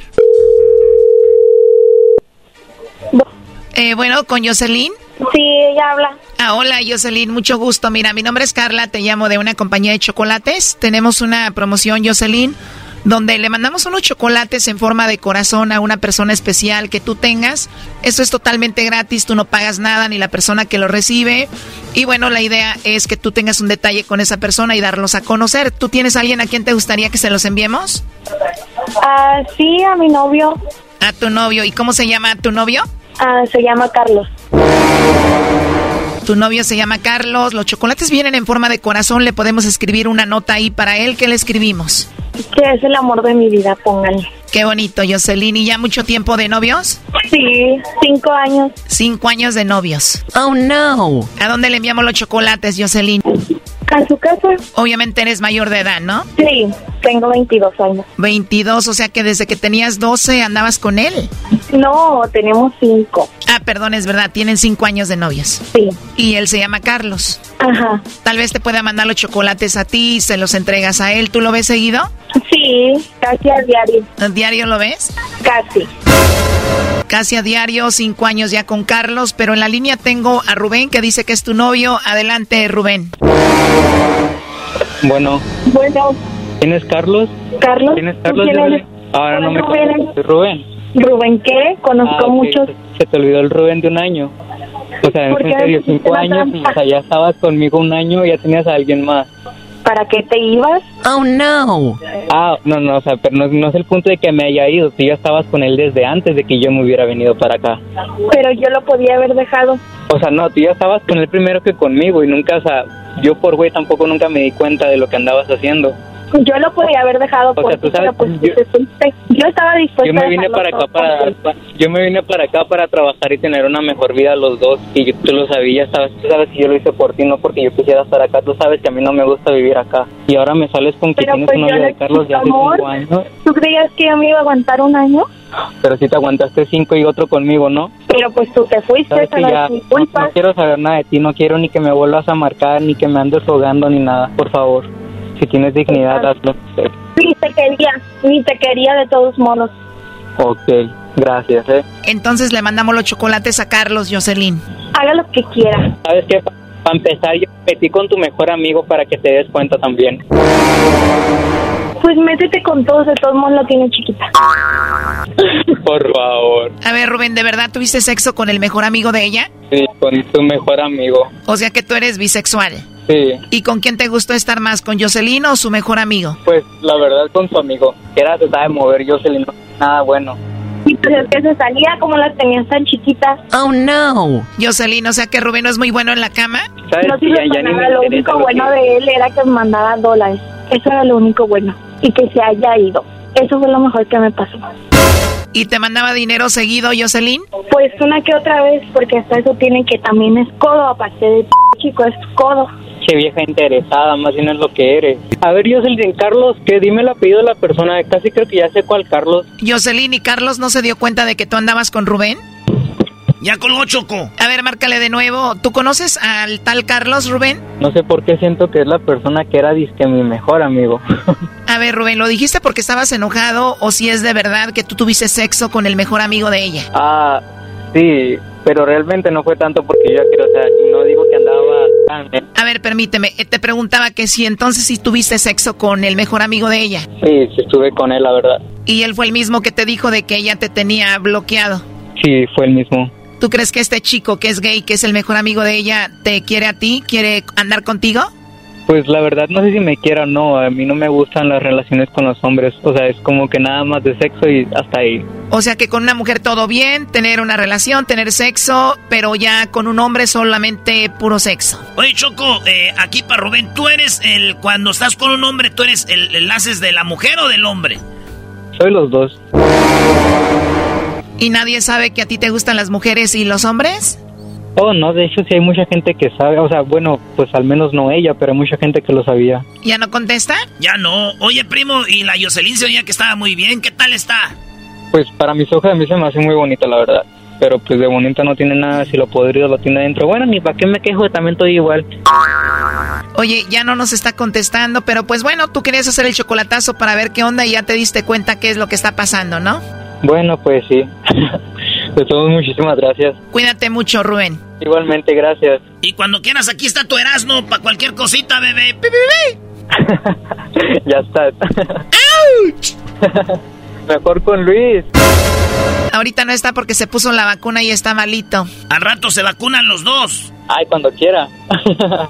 Eh, bueno, con Jocelyn. Sí, ella habla. Ah, hola Jocelyn, mucho gusto. Mira, mi nombre es Carla, te llamo de una compañía de chocolates. Tenemos una promoción, Jocelyn, donde le mandamos unos chocolates en forma de corazón a una persona especial que tú tengas. Esto es totalmente gratis, tú no pagas nada ni la persona que lo recibe. Y bueno, la idea es que tú tengas un detalle con esa persona y darlos a conocer. ¿Tú tienes alguien a quien te gustaría que se los enviemos? Ah, sí, a mi novio. A tu novio. ¿Y cómo se llama tu novio? Ah, se llama Carlos. Tu novio se llama Carlos. Los chocolates vienen en forma de corazón. Le podemos escribir una nota ahí para él. ¿Qué le escribimos? Que es el amor de mi vida, pónganle. Qué bonito, Jocelyn. ¿Y ya mucho tiempo de novios? Sí, cinco años. Cinco años de novios. Oh, no. ¿A dónde le enviamos los chocolates, Jocelyn? A su casa. Obviamente eres mayor de edad, ¿no? Sí, tengo 22 años. 22, o sea que desde que tenías 12 andabas con él. No, tenemos cinco. Ah, perdón, es verdad, tienen cinco años de novios. Sí. Y él se llama Carlos. Ajá. Tal vez te pueda mandar los chocolates a ti y se los entregas a él. ¿Tú lo ves seguido? Sí, casi a diario. ¿A diario lo ves? Casi. Casi a diario, cinco años ya con Carlos, pero en la línea tengo a Rubén que dice que es tu novio. Adelante, Rubén. Bueno, Bueno, ¿quién es Carlos? Carlos. ¿Quién es Carlos? ¿quién eres? Ahora no me Rubén. Rubén. Rubén, ¿qué? Conozco Ah, ok. muchos. Se te olvidó el Rubén de un año. O sea, en ¿Por qué serio, cinco años, trampa? o sea, ya estabas conmigo un año y ya tenías a alguien más. ¿Para qué te ibas? Oh, no. Ah, no, no, o sea, pero no, no es el punto de que me haya ido. Tú ya estabas con él desde antes de que yo me hubiera venido para acá. Pero yo lo podía haber dejado. O sea, no, tú ya estabas con él primero que conmigo y nunca, o sea, yo por güey tampoco nunca me di cuenta de lo que andabas haciendo. Yo lo podía haber dejado O sea, por tú sabes, pero pues yo- estaba dispuesta Yo me a vine dejarlo para acá para, yo me vine para acá para trabajar y tener una mejor vida los dos y yo- tú lo sabías, sabes, tú sabes que yo lo hice por ti, no porque yo quisiera estar acá, tú sabes que a mí no me gusta vivir acá y ahora me sales con que Pero tienes pues un yo novio de Carlos de hace amor. cinco años, ¿Tú creías que yo me iba a aguantar un año? pero si te aguantaste cinco y otro conmigo, ¿no? Pero pues tú te fuiste, Sabes que no ya no quiero saber nada de ti, no quiero ni que me vuelvas a marcar, ni que me andes rogando, ni nada, por favor. Si tienes dignidad, hazlo. Ni te quería, ni te quería de todos modos. Ok, gracias, eh. Entonces le mandamos los chocolates a Carlos, Jocelyn. Haga lo que quiera. ¿Sabes qué? Para empezar, yo me metí con tu mejor amigo para que te des cuenta también. Pues métete con todos, de todos modos lo tiene chiquita. Por favor. A ver, Rubén, ¿de verdad tuviste sexo con el mejor amigo de ella? Sí, con tu mejor amigo. O sea que tú eres bisexual. Sí, ¿Y con quién te gustó estar más? ¿Con Jocelyn o su mejor amigo? pues la verdad con tu amigo. Era tratar de mover se no nada bueno. Y pues es que se salía como las tenías tan chiquitas. Oh, no. Jocelyn, o sea que Rubén no es muy bueno en la cama. ¿Sabes? No Sí, sirve ya, ya nada, lo único lo bueno que- de él era que me mandaba dólares. Eso era lo único bueno. Y que se haya ido. Eso fue lo mejor que me pasó. ¿Y te mandaba dinero seguido, Jocelyn? Pues una que otra vez, porque hasta eso tiene que también es codo, aparte de p- chico, es codo. Che vieja interesada, más bien es lo que eres. A ver, el Carlos, que dime el apellido de la persona, casi creo que ya sé cuál Carlos. Jocelyn y Carlos no se dio cuenta de que tú andabas con Rubén. Ya colgó Choco. A ver, márcale de nuevo. ¿Tú conoces al tal Carlos, Rubén? No sé por qué siento que es la persona que era disque mi mejor amigo. A ver, Rubén, ¿lo dijiste porque estabas enojado o si es de verdad que tú tuviste sexo con el mejor amigo de ella? ah, sí, pero realmente no fue tanto porque yo quiero, o sea, no digo. A ver, permíteme, eh, te preguntaba que si entonces sí tuviste sexo con el mejor amigo de ella. Sí, sí estuve con él, la verdad. Y él fue el mismo que te dijo de que ella te tenía bloqueado. Sí, fue el mismo. ¿Tú crees que este chico que es gay, que es el mejor amigo de ella, te quiere a ti? ¿Quiere andar contigo? Pues la verdad no sé si me quiera o no, a mí no me gustan las relaciones con los hombres, o sea, es como que nada más de sexo y hasta ahí. O sea que con una mujer todo bien, tener una relación, tener sexo, pero ya con un hombre solamente puro sexo. Oye, Choco, eh, aquí para Rubén, ¿tú eres el, cuando estás con un hombre, tú eres el, el haces de la mujer o del hombre? Soy los dos. ¿Y nadie sabe que a ti te gustan las mujeres y los hombres? Oh, no, de hecho sí hay mucha gente que sabe, o sea, bueno, pues al menos no ella, pero hay mucha gente que lo sabía. ¿Ya no contesta? Ya no. Oye, primo, y la Jocelyn se oía que estaba muy bien. ¿Qué tal está? Pues para mis ojos a mí se me hace muy bonita, la verdad. Pero pues de bonita no tiene nada, si lo podrido lo tiene dentro. Bueno, ni para qué me quejo, también estoy igual. Oye, ya no nos está contestando, pero pues bueno, tú querías hacer el chocolatazo para ver qué onda y ya te diste cuenta qué es lo que está pasando, ¿no? Bueno, pues sí. De todos, muchísimas gracias. Cuídate mucho, Rubén. Igualmente, gracias. Y cuando quieras, aquí está tu Erasmo para cualquier cosita, bebé. Pi, pi, pi. ya está. Mejor con Luis. Ahorita no está porque se puso la vacuna y está malito. Al rato se vacunan los dos. Ay, cuando quiera.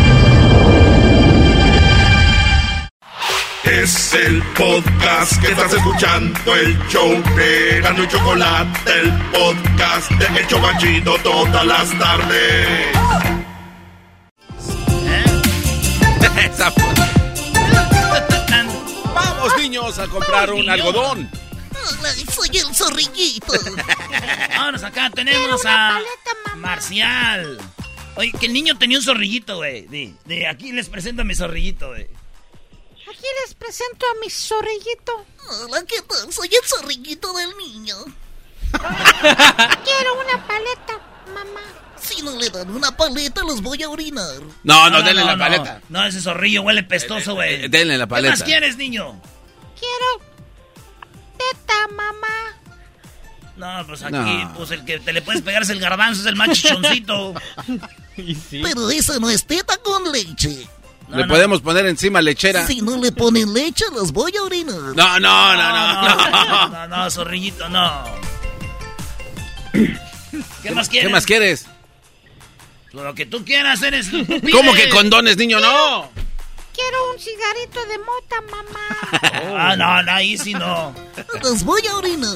Es el podcast que estás escuchando, el show de Gano y Chocolate, el podcast de El Chocachito todas las tardes. Vamos, niños, a comprar un algodón. soy el zorrillito. Vámonos acá, tenemos a Marcial. Oye, que el niño tenía un zorrillito, güey. De, de aquí les presento a mi zorrillito, güey. Aquí les presento a mi zorrillito. Hola, ¿qué tal? Soy el zorrillito del niño. Quiero una paleta, mamá. Si no le dan una paleta, los voy a orinar. No, no, denle la paleta. No, ese zorrillo huele pestoso, güey. Eh, denle la paleta. ¿Qué más quieres, niño? Quiero teta, mamá. No, pues aquí, No. pues el que te le puedes pegar es el garbanzo, es el más chichoncito. Pero esa no es teta con leche. Le podemos poner encima lechera. Si no le ponen leche, los voy a orinar. No, no, no, no, no. No, no, zorrillito, no. ¿Qué más quieres? ¿Qué más quieres? Lo que tú quieras, eres. tú ¿Cómo que condones, niño? No. Quiero un cigarrito de mota, mamá. Ah, no, no, ahí sí no. Los voy a orinar.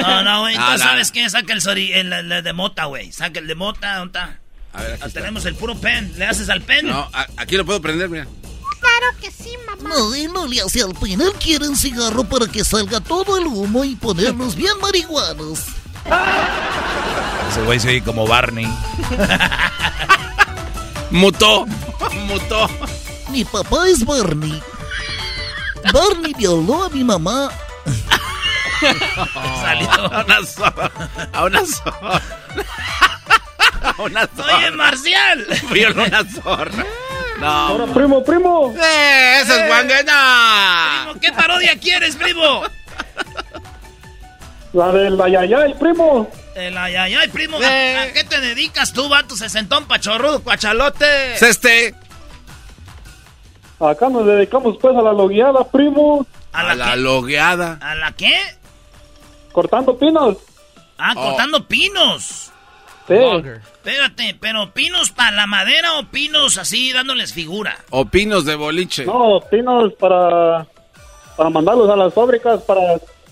No, no, güey. No, ¿sabes qué? Saca el, sori- el, el- el de mota, güey. Saca el de mota, ¿dónde está? A ver, aquí Ah, está. tenemos el puro pen. ¿Le haces al pen? No, a- aquí lo puedo prender, mira. Claro que sí, mamá. No, él no le hace al pin. Él quiere un cigarro para que salga todo el humo y ponernos bien marihuanos. Ese güey se oye como Barney. Mutó. Mutó. Mi papá es Barney. Barney violó a mi mamá. Salió. A una zorra. A una zorra. A una zorra. Oye, Marcial. Violó una zorra. No. Ahora, primo, primo. ¡Eh! ¡Ese es Juan Guena! Primo, ¿Qué parodia quieres, primo? La del ayayay, primo. El ay, ay, ay, primo. ¿a- Eh. ¿A, qué te dedicas tú, vato sesentón pachorrudo, cuachalote? Es este. Acá nos dedicamos pues a la logueada, primo. ¿A A la, logueada. ¿A la qué? Cortando pinos. Ah, Oh. cortando pinos. Sí. Espérate, pero pinos para la madera o pinos así dándoles figura. O pinos de boliche. No, pinos para, para mandarlos a las fábricas para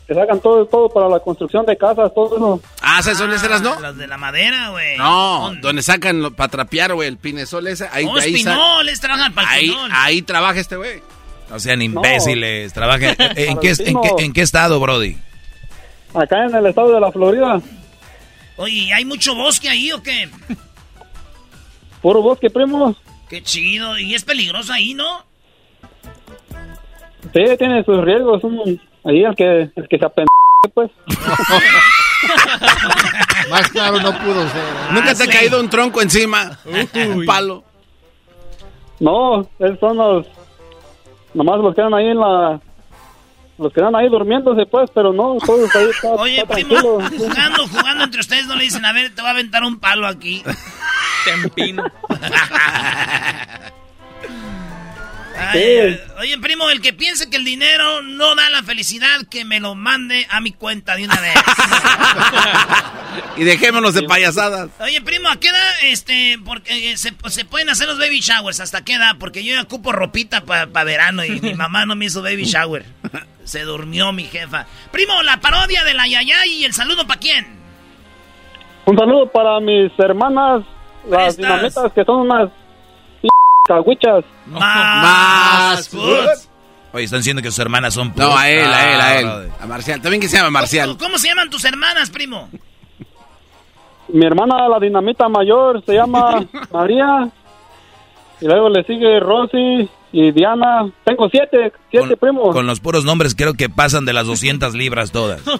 que se hagan todo, todo para la construcción de casas, todo eso. Ah, ¿sabes dónde eras, no? Las de la madera, güey. No, ¿Dónde? donde sacan para trapear, güey, el pinesol ese. Ahí, Oh, ahí, espinoles trabajan para ahí, pinol. ahí trabaja este güey. No sean imbéciles. Trabajen. ¿En, qué, en, qué, en qué estado, Brody? Acá en el estado de la Florida. Oye, ¿y ¿hay mucho bosque ahí o qué? Puro bosque, primo. Qué chido. Y es peligroso ahí, ¿no? Sí, tiene sus riesgos. Un, ahí el que, el que se apende, pues. Más claro no pudo ser. ¿eh? Nunca Ah, te sí. ha caído un tronco encima. Un palo. No, esos son los... Nomás los quedan ahí en la... Los quedan ahí durmiéndose, pues, pero no, todos ahí está, Oye, está primo, jugando, jugando entre ustedes, no le dicen, a ver, te voy a aventar un palo aquí. Sí. ay, Oye, primo, el que piense que el dinero no da la felicidad, que me lo mande a mi cuenta de una vez. Y dejémonos de payasadas. Oye, primo, ¿a qué edad este, porque, eh, se, se pueden hacer los baby showers? ¿Hasta qué edad? Porque yo ya ocupo ropita para verano y mi mamá no me hizo baby shower. Se durmió mi jefa. Primo, la parodia de la yaya y el saludo para quién? Un saludo para mis hermanas, las dinamitas, que son unas p cagüichas. Más. foods. Oye, están diciendo que sus hermanas son... No, a él, a él, a él. A Marcial. También que se llama Marcial. ¿Cómo, cómo se llaman tus hermanas, primo? Mi hermana, la dinamita mayor, se llama María. Y luego le sigue Rosy y Diana. Tengo siete, siete Con, primos. con los puros nombres creo que pasan de las 200 libras todas.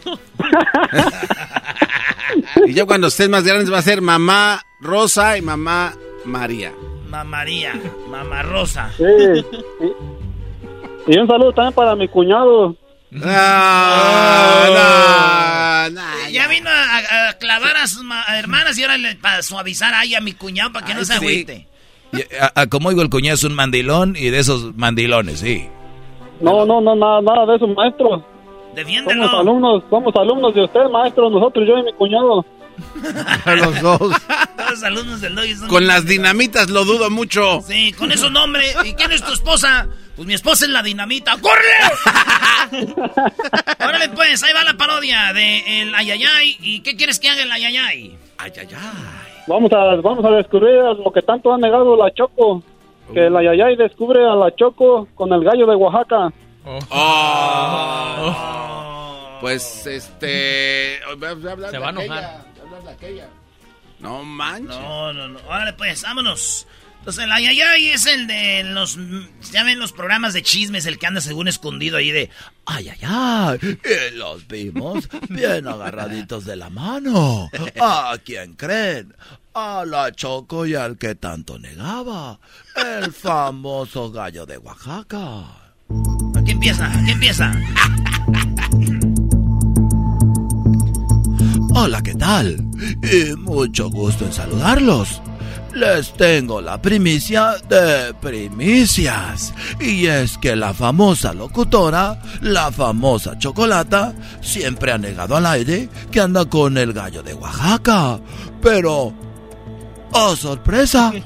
Y ya cuando estés más grandes va a ser mamá Rosa y mamá María. Mamá María, mamá Rosa. Sí. Y, y un saludo también para mi cuñado. Ah, no, no, ya vino a, a clavar a sus ma- hermanas y ahora le, para suavizar ahí a mi cuñado para que no se sí. agüite. Y, a- a- como digo, el cuñado es un mandilón y de esos mandilones, sí. No, no, no, nada, nada de eso, maestro. Defiéndelo. Somos alumnos, somos alumnos de usted, maestro, nosotros, yo y mi cuñado. Los dos. Todos los alumnos del Doggy son- Con las dinamitas lo dudo mucho. Sí, con esos nombres. ¿Y quién es tu esposa? Pues mi esposa es la dinamita. ¡Córrele! Órale, pues, ahí va la parodia de el Ayayay. ¿Y qué quieres que haga el Ayayay? Vamos a, vamos a descubrir lo que tanto ha negado la Choco. Que la Yayay descubre a la Choco con el gallo de Oaxaca. Oh. Pues este. Se va a enojar. No manches. No, no, no. Órale, pues, vámonos. Entonces, el ayayay es el de los. Ya ven los programas de chismes, el que anda según escondido ahí de. Ay, ay, ay. Y los vimos bien agarraditos de la mano. ¿A quién creen? A la Choco y al que tanto negaba. El famoso gallo de Oaxaca. Aquí empieza, aquí empieza. Hola, ¿qué tal? Y mucho gusto en saludarlos. Les tengo la primicia de primicias. Y es que la famosa locutora, la famosa chocolata, siempre ha negado al aire que anda con el gallo de Oaxaca. Pero... ¡Oh, sorpresa!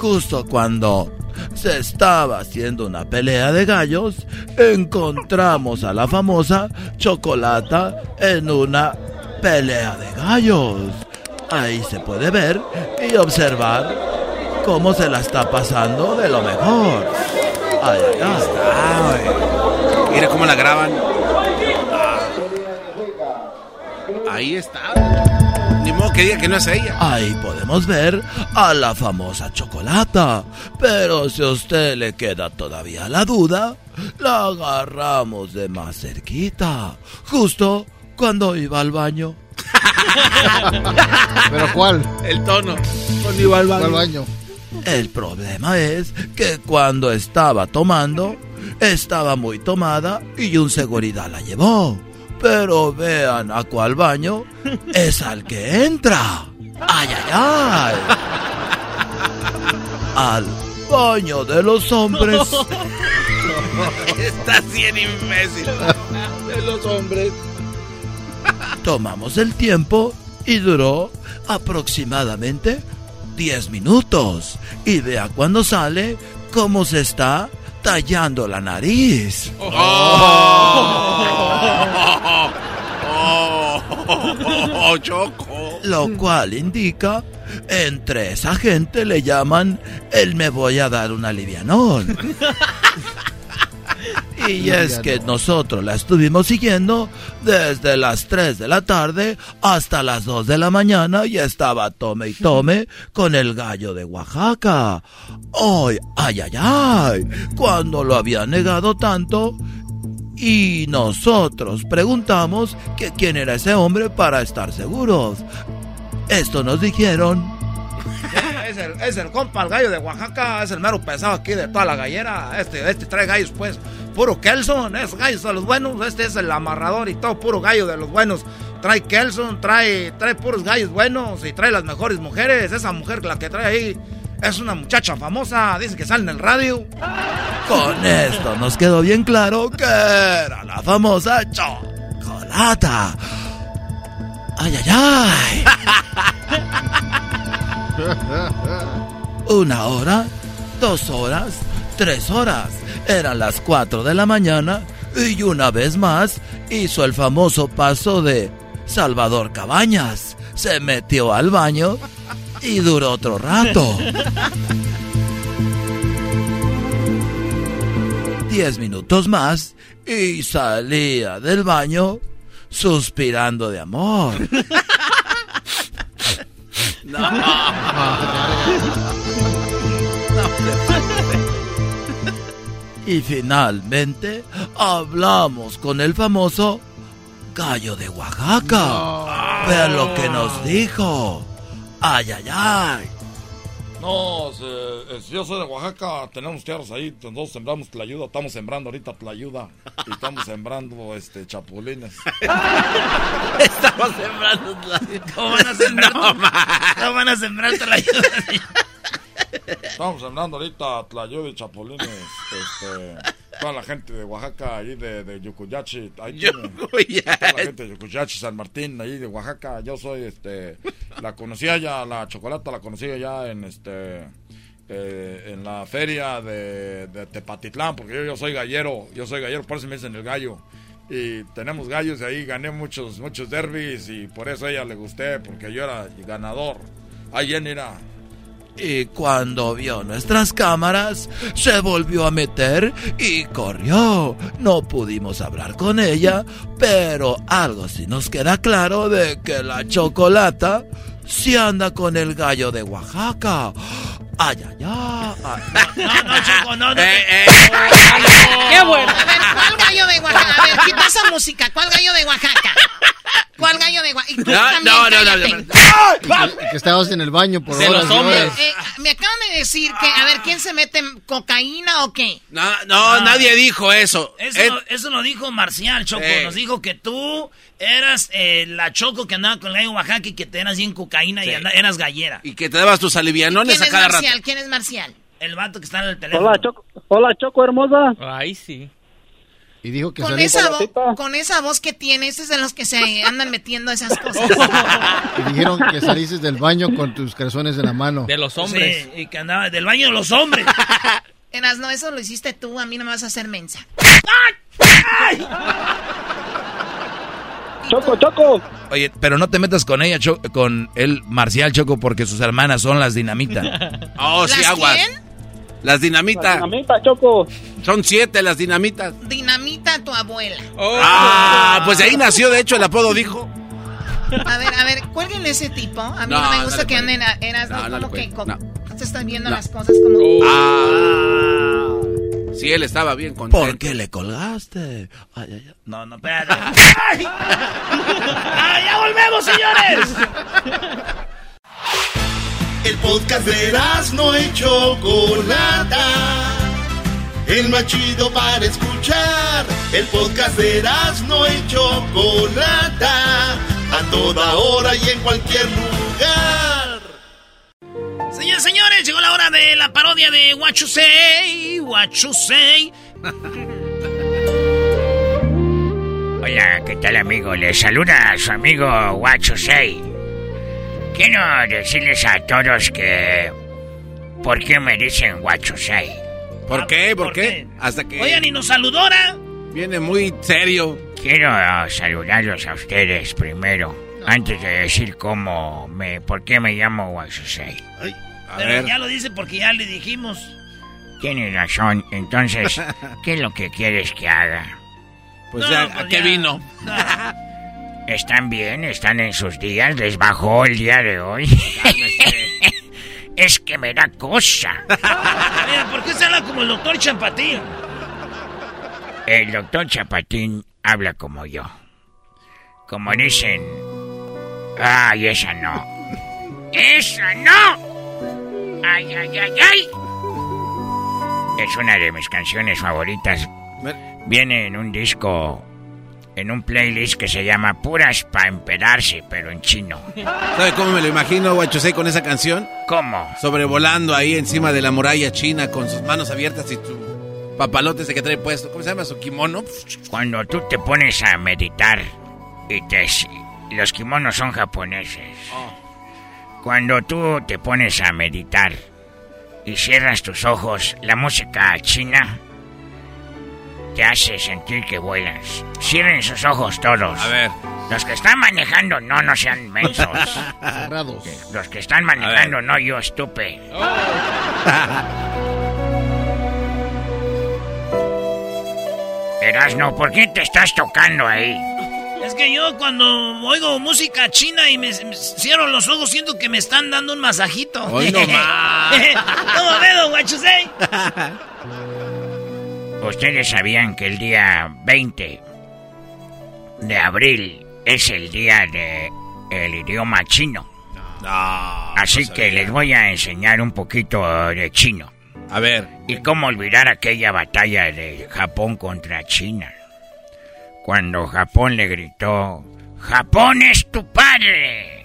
Justo cuando se estaba haciendo una pelea de gallos, encontramos a la famosa Chocolata en una pelea de gallos. Ahí se puede ver y observar cómo se la está pasando de lo mejor. Ay, ay. Mira cómo la graban. Ahí está. Ni modo que diga que no es ella. Ahí podemos ver a la famosa chocolata. Pero si a usted le queda todavía la duda, la agarramos de más cerquita. Justo cuando iba al baño. ¿Pero cuál? El tono. Cuando iba al baño. ¿Cuál baño? El problema es que cuando estaba tomando, estaba muy tomada y un seguridad la llevó. Pero vean a cuál baño es al que entra. ¡Ay, ay, ay! Al baño de los hombres. Estás bien imbécil. De los hombres. Tomamos el tiempo y duró aproximadamente 10 minutos. Y vea cuando sale cómo se está tallando la nariz. Oh, Choco. Lo cual indica, entre esa gente le llaman el me voy a dar un alivianón. Y es que nosotros la estuvimos siguiendo desde las 3 de la tarde hasta las 2 de la mañana y estaba tome y tome con el gallo de Oaxaca. ¡Ay, ay, ay, ay! Cuando lo había negado tanto y nosotros preguntamos que quién era ese hombre para estar seguros. Esto nos dijeron Es el, es el compa, el gallo de Oaxaca, es el mero pesado aquí de toda la gallera. Este, este trae gallos, pues, puro Kelson, es gallos de los buenos. Este es el amarrador y todo, puro gallo de los buenos. Trae Kelson, trae, trae puros gallos buenos y trae las mejores mujeres. Esa mujer, la que trae ahí, es una muchacha famosa, dice que sale en el radio. Con esto nos quedó bien claro que era la famosa chocolata. Ay, ay, ay. Una hora, dos horas, tres horas. Eran las cuatro de la mañana y una vez más hizo el famoso paso de Salvador Cabañas. Se metió al baño y duró otro rato. Diez minutos más y salía del baño suspirando de amor. No. Y finalmente hablamos con el famoso gallo de Oaxaca. Vean lo que nos dijo. Ay, ay, ay. No, se- es- yo soy de Oaxaca, tenemos tierras ahí, nosotros sembramos tlayuda, estamos sembrando ahorita tlayuda y estamos sembrando este chapulines. Estamos sembrando ¿Cómo van a sembrar? ¿Cómo van a sembrar la Estamos sembrando ahorita tlayuda y chapulines, este, toda la gente de Oaxaca, ahí de, de Yucuyachi, ahí toda la gente de Yucuyachi, San Martín, ahí de Oaxaca, yo soy, este, la conocía ya, la chocolata la conocía ya en, este, eh, en la feria de, de Tepatitlán, porque yo, soy gallero, yo soy gallero, por eso me dicen el gallo. Y tenemos gallos y ahí gané muchos, muchos derbis y por eso a ella le gusté, porque yo era ganador. Ahí Jenny era... Y cuando vio nuestras cámaras, se volvió a meter y corrió. No pudimos hablar con ella, pero algo sí nos queda claro de que la chocolata sí anda con el gallo de Oaxaca. Ay, ay, ay. No, no, Choco, no, no. Eh, ¡Qué bueno! A ver, ¿cuál gallo de Oaxaca? A ver, quita esa música. ¿Cuál gallo de Oaxaca? ¿Cuál gallo de Oaxaca? Y tú No, también, no, no, no, cállate. Que estabas en el baño por De horas los y hombres. horas. Eh, me acaban de decir que, a ver, ¿quién se mete cocaína o qué? No, no, nadie dijo eso. Eso, Eh, lo- eso lo dijo Marcial, Choco. Eh. Nos dijo que tú eras eh, la Choco que andaba con el gallo Oaxaca y que te eras bien cocaína y eras gallera. y que te dabas tus alivianones ¿Quién a es cada rato. Marcial? ¿Quién es Marcial? El vato que está en el teléfono. Hola, Choco, hola, Choco hermosa. Ahí sí. Y dijo que Con esa, vo- con esa voz que tienes, es de los que se andan metiendo esas cosas. y dijeron que saliste del baño con tus calzones en la mano. De los Sí, y que andaba del baño de los hombres. Eras, no, eso lo hiciste tú, a mí no me vas a hacer mensa. Choco, Choco. Oye, pero no te metas con ella, Cho- con el Marcial Choco, porque sus hermanas son las dinamita. Oh, sí, ¿Las aguas. quién? Las dinamitas. dinamita, Choco. Son siete las dinamitas. Dinamita tu abuela. Ah, pues de ahí nació, de hecho, el apodo dijo. A ver, a ver, cuélguenle ese tipo. A mí no, No, me gusta que anden a, eras, No, ¿no? no le como que como- se están viendo No. las cosas como... Ah. Sí, él estaba bien contento. ¿Por qué le colgaste? Ay, ay, ay. No, no, espérate. ¡Ay! ¡Ah, ya volvemos, señores! El podcast de no y Chocolata. El más chido para escuchar. El podcast de no y Chocolata. A toda hora y en cualquier lugar. Señores, señores, llegó la hora de la parodia de What You Say, What You Say. Hola, ¿qué tal amigo? Les saluda a su amigo Say. Quiero decirles a todos que... ¿Por qué me dicen Say? ¿Por qué? ¿Por, qué? Hasta que Oigan, ¿y nos saludora? viene muy serio. Quiero saludarlos a ustedes primero, antes de decir cómo me... ¿Por qué me llamo Pero ya lo dice porque ya le dijimos. Tienes razón, entonces, ¿qué es lo que quieres que haga? Pues No, ya, pues ¿a qué ya. vino? ¿Están bien? ¿Están en sus días? ¿Les bajó el día de hoy? es que me da cosa. Mira, ¿por qué se habla como el doctor Champatín? El doctor Chapatín habla como yo. Como dicen... ¡Ay, esa no! ¡Esa no! ¡Ay, ay, ay, ay! Es una de mis canciones favoritas. Viene en un disco... En un playlist que se llama Puras pa' empedarse, pero en chino. ¿Sabe cómo me lo imagino, Guachosei, con esa canción? ¿Cómo? Sobrevolando ahí encima de la muralla china con sus manos abiertas y su papalote ese que trae puesto. ¿Cómo se llama? ¿Su kimono? Cuando tú te pones a meditar y te... Los kimonos son japoneses. Cuando tú te pones a meditar y cierras tus ojos, la música china te hace sentir que vuelas. Cierren sus ojos todos. A ver. Los que están manejando, no, no sean mensos. Cerrados. Los que están manejando, no yo, estupe. Erasno, ¿por qué te estás tocando ahí? Es que yo cuando oigo música china y me, me cierro los ojos siento que me están dando un masajito. Hoy no más. ¿Cómo ve, don Guachusei? Ustedes sabían que el día 20 de abril es el día de el idioma chino. Así que les voy a enseñar un poquito de chino. A ver. ¿Y cómo olvidar aquella batalla de Japón contra China? Cuando Japón le gritó, Japón es tu padre.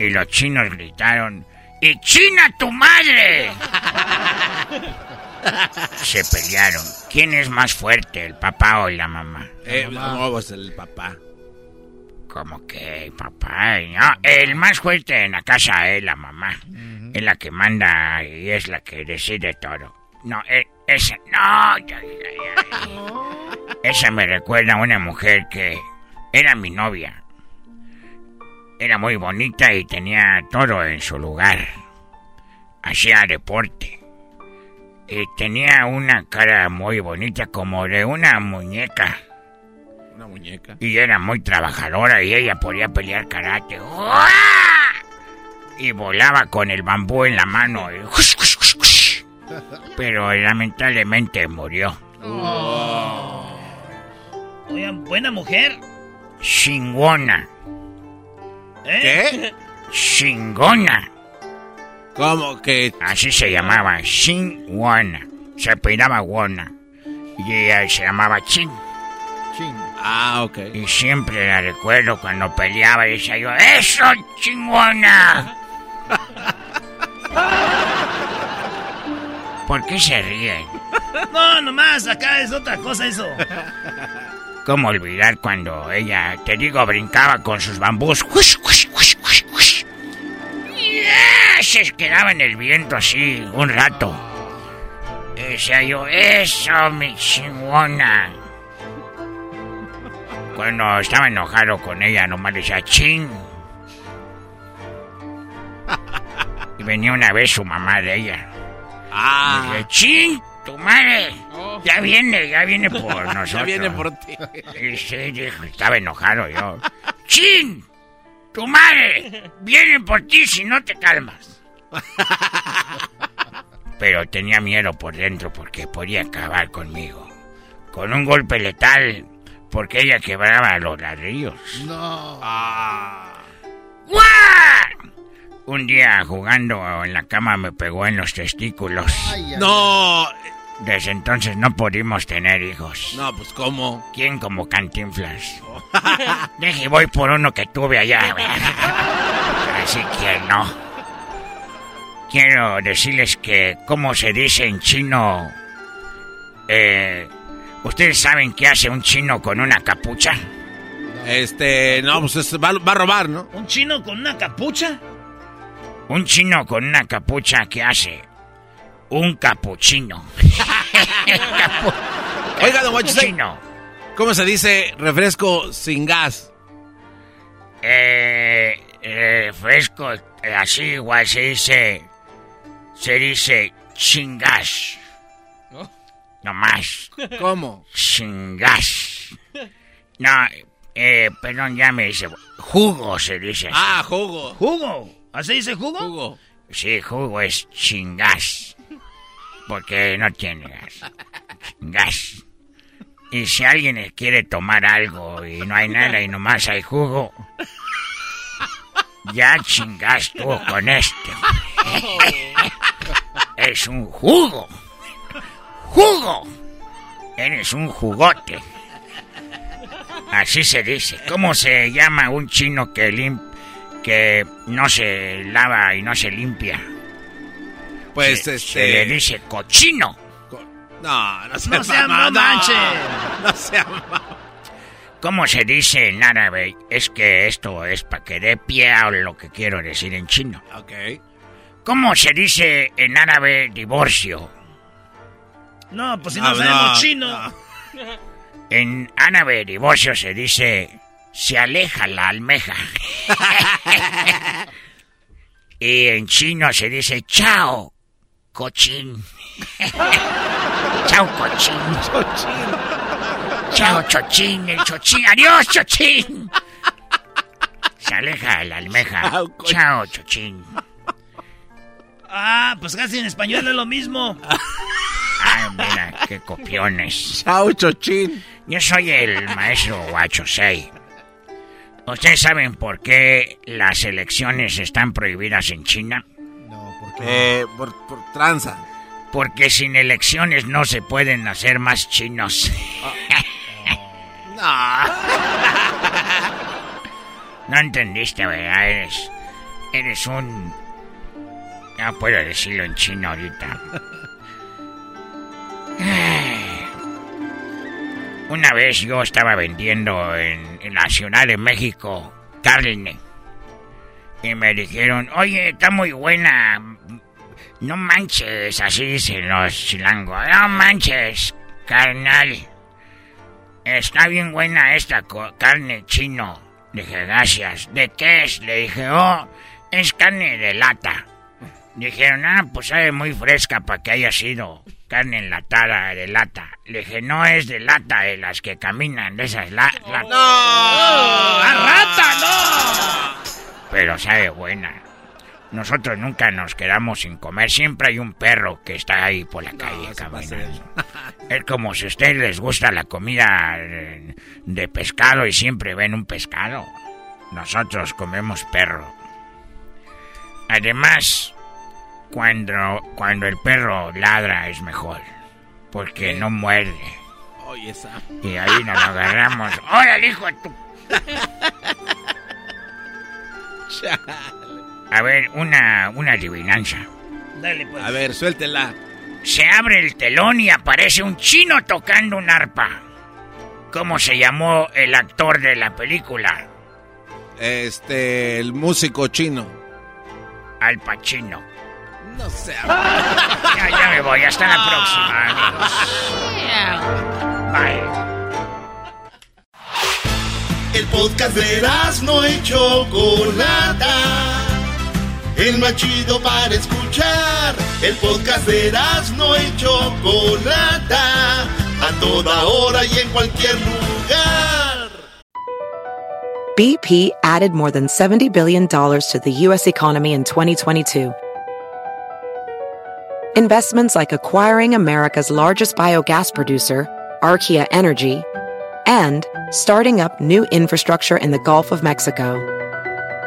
y los chinos gritaron, ¡Y China tu madre! Se pelearon. ¿Quién es más fuerte, el papá o la mamá? Eh, no, pues el papá. ¿Cómo que papá? No, el más fuerte en la casa es la mamá. Es la que manda y es la que decide todo. No, e- esa... No, ya, ya, ya. Esa me recuerda a una mujer que era mi novia. Era muy bonita y tenía todo en su lugar. Hacía deporte. Y tenía una cara muy bonita como de una muñeca. Una muñeca. Y era muy trabajadora y ella podía pelear karate. ¡Uah! Y volaba con el bambú en la mano. y Pero lamentablemente murió. Oigan, buena mujer. Chingona. ¿Eh? ¿Qué? Chingona. ¿Cómo que? Así se llamaba, Chingona. Se apellidaba Wona. Y ella se llamaba Ching. Ah, ok. Y siempre la recuerdo cuando peleaba y decía yo, ¡Eso, chingona! ¿Por qué se ríen? No, nomás, acá es otra cosa eso. ¿Cómo olvidar cuando ella, te digo, brincaba con sus bambús? ¡Hush, hush, hush, hush, hush! Y. Se quedaba en el viento así un rato. Y decía yo, ¡Eso, mi chingona! Cuando estaba enojado con ella, nomás decía, ¡Ching! Y venía una vez su mamá de ella. Ah. Y dije, ¡Ching! ¡Tu madre! Ya viene, ya viene por nosotros. Ya viene por ti. Y sí, dijo, estaba enojado yo. ¡Chin! ¡Tu madre! Vienen por ti si no te calmas. Pero tenía miedo por dentro porque podía acabar conmigo. Con un golpe letal, porque ella quebraba los ladrillos. No. ¡Guau! Un día jugando en la cama me pegó en los testículos. No. Desde entonces no pudimos tener hijos. No, pues ¿cómo? ¿Quién como cantinflas? Deje, voy por uno que tuve allá. Así que no. Quiero decirles que, ¿cómo se dice en chino? Eh, ¿Ustedes saben qué hace un chino con una capucha? Este, no, pues es- va, va a robar, ¿no? ¿Un chino con una capucha? Un chino con una capucha, ¿qué hace? Un capuchino. Oiga, don. ¿cómo se dice refresco sin gas? Eh, eh, fresco, eh, así igual se dice, se dice chingas. No más. ¿Cómo? Chingas. No, eh, perdón, ya me dice, jugo se dice. así. Ah, jugo. ¿Jugo? ¿Así dice jugo? Jugo. Sí, jugo es chingas. Porque no tiene gas. Gas. Y si alguien quiere tomar algo y no hay nada y nomás hay jugo, ya chingas tú con este. es un jugo. ¡Jugo! Eres un jugote. Así se dice. ¿Cómo se llama un chino que lim que no se lava y no se limpia? Pues se, este. se le dice cochino. No, no se No sea- no manche. No sea ¿Cómo se dice en árabe? Es que esto es para que dé pie a lo que quiero decir en chino. Ok. ¿Cómo se dice en árabe divorcio? No, pues si no, Ah, sabemos no, chino. En árabe divorcio se dice se aleja la almeja. y en chino se dice chao, cochín. chao, cochín. Chao, chochín, el chochín. Adiós, chochín. Se aleja la almeja. Chao, chochín. Ah, pues casi en español es lo mismo. Ay, mira, qué copiones. Chao, Chochín. Yo soy el maestro Guachosei. ¿Ustedes saben por qué las elecciones están prohibidas en China? Eh, por, por tranza. Porque sin elecciones no se pueden hacer más chinos. No entendiste, ¿verdad? Eres, eres un... Ya puedo decirlo en chino ahorita. Una vez yo estaba vendiendo en, en la Ciudad de México carne. Y me dijeron, oye, está muy buena. No manches, así dicen los chilangos. No manches, carnal. Está bien buena esta carne chino. Dije, gracias. ¿De qué es? Le dije, oh, es carne de lata. Dijeron, ah, pues sabe muy fresca para que haya sido carne enlatada de lata. Le dije, no es de lata, de las que caminan, de esas la. ¡No! ¡A rata, no! Pero sabe buena. Nosotros nunca nos quedamos sin comer. Siempre hay un perro que está ahí por la calle caminando. Es como si a ustedes les gusta la comida eh, de pescado y siempre ven un pescado. Nosotros comemos perro. Además, cuando, cuando el perro ladra es mejor. Porque no muerde. Oye, esa. Y ahí nos lo agarramos. ¡Órale, hijo de tu... A ver, una, una adivinanza. Dale, pues. A ver, suéltela. Se abre el telón y aparece un chino tocando un arpa. ¿Cómo se llamó el actor de la película? Este, el músico chino. Al Pacino. No sé. Ya, ya me voy. Hasta la próxima, amigos. Bye. El podcast de no y Chocolata. El más chido para escuchar. El podcast de no y Chocolata. A toda hora y en cualquier lugar. BP added more than $70 billion to the U.S. economy in 2022. Investments like acquiring America's largest biogas producer, Archaea Energy, and starting up new infrastructure in the Gulf of Mexico.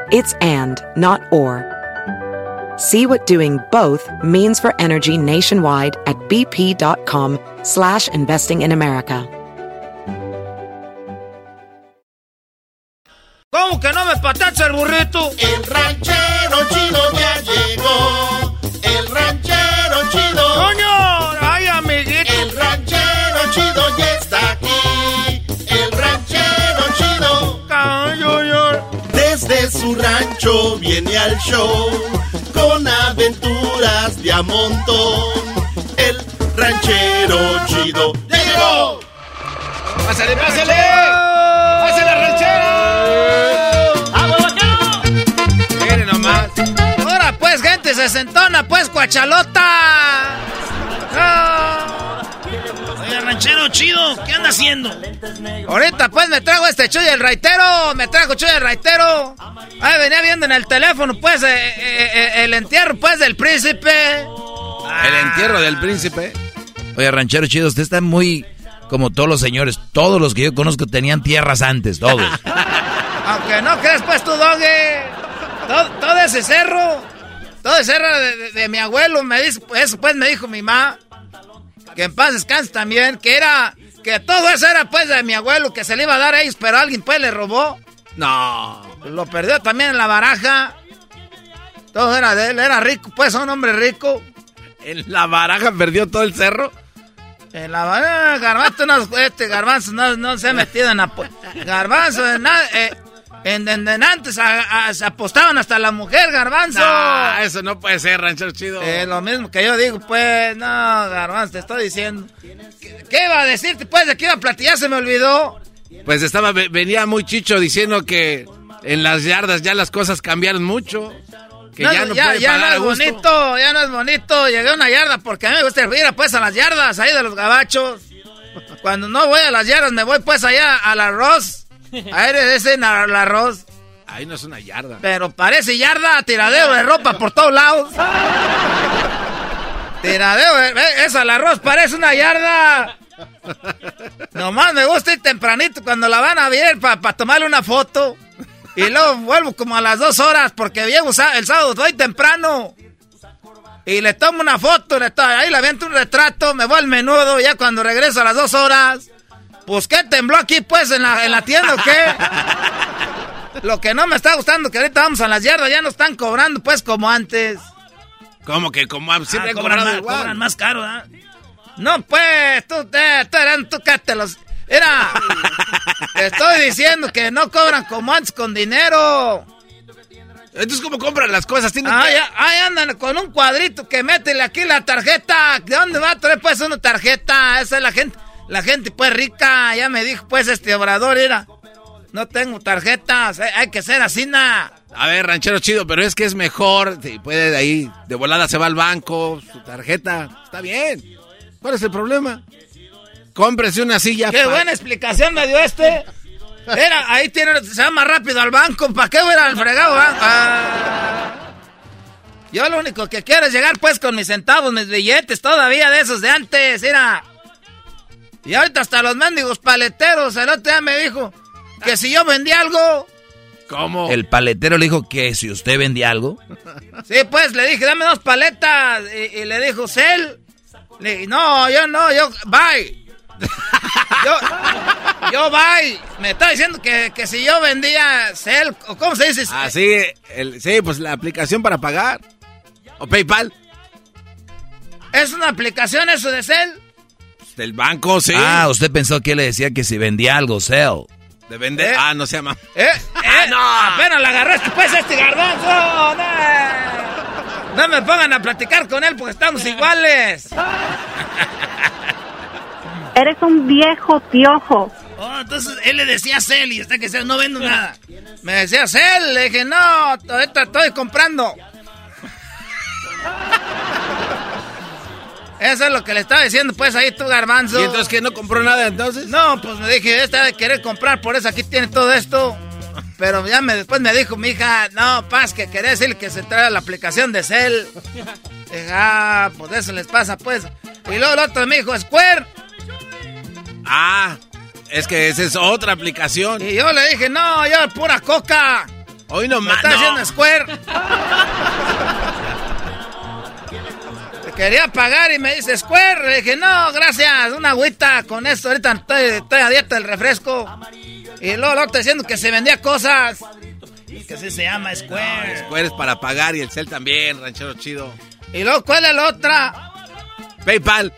It's and, not or. See what doing both means for energy nationwide at bp.com slash investing in America. ¿Cómo que no me patacha el burrito? El ranchero chido ya llegó. El ranchero chido. ¡Coño! ¡Ay, amiguito! El ranchero chido ya está aquí. El ranchero chido. Desde su rancho viene al show. Con aventuras de a montón. El ranchero chido llegó. ¡Pásale, pásale! ¡Pásale, pues, gente, se sentona, pues, cuachalota. Ah. Oye, ranchero chido, ¿qué anda haciendo? Ahorita pues me trago este chuy el raitero, me trago chuy el raitero. Ahí venía viendo en el teléfono pues eh, eh, eh, el entierro pues del príncipe. El entierro del príncipe. Oye, ranchero chido, usted está muy como todos los señores. Todos los que yo conozco tenían tierras antes, todos. Aunque no crees pues tu doge. Todo, todo ese cerro, todo ese cerro de, de- de mi abuelo, me dice, eso pues me dijo mi mamá. Que en paz descanse también, que era, que todo eso era pues de mi abuelo, que se le iba a dar a ellos, pero alguien pues le robó. No. Lo perdió también en la baraja. Todo era de él, era rico, pues un hombre rico. En la baraja perdió todo el cerro. En la baraja, garbanzo, no, este garbanzo no, no se ha metido en apo- Garbanzo, en, na- eh, en, en- en antes a- a- se apostaban hasta la mujer, garbanzo. No, eso no puede ser, ranchero chido. Eh, lo mismo que yo digo, pues, no, garbanzo, te estoy diciendo. ¿Qué, qué iba a decirte, pues, de qué iba a platicar? Se me olvidó. Pues estaba, ve- venía muy chicho diciendo que en las yardas ya las cosas cambiaron mucho. Que No, ya no ya, puede ya pagar no a es gusto. bonito, ya no es bonito. Llegué a una yarda porque a mí me gusta ir pues a las yardas ahí de los gabachos. Cuando no voy a las yardas me voy pues allá al arroz. Dicen al arroz. Ahí no es una yarda. Pero parece yarda, tiradero de ropa por todos lados. Tiradeo, ve, eso al arroz parece una yarda. Nomás me gusta ir tempranito cuando la van a ver para tomarle una foto. Y luego vuelvo como a las dos horas porque llego el sábado, voy temprano. Y le tomo una foto, le to- ahí le aviento un retrato, me voy al menudo, ya cuando regreso a las dos horas. Pues, ¿qué tembló aquí, pues, en la, en la tienda o qué? Lo que no me está gustando que ahorita vamos a las yardas, ya no están cobrando, pues, como antes. ¿Cómo que como siempre Ah, cobran, más, cobran más caro, ¿ah? No, pues, tú, te, tú, eran- tú que te los... Era, te estoy diciendo que no cobran como antes con dinero. Entonces, ¿cómo compran las cosas? Tienen Ah, que- ya- ahí andan con un cuadrito que métele aquí la tarjeta. ¿De dónde va a traer pues una tarjeta? Esa es la gente, la gente pues rica. Ya me dijo pues este obrador, era. No tengo tarjetas, hay- hay que ser así, na. A ver, ranchero chido, pero es que es mejor. si puede de ahí, de volada se va al banco, su tarjeta. Está bien. ¿Cuál es el problema? Cómprese una silla. Qué buena explicación me dio este. Era, ahí tiene, se va más rápido al banco. ¿Para qué voy a al fregado banco? Ah. Yo lo único que quiero es llegar pues con mis centavos, mis billetes, todavía de esos de antes, era. Y ahorita hasta los mendigos paleteros, el otro día me dijo que si yo vendía algo, ¿Cómo? El paletero le dijo que si usted vendía algo. sí, pues le dije, dame dos paletas. Y, y le dijo, Cel. Le dije, no, yo no, yo, bye. Yo, yo, bye. Me está diciendo que, que si yo vendía Cel, o ¿cómo se dice? Ah, sí, el- sí, pues la aplicación para pagar. O PayPal. ¿Es una aplicación eso de Cel? Del banco, sí. Ah, usted pensó que le decía que si vendía algo, sell. De vender. ¿Eh? Ah, no se llama. ¿Eh? ¿Eh? no! Apenas la agarraste pues este garbanzo. No. no me pongan a platicar con él porque estamos iguales. Eres un viejo piojo. Oh, entonces él le decía Cel y está que Cel no vendo nada. Me decía Cel, le dije, no, ahorita estoy comprando. Eso es lo que le estaba diciendo pues ahí tú, garbanzo. ¿Y entonces que no compró nada entonces? No, pues me dije, esta de querer comprar, por eso aquí tiene todo esto. Pero ya me, después me dijo mi hija, no, Paz, que quería decirle que se trae la aplicación de Cel. Dije, ah, pues eso les pasa, pues. Y luego el otro me dijo, Square. Ah, es que esa es otra aplicación. Y yo le dije, no, yo pura coca. Hoy no Me está haciendo Square. Quería pagar y me dice Square. Le dije, no, gracias, una agüita con esto. Ahorita estoy, estoy a dieta del refresco. Y luego el otro diciendo que se vendía cosas. Que así se llama Square. Square es para pagar y el cel también, ranchero chido. Y luego, ¿cuál es la otra? PayPal.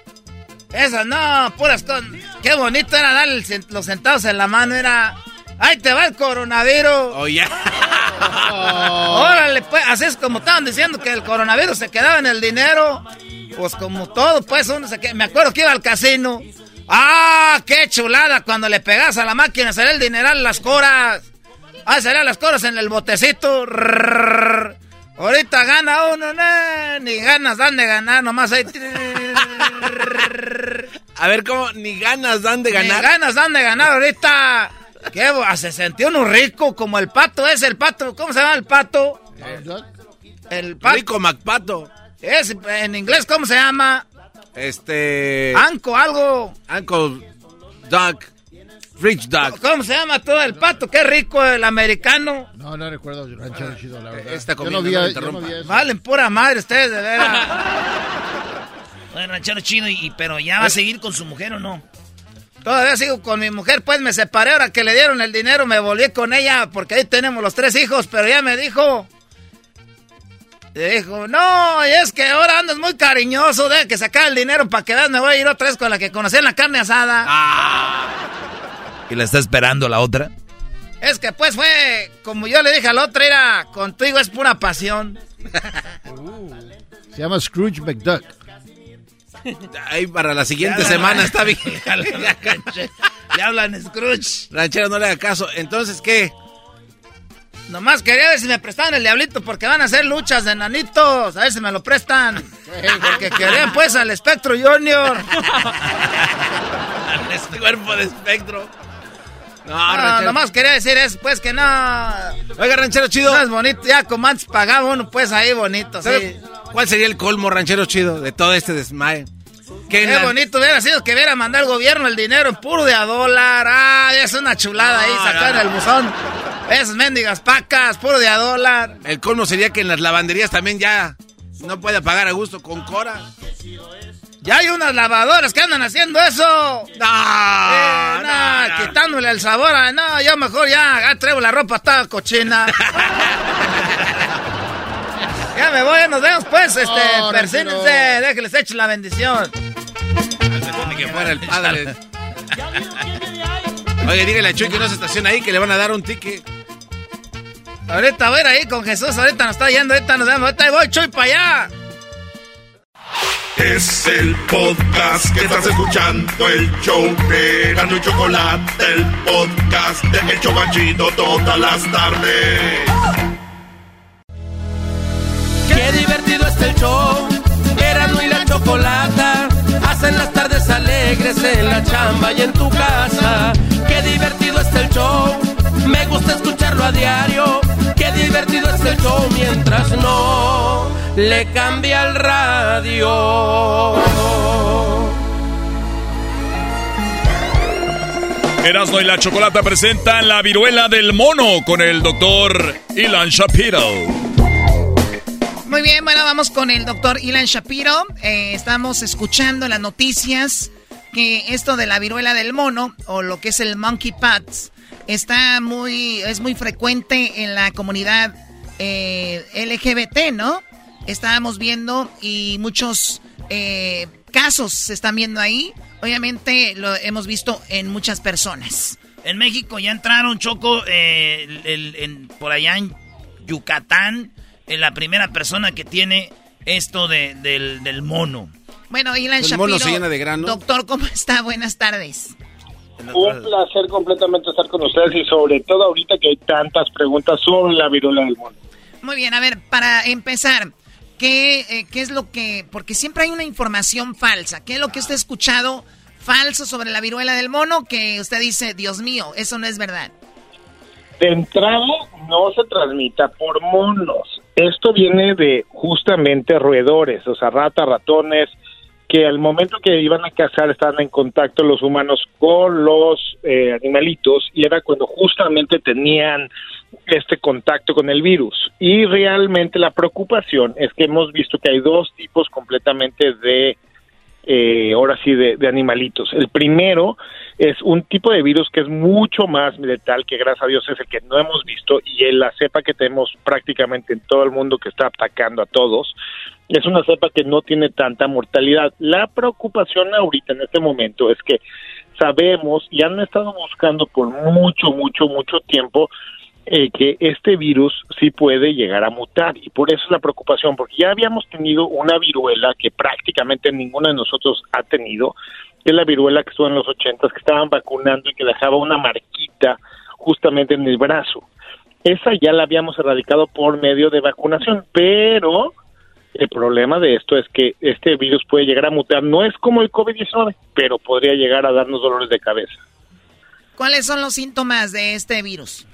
Esa no, puras cosas. Qué bonito era cen- los centavos en la mano. Era. ¡Ahí te va el coronavirus! Oh, ya. Órale, pues, así es como estaban diciendo que el coronavirus se quedaba en el dinero. Pues como todo, pues uno se queda. Me acuerdo que iba al casino. ¡Ah, qué chulada! Cuando le pegas a la máquina salía el dineral las coras. Ah, salían las coras en el botecito. Ahorita gana uno, no, ni ganas dan de ganar, nomás hay... A ver, ¿cómo? Ni ganas dan de Ni ganar. ganas dan de ganar ahorita. ¿Qué? bo- Se sentía uno rico, como el pato es el pato. ¿Cómo se llama el pato? El pato. Rico MacPato. Es, en inglés, ¿cómo se llama? Este. Anco, algo. Uncle Duck. Rich Duck. ¿Cómo se llama todo el pato? Qué rico el americano. No, no recuerdo ranchero chido, la verdad. Está Yo comiendo, no vi, no a- me yo no vi. Valen pura madre ustedes, de veras. Bueno, ranchero chido, y, pero ya va a seguir con su mujer o no? Todavía sigo con mi mujer, pues me separé ahora que le dieron el dinero, me volví con ella porque ahí tenemos los tres hijos, pero ella me dijo, me dijo, no, y es que ahora andas muy cariñoso, de que sacar el dinero para que veas, me voy a ir otra vez con la que conocí en la carne asada. ¿Y la está esperando la otra? Es que pues fue, como yo le dije al otro, era, contigo es pura pasión. Se llama Scrooge McDuck. Ahí para la siguiente semana está bien. Le hablan Scrooge. Ranchero, no le haga caso. Entonces, ¿qué? Nomás quería ver si me prestaban el diablito porque van a hacer luchas de nanitos. A ver si me lo prestan. Porque querían pues al Espectro Junior. Este cuerpo de espectro. No, No, nomás quería decir eso, pues que no. Oiga, ranchero chido. No es bonito, ya como antes pagaba uno, pues ahí bonito, sí. ¿Sabe, ¿Cuál sería el colmo ranchero chido de todo este desmaye? Qué bonito hubiera sido que hubiera mandado el gobierno el dinero en puro de a dólar. Ah, es una chulada ahí, sacar el buzón. Esas mendigas pacas, puro de a dólar. El colmo sería que en las lavanderías también ya no puede pagar a gusto con Cora. Ya hay unas lavadoras que andan haciendo eso. No, Eh, no, quitándole el sabor. a- no, yo mejor ya, ya traigo la ropa toda cochina. ya me voy, ya nos vemos pues. Este, Oh, persínense, déjenles eche la bendición. que fuera el padre. Oye, dígale a Chuy que no se estaciona ahí, que le van a dar un ticket. Ahorita voy a ir ahí con Jesús, ahorita nos está yendo, ahorita nos vemos, ahorita ahí voy, Chuy, para allá. Es el podcast que estás escuchando, el show de Gano y Chocolate, el podcast de El Chobachito todas las tardes. Qué divertido está el show. Erasmo y la chocolata hacen las tardes alegres en la chamba y en tu casa. Qué divertido está el show. Me gusta escucharlo a diario. Qué divertido está el show mientras no le cambia el radio. Erasmo y la Chocolata presentan la viruela del mono con el doctor Ilan Shapiro. Muy bien, bueno, vamos con el doctor Ilan Shapiro. Eh, estamos escuchando las noticias que esto de la viruela del mono o lo que es el monkeypox está muy, es muy frecuente en la comunidad eh, LGBT, ¿no? Estábamos viendo y muchos eh, casos se están viendo ahí. Obviamente lo hemos visto en muchas personas. En México ya entraron, Choco, eh, el- en- por allá en Yucatán, la primera persona que tiene esto de- del, del mono. Bueno, Ilan El Shapiro. mono se llena de grano. Doctor, ¿cómo está? Buenas tardes. Un placer completamente estar con ustedes y sobre todo ahorita que hay tantas preguntas sobre la viruela del mono. Muy bien, a ver, para empezar, ¿qué, eh, ¿qué es lo que...? Porque siempre hay una información falsa. ¿Qué es lo que usted ha escuchado falso sobre la viruela del mono que usted dice, Dios mío, eso no es verdad? De entrada no se transmita por monos. Esto viene de justamente roedores, o sea, ratas, ratones, que al momento que iban a cazar estaban en contacto los humanos con los eh, animalitos y era cuando justamente tenían este contacto con el virus. Y realmente la preocupación es que hemos visto que hay dos tipos completamente de eh, ahora sí, de, animalitos. El primero es un tipo de virus que es mucho más letal, que gracias a Dios es el que no hemos visto, y es la cepa que tenemos prácticamente en todo el mundo que está atacando a todos. Es una cepa que no tiene tanta mortalidad. La preocupación ahorita en este momento es que sabemos y han estado buscando por mucho, mucho, mucho tiempo eh, que este virus sí puede llegar a mutar y por eso es la preocupación, porque ya habíamos tenido una viruela que prácticamente ninguno de nosotros ha tenido, que es la viruela que estuvo en los ochentas, que estaban vacunando y que dejaba una marquita justamente en el brazo. Esa ya la habíamos erradicado por medio de vacunación, pero el problema de esto es que este virus puede llegar a mutar, no es como el COVID-19, pero podría llegar a darnos dolores de cabeza. ¿Cuáles son los síntomas de este virus?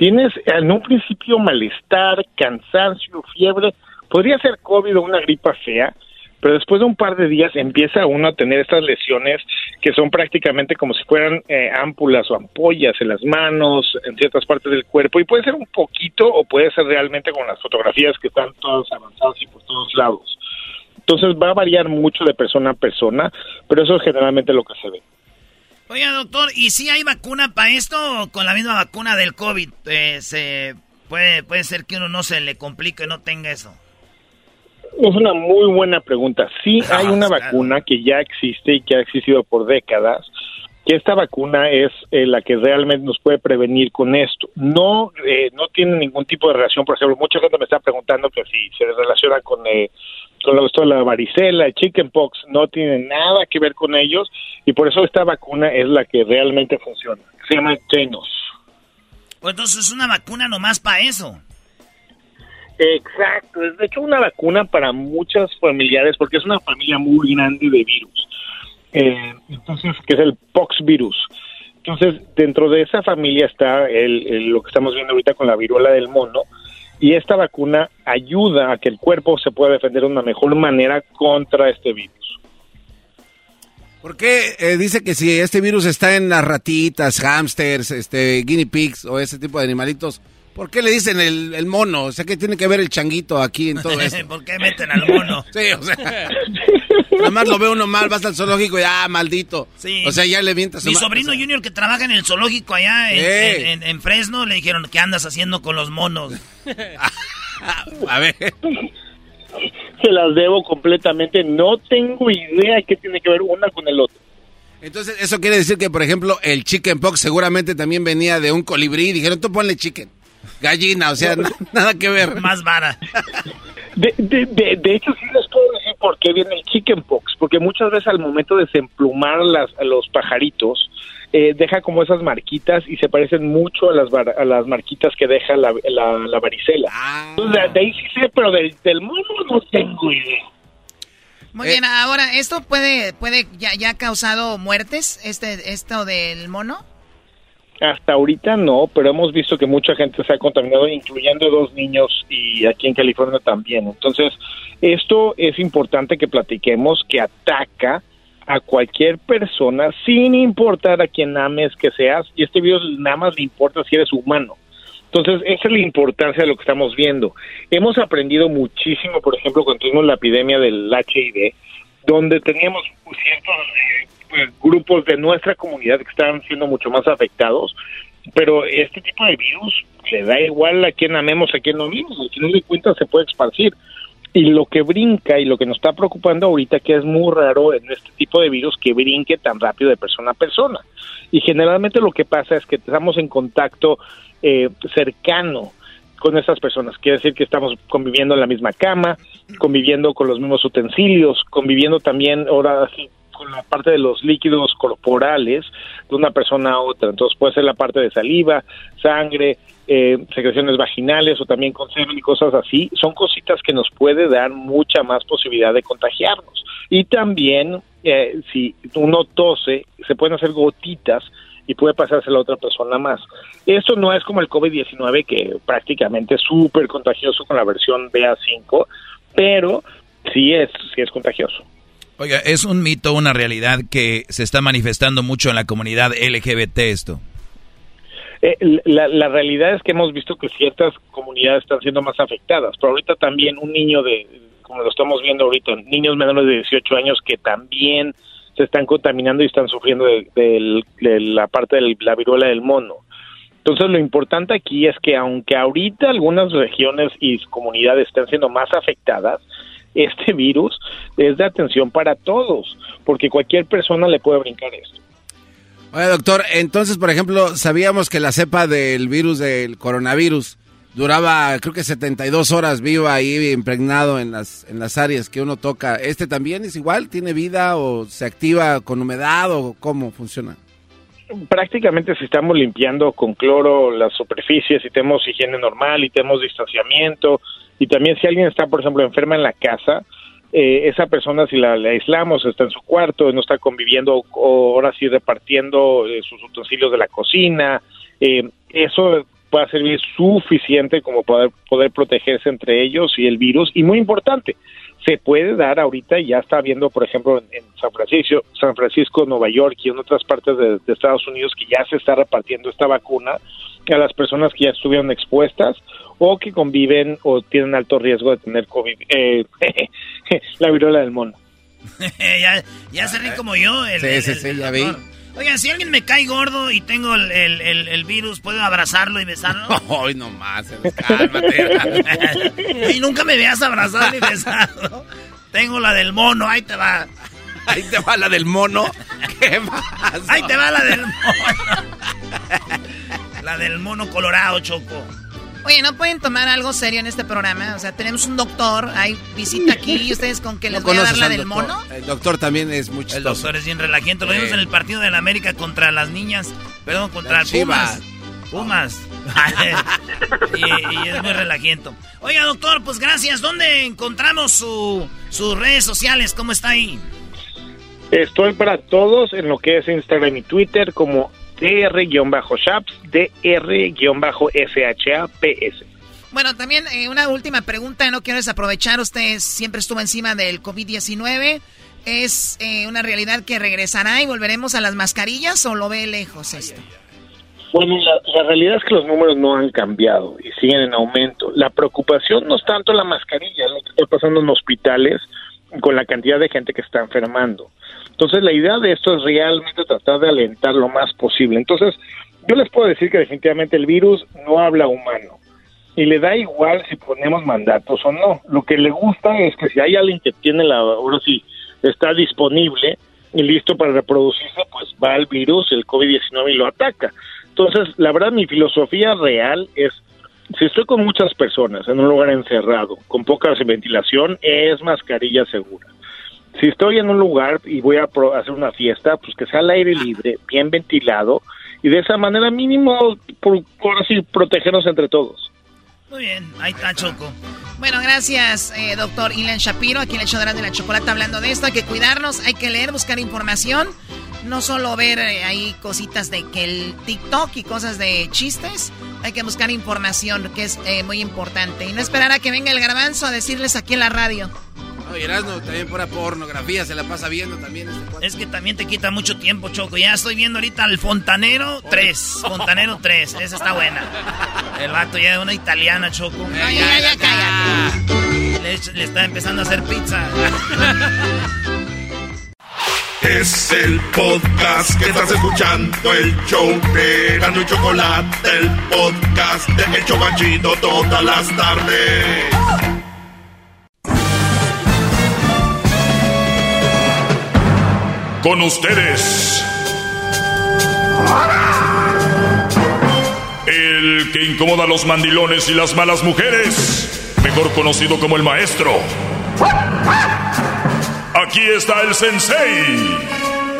Tienes en un principio malestar, cansancio, fiebre, podría ser COVID o una gripa fea, pero después de un par de días empieza uno a tener estas lesiones que son prácticamente como si fueran eh, ámpulas o ampollas en las manos, en ciertas partes del cuerpo, y puede ser un poquito o puede ser realmente con las fotografías que están todas avanzadas y por todos lados. Entonces va a variar mucho de persona a persona, pero eso es generalmente lo que se ve. Oiga, doctor, ¿y si hay vacuna para esto o con la misma vacuna del COVID? eh, se puede, puede ser que uno no se le complique y no tenga eso. Es una muy buena pregunta. Sí hay una vacuna que ya existe y que ha existido por décadas, que esta vacuna es eh, la que realmente nos puede prevenir con esto. No eh, no tiene ningún tipo de relación, por ejemplo, mucha gente me está preguntando que si se relaciona con eh, con esto de la varicela, el chickenpox, no tiene nada que ver con ellos y por eso esta vacuna es la que realmente funciona. Se llama Tenos. Pues entonces es una vacuna nomás para eso. Exacto, es de hecho una vacuna para muchas familiares porque es una familia muy grande de virus. Eh, entonces, que es el pox virus. Entonces, dentro de esa familia está el, el- lo que estamos viendo ahorita con la viruela del mono y esta vacuna ayuda a que el cuerpo se pueda defender de una mejor manera contra este virus. ¿Por qué eh, dice que si este virus está en las ratitas, hamsters, este, guinea pigs o ese tipo de animalitos, ¿por qué le dicen el, el mono? O sea, ¿qué tiene que ver el changuito aquí en todo esto? ¿Por qué meten al mono? Sí, o sea, nada más lo ve uno mal, vas al zoológico y ah, maldito. Sí. O sea, ya le mientas. Mi sobrino Junior que trabaja en el zoológico allá en, Sí. en- en- en Fresno le dijeron, ¿qué andas haciendo con los monos? A ver. Se las debo completamente, no tengo idea qué tiene que ver una con el otro. Entonces, eso quiere decir que, por ejemplo, el chicken pox seguramente también venía de un colibrí. Dijeron, tú ponle chicken. Gallina, o sea, nada que ver. Más vara. De, de, de, de hecho, sí les puedo decir por qué viene el chickenpox, porque muchas veces al momento de desemplumar las, a los pajaritos, eh, deja como esas marquitas y se parecen mucho a las, a las marquitas que deja la, la, la varicela. Entonces, de, de ahí sí sé, pero del, del mono no tengo idea. Muy Eh. bien, ahora, ¿esto puede, puede ya, ya ha causado muertes, este, esto del mono? Hasta ahorita no, pero hemos visto que mucha gente se ha contaminado, incluyendo dos niños y aquí en California también. Entonces, esto es importante que platiquemos, que ataca a cualquier persona sin importar a quién ames que seas, y este virus nada más le importa si eres humano. Entonces, esa es la importancia de lo que estamos viendo. Hemos aprendido muchísimo, por ejemplo, cuando tuvimos la epidemia del HIV, donde teníamos ciertos grupos de nuestra comunidad que estaban siendo mucho más afectados, pero este tipo de virus le da igual a quien amemos, a quien no amemos, al final de cuentas se puede esparcir. Y lo que brinca y lo que nos está preocupando ahorita, que es muy raro en este tipo de virus, que brinque tan rápido de persona a persona. Y generalmente lo que pasa es que estamos en contacto eh, cercano con esas personas. Quiere decir que estamos conviviendo en la misma cama, conviviendo con los mismos utensilios, conviviendo también ahora sí, con la parte de los líquidos corporales de una persona a otra. Entonces puede ser la parte de saliva, sangre, eh, secreciones vaginales o también con semen y cosas así. Son cositas que nos puede dar mucha más posibilidad de contagiarnos. Y también eh, si uno tose, se pueden hacer gotitas y puede pasarse a la otra persona más. Esto no es como el COVID-19 que prácticamente es súper contagioso con la versión BA5, pero sí es, sí es contagioso. Oiga, es un mito, una realidad que se está manifestando mucho en la comunidad LGBT esto. Eh, la, realidad es que hemos visto que ciertas comunidades están siendo más afectadas, pero ahorita también un niño de, como lo estamos viendo ahorita, niños menores de 18 años que también se están contaminando y están sufriendo de la parte de la viruela del mono. Entonces lo importante aquí es que aunque ahorita algunas regiones y comunidades están siendo más afectadas, este virus es de atención para todos, porque cualquier persona le puede brincar esto. Oye, doctor, entonces, por ejemplo, sabíamos que la cepa del virus del coronavirus duraba, creo que 72 horas viva ahí impregnado en las, en las áreas que uno toca. ¿Este también es igual? ¿Tiene vida o se activa con humedad o cómo funciona? Prácticamente si estamos limpiando con cloro las superficies y tenemos higiene normal y tenemos distanciamiento y también si alguien está por ejemplo enferma en la casa eh, esa persona si la, la aislamos está en su cuarto no está conviviendo o ahora sí repartiendo eh, sus utensilios de la cocina eh, eso va a servir suficiente como poder poder protegerse entre ellos y el virus y muy importante se puede dar ahorita y ya está habiendo, por ejemplo, en, en San Francisco, San Francisco, Nueva York y en otras partes de, de Estados Unidos que ya se está repartiendo esta vacuna a las personas que ya estuvieron expuestas o que conviven o tienen alto riesgo de tener COVID, eh, la viruela del mono. ya, ya se ríe como yo. El, Sí, el- sí, el- sí, ya vi. Oigan, si alguien me cae gordo y tengo el, el- el- el virus, ¿puedo abrazarlo y besarlo? Hoy nomás, cálmate. y nunca me veas abrazado ni besado. Tengo la del mono, ahí te va. Ahí te va la del mono. ¿Qué pasa? Ahí te va la del mono. la del mono colorado, Choco. Oye, ¿no pueden tomar algo serio en este programa? O sea, tenemos un doctor, hay visita aquí y ustedes con que les voy a dar ¿Conoces la del doctor? mono. El doctor también es muy El doctor es bien relajiento. Lo vimos Sí. en el partido de la América contra las niñas. Perdón, contra Las Pumas. Pumas. y, y es muy relajiento. Oiga, doctor, pues gracias. ¿Dónde encontramos su, sus redes sociales? ¿Cómo está ahí? Estoy para todos en lo que es Instagram y Twitter como dr-shaps, dr-shaps. Bueno, también eh, una última pregunta, no quiero desaprovechar, usted siempre estuvo encima del COVID-19. ¿Es eh, una realidad que regresará y volveremos a las mascarillas o lo ve lejos esto? Bueno, la, la, realidad es que los números no han cambiado y siguen en aumento. La preocupación no es tanto la mascarilla, lo que está pasando en hospitales con la cantidad de gente que está enfermando. Entonces, la idea de esto es realmente tratar de alentar lo más posible. Entonces, yo les puedo decir que definitivamente el virus no habla humano y le da igual si ponemos mandatos o no. Lo que le gusta es que si hay alguien que tiene la, ahora sí, está disponible y listo para reproducirse, pues va el virus, el COVID-19 y lo ataca. Entonces, la verdad, mi filosofía real es, si estoy con muchas personas en un lugar encerrado, con poca ventilación, es mascarilla segura. Si estoy en un lugar y voy a hacer una fiesta, pues que sea al aire libre, bien ventilado, y de esa manera mínimo, por, por así, protegernos entre todos. Muy bien, ahí está Choco. Bueno, gracias, eh, doctor Ilan Shapiro, aquí en el show de la chocolate hablando de esto. Hay que cuidarnos, hay que leer, buscar información. No solo ver eh, ahí cositas de que el TikTok y cosas de chistes. Hay que buscar información, que es eh, muy importante. Y no esperar a que venga el garbanzo a decirles aquí en la radio. No, y Erasmo también pura pornografía, se la pasa viendo también. Este es que también te quita mucho tiempo, Choco. Ya estoy viendo ahorita al Fontanero 3. Fontanero 3, esa está buena. El vato ya es una italiana, Choco. Ay, ya, ya, cállate. Le, le está empezando a hacer pizza. Es el podcast que estás escuchando, el show de Gano y Chocolate, el podcast de El Chobachito todas las tardes. Con ustedes. El que incomoda a los mandilones y las malas mujeres, mejor conocido como el maestro. Aquí está el sensei.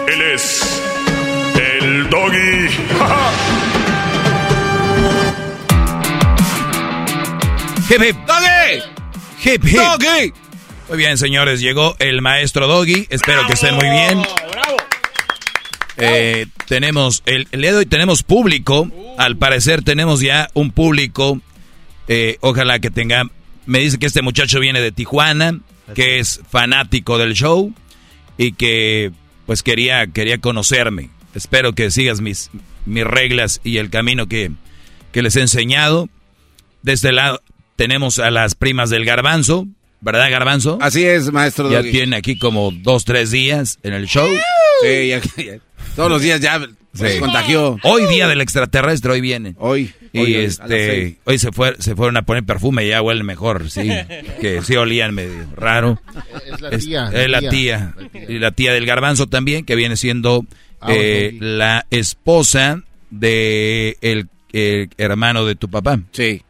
Él es el doggy. Hip hip. Doggy. Hip hip. Doggy. Muy bien, señores, llegó el maestro Doggy. Espero que estén muy bien. Eh, tenemos el, el día de hoy tenemos público. Al parecer tenemos ya un público. Eh, ojalá que tenga. Me dice que este muchacho viene de Tijuana, que es fanático del show y que pues quería quería conocerme. Espero que sigas mis mis reglas y el camino que, que les he enseñado. De este lado tenemos a las primas del garbanzo, ¿verdad, garbanzo? Así es, maestro. Ya Doggy. tiene aquí como dos, tres días en el show. Sí, ya, ya. Todos los días ya se Sí. contagió. Hoy día del extraterrestre, hoy viene. Hoy. Y hoy, este, hoy se fue, se fueron a poner perfume y ya huele mejor, sí. Que sí olían medio raro. Es la tía, es la la tía. tía. Y la tía del garbanzo también, que viene siendo Ah, eh, la esposa de el, el hermano de tu papá. Sí.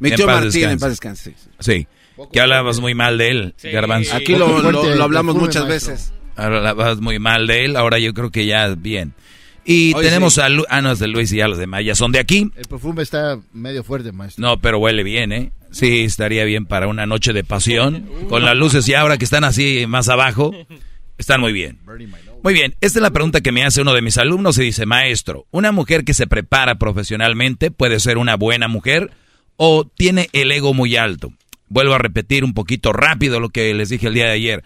Mi En tío paz Martín, en paz descanse. Sí. Que hablabas muy mal de él, garbanzo. Aquí lo, lo- lo hablamos muchas veces. Hablabas muy mal de él, ahora yo creo que ya bien. Y Hoy tenemos sí. a Lu- ah, no, es de Luis y ya los demás ya son de aquí. El perfume está medio fuerte, maestro. No, pero huele bien, ¿eh? Sí, estaría bien para una noche de pasión. Con las luces y ahora que están así más abajo, están muy bien. Muy bien, esta es la pregunta que me hace uno de mis alumnos y dice, maestro, ¿una mujer que se prepara profesionalmente puede ser una buena mujer o tiene el ego muy alto? Vuelvo a repetir un poquito rápido lo que les dije el día de ayer.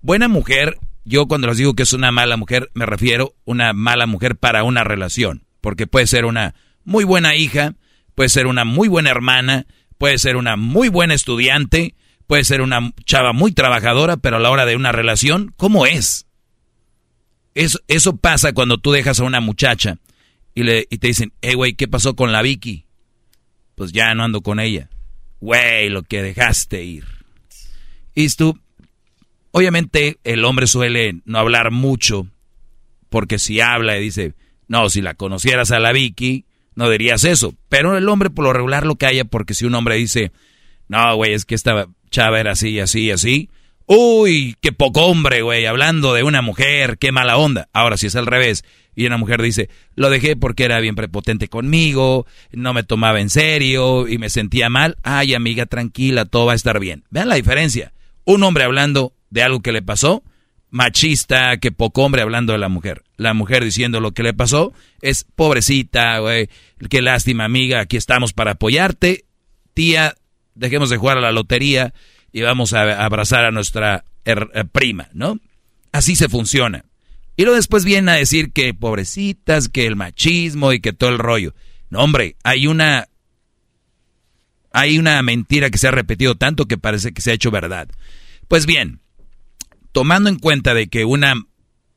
Buena mujer, yo cuando les digo que es una mala mujer, me refiero una mala mujer para una relación, porque puede ser una muy buena hija, puede ser una muy buena hermana, puede ser una muy buena estudiante, puede ser una chava muy trabajadora, pero a la hora de una relación, ¿cómo es? Eso, eso pasa cuando tú dejas a una muchacha y, le, y te dicen, hey, güey, ¿qué pasó con la Vicky? Pues ya no ando con ella. Güey, lo que dejaste ir. Y tú, obviamente el hombre suele no hablar mucho, porque si habla y dice, no, si la conocieras a la Vicky, no dirías eso. Pero el hombre por lo regular lo calla, porque si un hombre dice, no, güey, es que esta chava era así, así, así. Uy, qué poco hombre, güey, hablando de una mujer, qué mala onda. Ahora, si es al revés, y una mujer dice, lo dejé porque era bien prepotente conmigo, no me tomaba en serio y me sentía mal. Ay, amiga, tranquila, todo va a estar bien. Vean la diferencia. Un hombre hablando de algo que le pasó, machista, que poco hombre hablando de la mujer. La mujer diciendo lo que le pasó es pobrecita, güey, qué lástima, amiga, aquí estamos para apoyarte. Tía, dejemos de jugar a la lotería y vamos a abrazar a nuestra eh, prima, ¿no? Así se funciona. Y luego después vienen a decir que pobrecitas, que el machismo y que todo el rollo. No, hombre, hay una hay una mentira que se ha repetido tanto que parece que se ha hecho verdad. Pues bien, tomando en cuenta de que una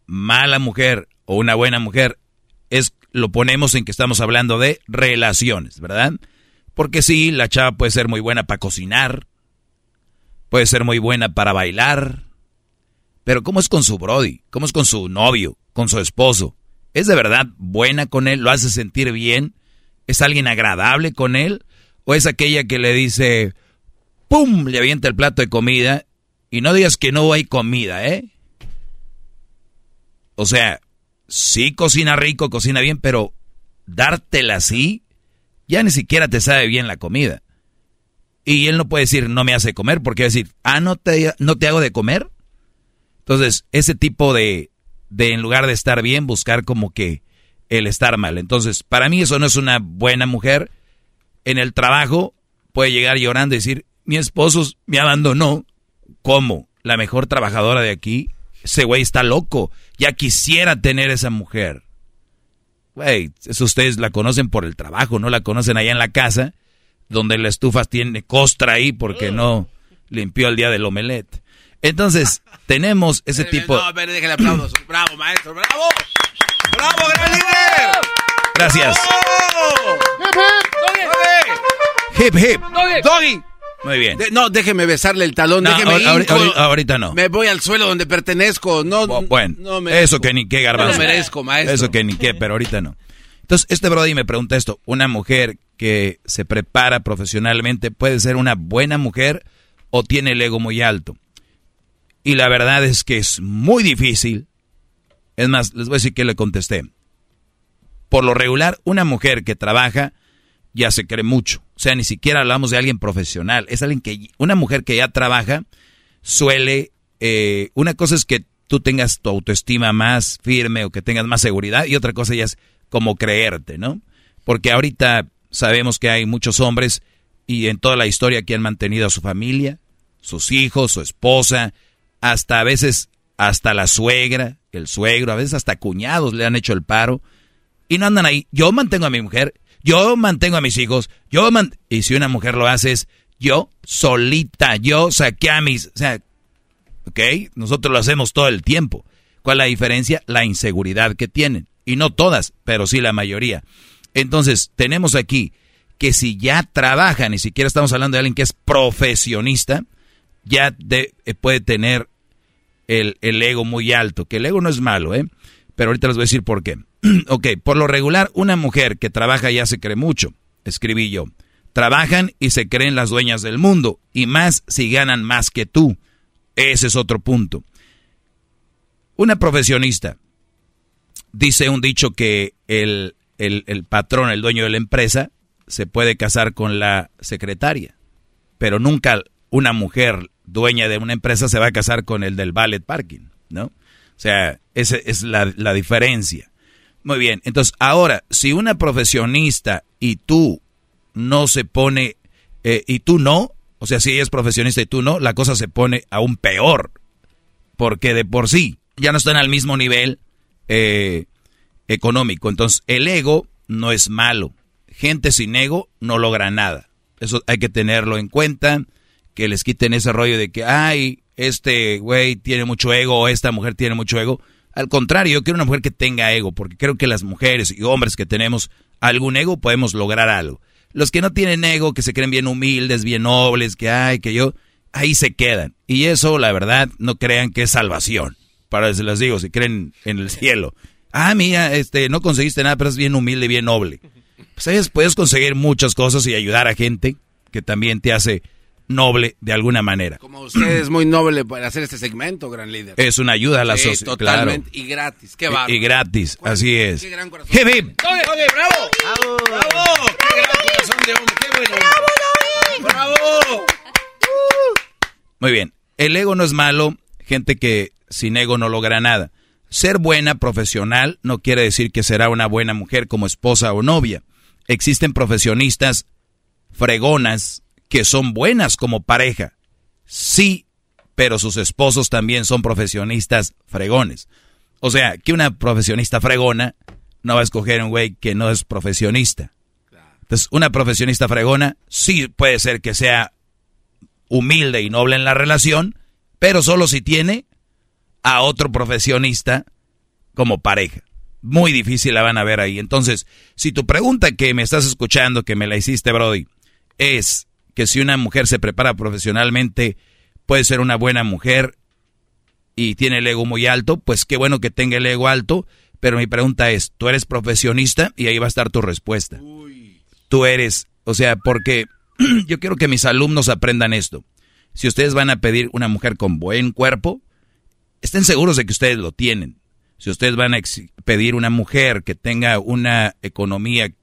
mala mujer o una buena mujer es lo ponemos en que estamos hablando de relaciones, ¿verdad? Porque sí, la chava puede ser muy buena para cocinar, puede ser muy buena para bailar, pero ¿cómo es con su brody? ¿Cómo es con su novio? ¿Con su esposo? ¿Es de verdad buena con él? ¿Lo hace sentir bien? ¿Es alguien agradable con él? ¿O es aquella que le dice, ¡pum! le avienta el plato de comida y no digas que no hay comida, ¿eh? O sea, sí cocina rico, cocina bien, pero dártela así, ya ni siquiera te sabe bien la comida. Y él no puede decir, no me hace comer, porque va a decir, ah, ¿no te, no te hago de comer? Entonces, ese tipo de, de, en lugar de estar bien, buscar como que el estar mal. Entonces, para mí eso no es una buena mujer. En el trabajo puede llegar llorando y decir, mi esposo me abandonó. ¿Cómo? La mejor trabajadora de aquí. Ese güey está loco. Ya quisiera tener esa mujer. Güey, eso ustedes la conocen por el trabajo, no la conocen allá en la casa, donde la estufa tiene costra ahí porque no limpió el día del omelette. Entonces, tenemos ese tipo... No, a ver, déjale aplausos. Bravo, maestro, bravo. Bravo, gran líder. Gracias. Hip, hip. Doggy. Muy bien. De- no, déjeme besarle el talón, No, déjeme ahor- ahorita no. Me voy al suelo donde pertenezco. No, Bueno, no merezco. eso que ni qué garbanzo. No merezco, maestro. Eso que ni qué, pero ahorita no. Entonces, este Brody me pregunta esto. ¿Una mujer que se prepara profesionalmente puede ser una buena mujer o tiene el ego muy alto? Y la verdad es que es muy difícil. Es más, les voy a decir que le contesté. Por lo regular, una mujer que trabaja ya se cree mucho. O sea, ni siquiera hablamos de alguien profesional. Es alguien que, una mujer que ya trabaja suele, eh, una cosa es que tú tengas tu autoestima más firme o que tengas más seguridad y otra cosa ya es como creerte, ¿no? Porque ahorita sabemos que hay muchos hombres y en toda la historia que han mantenido a su familia, sus hijos, su esposa, hasta a veces hasta la suegra, el suegro, a veces hasta cuñados le han hecho el paro y no andan ahí. Yo mantengo a mi mujer, yo mantengo a mis hijos, yo man y si una mujer lo hace es yo solita, yo saqué a mis, o sea, ¿ok? Nosotros lo hacemos todo el tiempo. ¿Cuál es la diferencia? La inseguridad que tienen. Y no todas, pero sí la mayoría. Entonces, tenemos aquí que si ya trabaja, ni siquiera estamos hablando de alguien que es profesionista, ya eh, puede tener el, el ego muy alto, que el ego no es malo, ¿eh? Pero ahorita les voy a decir por qué. ok, por lo regular, una mujer que trabaja ya se cree mucho, escribí yo. Trabajan y se creen las dueñas del mundo, y más si ganan más que tú. Ese es otro punto. Una profesionista dice un dicho que el, el, el patrón, el dueño de la empresa, se puede casar con la secretaria, pero nunca una mujer dueña de una empresa se va a casar con el del ballet parking, ¿no? O sea, esa es la, la diferencia. Muy bien, entonces ahora, si una profesionista y tú no se pone, eh, y tú no, o sea, si ella es profesionista y tú no, la cosa se pone aún peor, porque de por sí ya no están al mismo nivel eh, económico. Entonces, el ego no es malo. Gente sin ego no logra nada. Eso hay que tenerlo en cuenta, que les quiten ese rollo de que, ay, este güey tiene mucho ego o esta mujer tiene mucho ego. Al contrario, yo quiero una mujer que tenga ego, porque creo que las mujeres y hombres que tenemos algún ego podemos lograr algo. Los que no tienen ego, que se creen bien humildes, bien nobles, que ay, que yo, ahí se quedan. Y eso, la verdad, no crean que es salvación. Para se les digo, si creen en el cielo. Ah, mira, este, no conseguiste nada, pero es bien humilde bien noble. Pues puedes conseguir muchas cosas y ayudar a gente que también te hace noble de alguna manera. Como usted es muy noble para hacer este segmento, gran líder. Es una ayuda a la Sí, sociedad. Totalmente. Y gratis. Qué bárbaro. Y, y gratis, así es. Qué gran corazón. Hip, bravo. Bravo. Qué gran corazón de hombre. Qué bueno. Bravo. Muy bien. El ego no es malo, gente que sin ego no logra nada. Ser buena profesional no quiere decir que será una buena mujer como esposa o novia. Existen profesionistas fregonas que son buenas como pareja. Sí, pero sus esposos también son profesionistas fregones. O sea, que una profesionista fregona no va a escoger un güey que no es profesionista. Entonces, una profesionista fregona sí puede ser que sea humilde y noble en la relación, pero solo si tiene a otro profesionista como pareja. Muy difícil la van a ver ahí. Entonces, si tu pregunta que me estás escuchando, que me la hiciste, Brody, es que si una mujer se prepara profesionalmente, puede ser una buena mujer y tiene el ego muy alto, pues qué bueno que tenga el ego alto, pero mi pregunta es, ¿tú eres profesionista? Y ahí va a estar tu respuesta. Tú eres, o sea, porque yo quiero que mis alumnos aprendan esto. Si ustedes van a pedir una mujer con buen cuerpo, estén seguros de que ustedes lo tienen. Si ustedes van a pedir una mujer que tenga una economía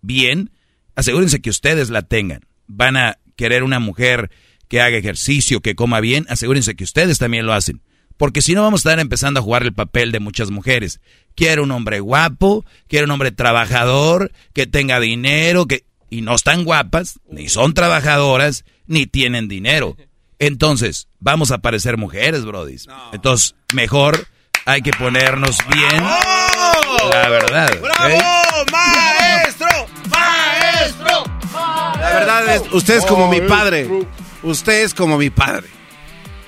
bien, asegúrense que ustedes la tengan. Van a querer una mujer que haga ejercicio, que coma bien, asegúrense que ustedes también lo hacen. Porque si no vamos a estar empezando a jugar el papel de muchas mujeres. Quiero un hombre guapo, quiero un hombre trabajador, que tenga dinero, que... Y no están guapas, ni son trabajadoras, ni tienen dinero. Entonces, vamos a parecer mujeres, Brody. Entonces, mejor hay que ponernos bien. La verdad. La verdad es, usted es como mi padre. Usted es como mi padre.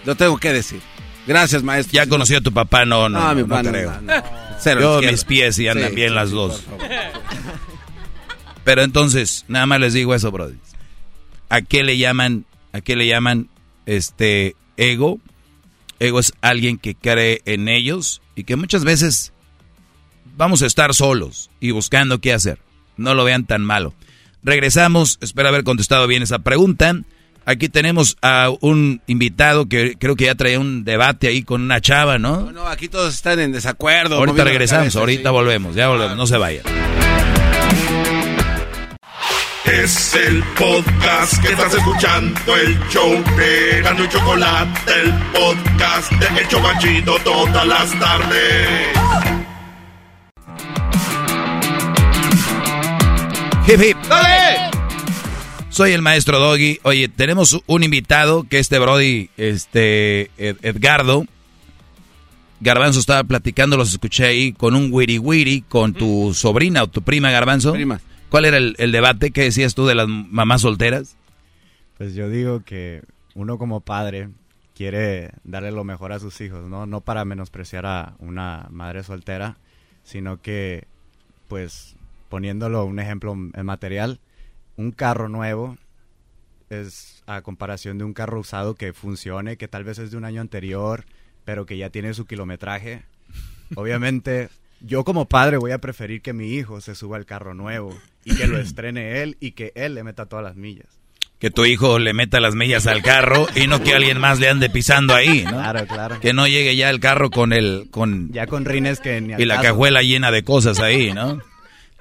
Lo tengo que decir. Gracias, maestro. Ya conocí a tu papá, no, no, No, no, mi papá no, creo. no, no. Cero Yo izquierda. mis pies y andan Sí, bien sí, las dos. Pero entonces, nada más les digo eso, Brody. ¿A qué le llaman, a qué le llaman este ego? Ego es alguien que cree en ellos y que muchas veces vamos a estar solos y buscando qué hacer. No lo vean tan malo. Regresamos, espero haber contestado bien esa pregunta. Aquí tenemos a un invitado que creo que ya traía un debate ahí con una chava, ¿no? No, aquí todos están en desacuerdo. ahorita regresamos, cabeza, ahorita sí. volvemos, ya volvemos, no se vayan. Es el podcast que estás escuchando, el show de Gano y Chocolate, el podcast de El Chocachito todas las tardes. Hip, hip. Soy el maestro Doggy. Oye, tenemos un invitado que este Brody, este Ed- Edgardo. Garbanzo estaba platicando, los escuché ahí con un wiri wiri con tu sobrina o tu prima Garbanzo. Prima. ¿Cuál era el, el debate? ¿Qué decías tú de las mamás solteras? Pues yo digo que uno como padre quiere darle lo mejor a sus hijos, ¿no? No para menospreciar a una madre soltera, sino que, pues, poniéndolo un ejemplo en material, un carro nuevo es a comparación de un carro usado que funcione, que tal vez es de un año anterior, pero que ya tiene su kilometraje. Obviamente, yo como padre voy a preferir que mi hijo se suba al carro nuevo y que lo estrene él y que él le meta todas las millas. Que tu hijo le meta las millas al carro y no que alguien más le ande pisando ahí, ¿no? Claro, claro. Que no llegue ya el carro con el... Con, Ya con rines que ni al y la caso. cajuela llena de cosas ahí, ¿no?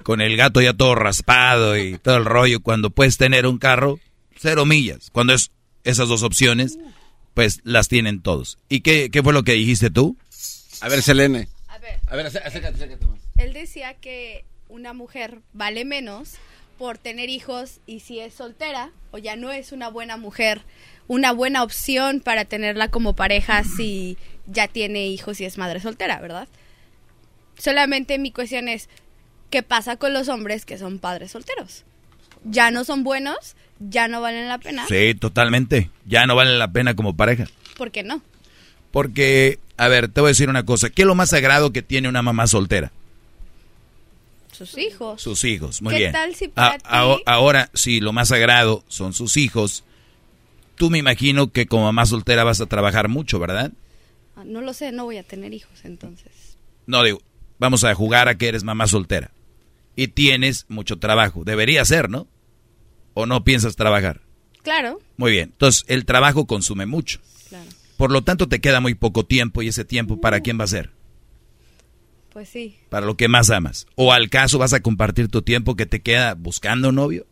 Con el gato ya todo raspado y todo el rollo. Cuando puedes tener un carro, cero millas. Cuando es esas dos opciones, pues las tienen todos. ¿Y qué, qué fue lo que dijiste tú? A ver, Selene. A ver, A ver, acércate, acércate más. él decía que una mujer vale menos por tener hijos y si es soltera o ya no es una buena mujer, una buena opción para tenerla como pareja si ya tiene hijos y es madre soltera, ¿verdad? Solamente mi cuestión es, ¿qué pasa con los hombres que son padres solteros? ¿Ya no son buenos? ¿Ya no valen la pena? Sí, totalmente. Ya no vale la pena como pareja. ¿Por qué no? Porque, a ver, te voy a decir una cosa. ¿Qué es lo más sagrado que tiene una mamá soltera? Sus hijos. Sus hijos, muy ¿Qué bien. tal si para A- ti- a- ahora, si lo más sagrado son sus hijos, tú me imagino que como mamá soltera vas a trabajar mucho, ¿verdad? Ah, No lo sé, no voy a tener hijos entonces. No, digo, vamos a jugar a que eres mamá soltera. Y tienes mucho trabajo. Debería ser, ¿no? ¿O no piensas trabajar? Claro, Muy bien. Entonces, el trabajo consume mucho. claro. Por lo tanto, te queda muy poco tiempo y ese tiempo, ¿para quién va a ser? Pues sí. Para lo que más amas. ¿O al caso vas a compartir tu tiempo que te queda buscando novio?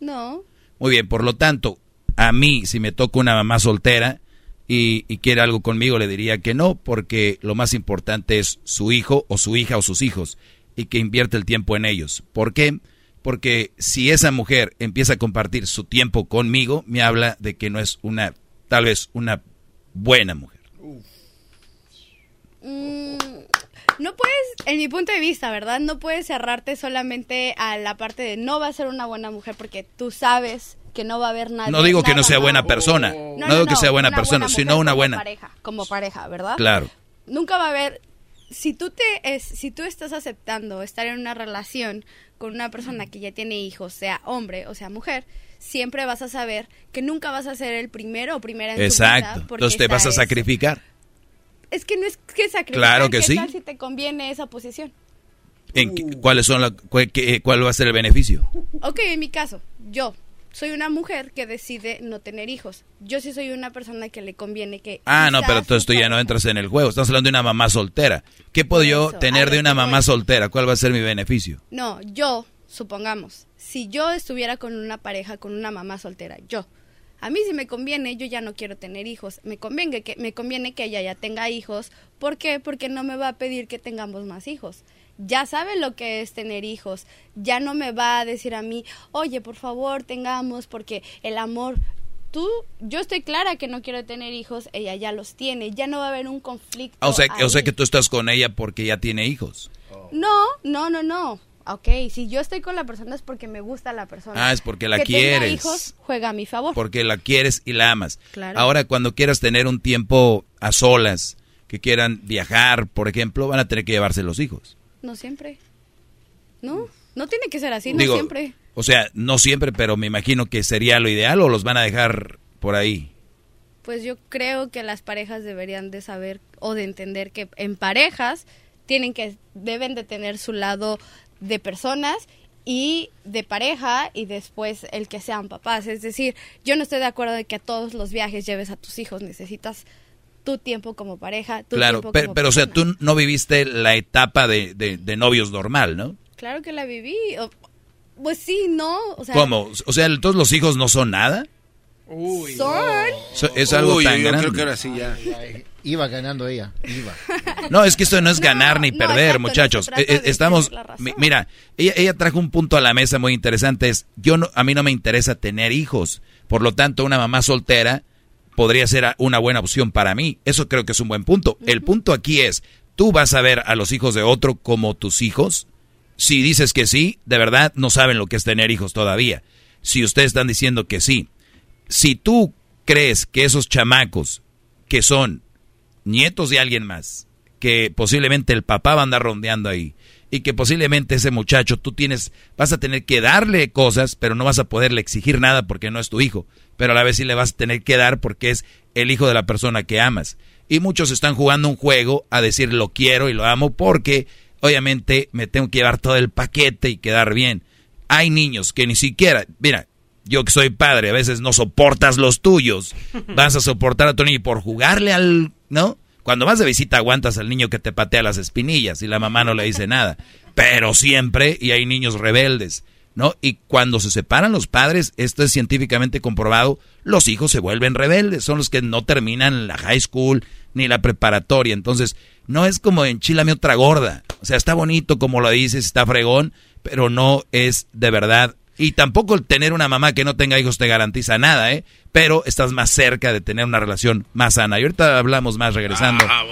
No, Muy bien, por lo tanto, a mí, si me toca una mamá soltera y, y quiere algo conmigo, le diría que no, porque lo más importante es su hijo o su hija o sus hijos y que invierte el tiempo en ellos. ¿Por qué? Porque si esa mujer empieza a compartir su tiempo conmigo, me habla de que no es una, tal vez una buena mujer. Mm, no puedes, en mi punto de vista, ¿verdad? No puedes cerrarte solamente a la parte de no va a ser una buena mujer porque tú sabes que no va a haber nadie. No digo que no sea buena persona, no, digo que sea buena persona, sino mujer una como buena. pareja, como pareja, ¿verdad? Claro. Nunca va a haber si tú te es, si tú estás aceptando estar en una relación con una persona que ya tiene hijos, sea hombre o sea mujer, siempre vas a saber que nunca vas a ser el primero o primera en tu Exacto. vida, porque Entonces te vas a sacrificar. Es que no es que sacrificar, Claro que ¿qué sí. tal si te conviene esa posición? ¿En qué- ¿Cuáles son la, cuál, qué- cuál va a ser el beneficio? Ok, en mi caso, yo soy una mujer que decide no tener hijos. Yo sí soy una persona que le conviene que... Ah, no, pero entonces tú ya no entras en el juego. Estamos hablando de una mamá soltera. ¿Qué puedo yo eso, tener de una mamá voy. soltera? ¿Cuál va a ser mi beneficio? No, yo, supongamos, si yo estuviera con una pareja, con una mamá soltera, yo, a mí si me conviene, yo ya no quiero tener hijos. Me conviene que, me conviene que ella ya tenga hijos. ¿Por qué? Porque no me va a pedir que tengamos más hijos. Ya sabe lo que es tener hijos. Ya no me va a decir a mí, oye, por favor, tengamos, porque el amor... Tú, yo estoy clara que no quiero tener hijos, ella ya los tiene, ya no va a haber un conflicto. Ah, O sea, o sea que tú estás con ella porque ya tiene hijos. No, no, no, no. Ok, si yo estoy con la persona es porque me gusta la persona. Ah, es porque la que tenga quieres. hijos juega a mi favor. Porque la quieres y la amas. Claro. Ahora, cuando quieras tener un tiempo a solas, que quieran viajar, por ejemplo, van a tener que llevarse los hijos. No siempre. No, no tiene que ser así, no Digo, siempre. O sea, no siempre, pero me imagino que sería lo ideal o los van a dejar por ahí. Pues yo creo que las parejas deberían de saber o de entender que en parejas tienen que deben de tener su lado de personas y de pareja y después el que sean papás. Es decir, yo no estoy de acuerdo de que a todos los viajes lleves a tus hijos. Necesitas tu tiempo como pareja, tu Claro, tiempo pero, como pero o sea, tú no viviste la etapa de, de- de novios normal, ¿no? Claro que la viví. pues sí, no. O sea, ¿Cómo? O sea, todos los hijos no son nada. Son. So- es algo Uy, tan yo grande. creo que ahora sí ya. Iba ganando ella, iba. No, es que esto no es ganar ni no, perder, exacto, no muchachos. Eh, eh, Estamos, mira, ella, ella trajo un punto a la mesa muy interesante. Es, yo no, a mí no me interesa tener hijos. Por lo tanto, una mamá soltera podría ser una buena opción para mí. Eso creo que es un buen punto. El punto aquí es, ¿tú vas a ver a los hijos de otro como tus hijos? Si dices que sí, de verdad no saben lo que es tener hijos todavía. Si ustedes están diciendo que sí, si tú crees que esos chamacos que son nietos de alguien más, que posiblemente el papá va a andar rondeando ahí y que posiblemente ese muchacho tú tienes, vas a tener que darle cosas, pero no vas a poderle exigir nada porque no es tu hijo, pero a la vez sí le vas a tener que dar porque es el hijo de la persona que amas. Y muchos están jugando un juego a decir lo quiero y lo amo porque obviamente me tengo que llevar todo el paquete y quedar bien. Hay niños que ni siquiera, mira, yo que soy padre, a veces no soportas los tuyos. Vas a soportar a tu niño por jugarle al, ¿no? Cuando vas de visita aguantas al niño que te patea las espinillas y la mamá no le dice nada. Pero siempre, y hay niños rebeldes, ¿no? Y cuando se separan los padres, esto es científicamente comprobado, los hijos se vuelven rebeldes, son los que no terminan la high school ni la preparatoria. Entonces, no es como enchilame otra gorda. O sea, está bonito como lo dices, está fregón, pero no es de verdad y tampoco el tener una mamá que no tenga hijos te garantiza nada, ¿eh? Pero estás más cerca de tener una relación más sana. Y ahorita hablamos más regresando. Ah,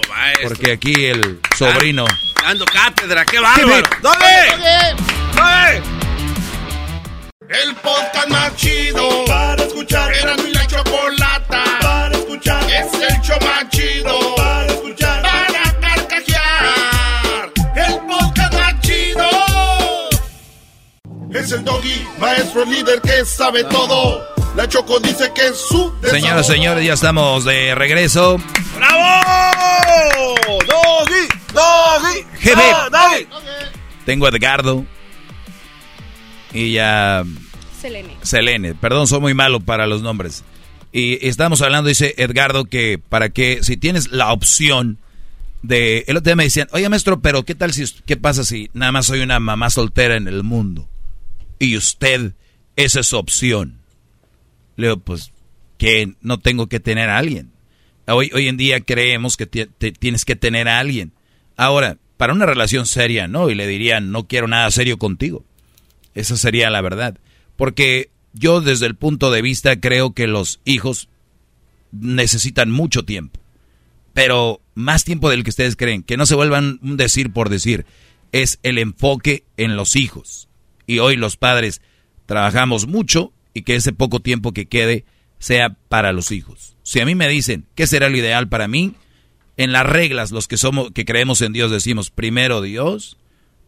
porque aquí el sobrino... Dando cátedra, qué bárbaro. ¡Dale! ¡Dale! El podcast más chido para escuchar. Era mi la chocolata para escuchar. Es el show más chido Es el doggy, maestro líder que sabe todo. La Choco dice que es su Señoras, señores, ya estamos de regreso. ¡Bravo! ¡Doggy! ¡Doggy! ¡Ah, ¡Doggy! Tengo a Edgardo y a Selene. Selene. Perdón, soy muy malo para los nombres. Y estamos hablando, dice Edgardo, que para que si tienes la opción de... El otro día me decían, oye maestro, pero ¿qué tal si... ¿Qué pasa si nada más soy una mamá soltera en el mundo? Y usted, esa es su opción. Le digo, pues, que no tengo que tener a alguien. Hoy, hoy en día creemos que tienes que tener a alguien. Ahora, para una relación seria, no, y le dirían, no quiero nada serio contigo. Esa sería la verdad. Porque yo desde el punto de vista creo que los hijos necesitan mucho tiempo. Pero más tiempo del que ustedes creen. Que no se vuelvan un decir por decir. Es el enfoque en los hijos. Y hoy los padres trabajamos mucho y que ese poco tiempo que quede sea para los hijos. Si a mí me dicen qué será lo ideal para mí, en las reglas los que somos que creemos en Dios decimos primero Dios,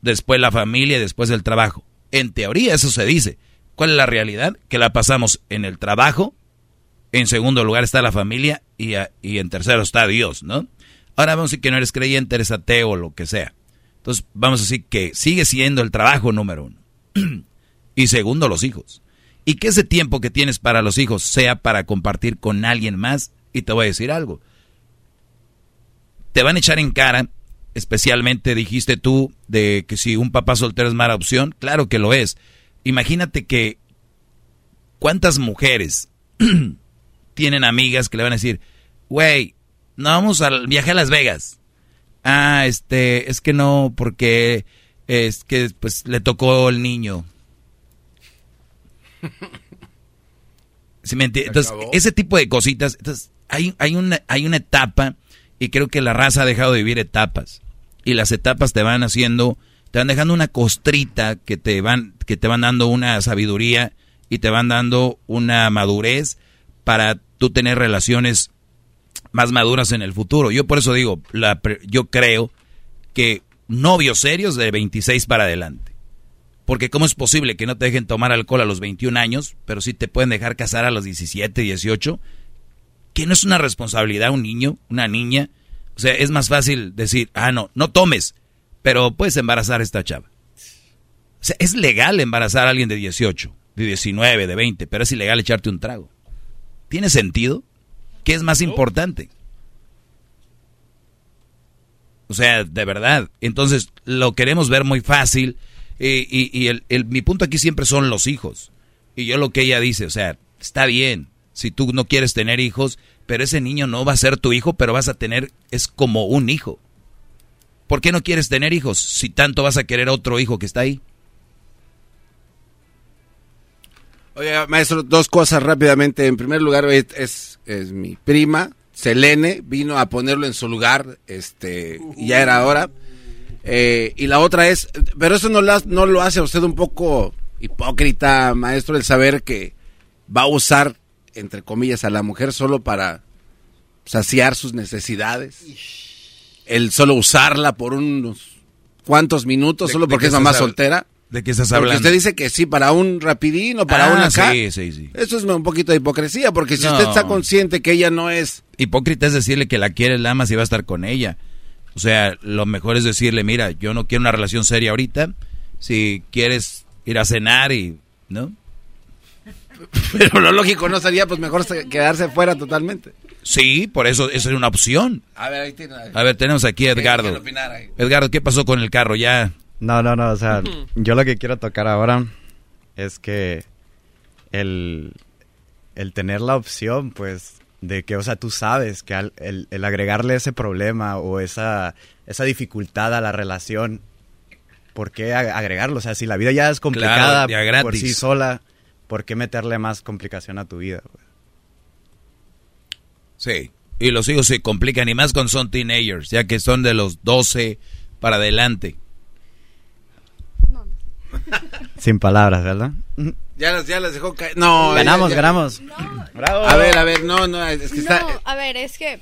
después la familia y después el trabajo. En teoría eso se dice. ¿Cuál es la realidad? Que la pasamos en el trabajo, en segundo lugar está la familia y, y en tercero está Dios, ¿no? Ahora vamos a decir que no eres creyente, eres ateo o lo que sea. Entonces vamos a decir que sigue siendo el trabajo número uno. Y segundo, los hijos. Y que ese tiempo que tienes para los hijos sea para compartir con alguien más. Y te voy a decir algo. Te van a echar en cara, especialmente dijiste tú, de que si un papá soltero es mala opción. Claro que lo es. Imagínate que cuántas mujeres tienen amigas que le van a decir, güey, no vamos al viaje a Las Vegas. Ah, este, es que no, porque es que pues le tocó el niño. ¿Sí me entonces, ese tipo de cositas, entonces, hay, hay, una, hay una etapa, y creo que la raza ha dejado de vivir etapas. Y las etapas te van haciendo, te van dejando una costrita que te van, que te van dando una sabiduría y te van dando una madurez para tú tener relaciones más maduras en el futuro. Yo por eso digo, la, yo creo que novios serios de 26 para adelante. Porque ¿cómo es posible que no te dejen tomar alcohol a los 21 años, pero sí te pueden dejar casar a los 17, 18? ¿Que no es una responsabilidad un niño, una niña? O sea, es más fácil decir, ah, no, no tomes, pero puedes embarazar a esta chava. O sea, es legal embarazar a alguien de 18, de 19, de 20, pero es ilegal echarte un trago. ¿Tiene sentido? ¿Qué es más importante? O sea, de verdad. Entonces, lo queremos ver muy fácil. y, el, mi punto aquí siempre son los hijos. Y yo lo que ella dice, o sea, está bien si tú no quieres tener hijos, pero ese niño no va a ser tu hijo, pero vas a tener, es como un hijo. ¿Por qué no quieres tener hijos si tanto vas a querer otro hijo que está ahí? Oye, maestro, dos cosas rápidamente. En primer lugar, es, es mi prima, Selene vino a ponerlo en su lugar, este, ya era hora. Eh, y la otra es, pero eso no, no lo hace a usted un poco hipócrita, maestro, el saber que va a usar, entre comillas, a la mujer solo para saciar sus necesidades. El solo usarla por unos cuantos minutos, solo porque es mamá soltera. ¿De qué estás hablando? Porque usted dice que sí, para un rapidín o para ah, una acá. Sí, sí, sí. Eso es un poquito de hipocresía, porque si usted está consciente que ella no es... Hipócrita es decirle que la quiere, la amas y va a estar con ella. O sea, lo mejor es decirle, mira, yo no quiero una relación seria ahorita. Si quieres ir a cenar y... ¿No? Pero lo lógico no sería, pues mejor quedarse fuera totalmente. Sí, por eso esa es una opción. A ver, ahí tiene, A ver, tenemos aquí a Edgardo. Edgardo, ¿qué pasó con el carro? Ya no, no, no, o sea, yo lo que quiero tocar ahora es que el, el tener la opción, pues, de que, o sea, tú sabes que el, el, agregarle ese problema o esa, esa dificultad a la relación, ¿por qué agregarlo? O sea, si la vida ya es complicada por sí sola, ¿por qué meterle más complicación a tu vida? Sí, y los hijos se complican, y más cuando son teenagers, ya que son de los 12 para adelante. Sin palabras, ¿verdad? Ya las, ya las dejó caer. No, ganamos, ganamos. A ver, a ver, no, no, es que está. a ver, es que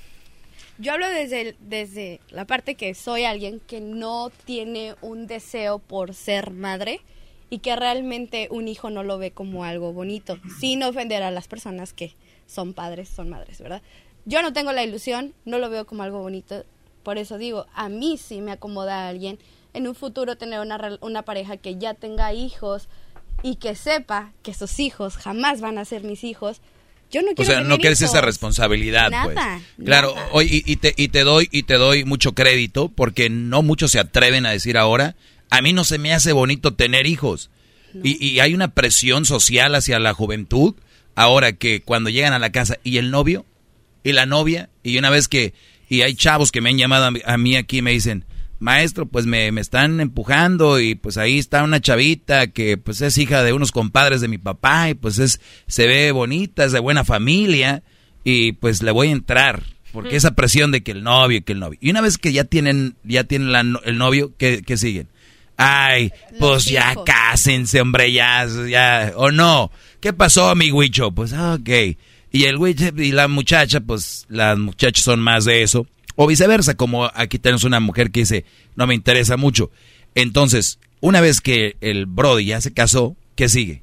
yo hablo desde, desde la parte que soy alguien que no tiene un deseo por ser madre y que realmente un hijo no lo ve como algo bonito, sin ofender a las personas que son padres, son madres, ¿verdad? Yo no tengo la ilusión, no lo veo como algo bonito, por eso digo, a mí sí me acomoda a alguien en un futuro tener una, una pareja que ya tenga hijos y que sepa que sus hijos jamás van a ser mis hijos, yo no quiero O sea, no quieres esa responsabilidad, pues. Claro, hoy y, te, y te doy y te doy mucho crédito porque no muchos se atreven a decir ahora, a mí no se me hace bonito tener hijos. Y, y, hay una presión social hacia la juventud ahora que cuando llegan a la casa y el novio y la novia y una vez que y hay chavos que me han llamado a mí aquí y me dicen, maestro, pues me, me están empujando y pues ahí está una chavita que pues es hija de unos compadres de mi papá y pues es, se ve bonita, es de buena familia y pues le voy a entrar. Porque esa presión de que el novio, que el novio. Y una vez que ya tienen, ya tienen la el novio, ¿qué, qué siguen? Ay, pues ya cásense, hombre, ya, ya, o no. ¿Qué pasó, mi huicho? Pues, ok. Y el huicho y la muchacha, pues, las muchachas son más de eso. O viceversa, como aquí tenemos una mujer que dice, no me interesa mucho. Entonces, una vez que el Brody ya se casó, ¿qué sigue?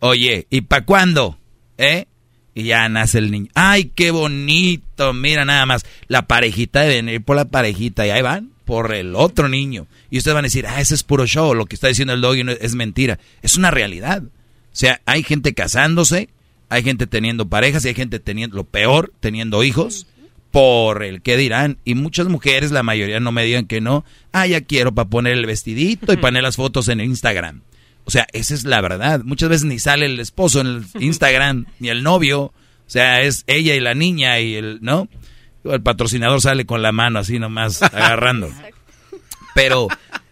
Oye, ¿y para cuándo? ¿Eh? Y ya nace el niño. ¡Ay, qué bonito! Mira nada más. La parejita de venir por la parejita. Y ahí van por el otro niño. Y ustedes van a decir, ah, ese es puro show. Lo que está diciendo el doggy no- es mentira. Es una realidad. O sea, hay gente casándose, hay gente teniendo parejas y hay gente teniendo, lo peor, teniendo hijos por el que dirán. Y muchas mujeres, la mayoría no me digan que no. Ah, ya quiero para poner el vestidito y poner las fotos en Instagram. O sea, esa es la verdad. Muchas veces ni sale el esposo en el Instagram, ni el novio. O sea, es ella y la niña y el, ¿no? El patrocinador sale con la mano así nomás agarrando. Pero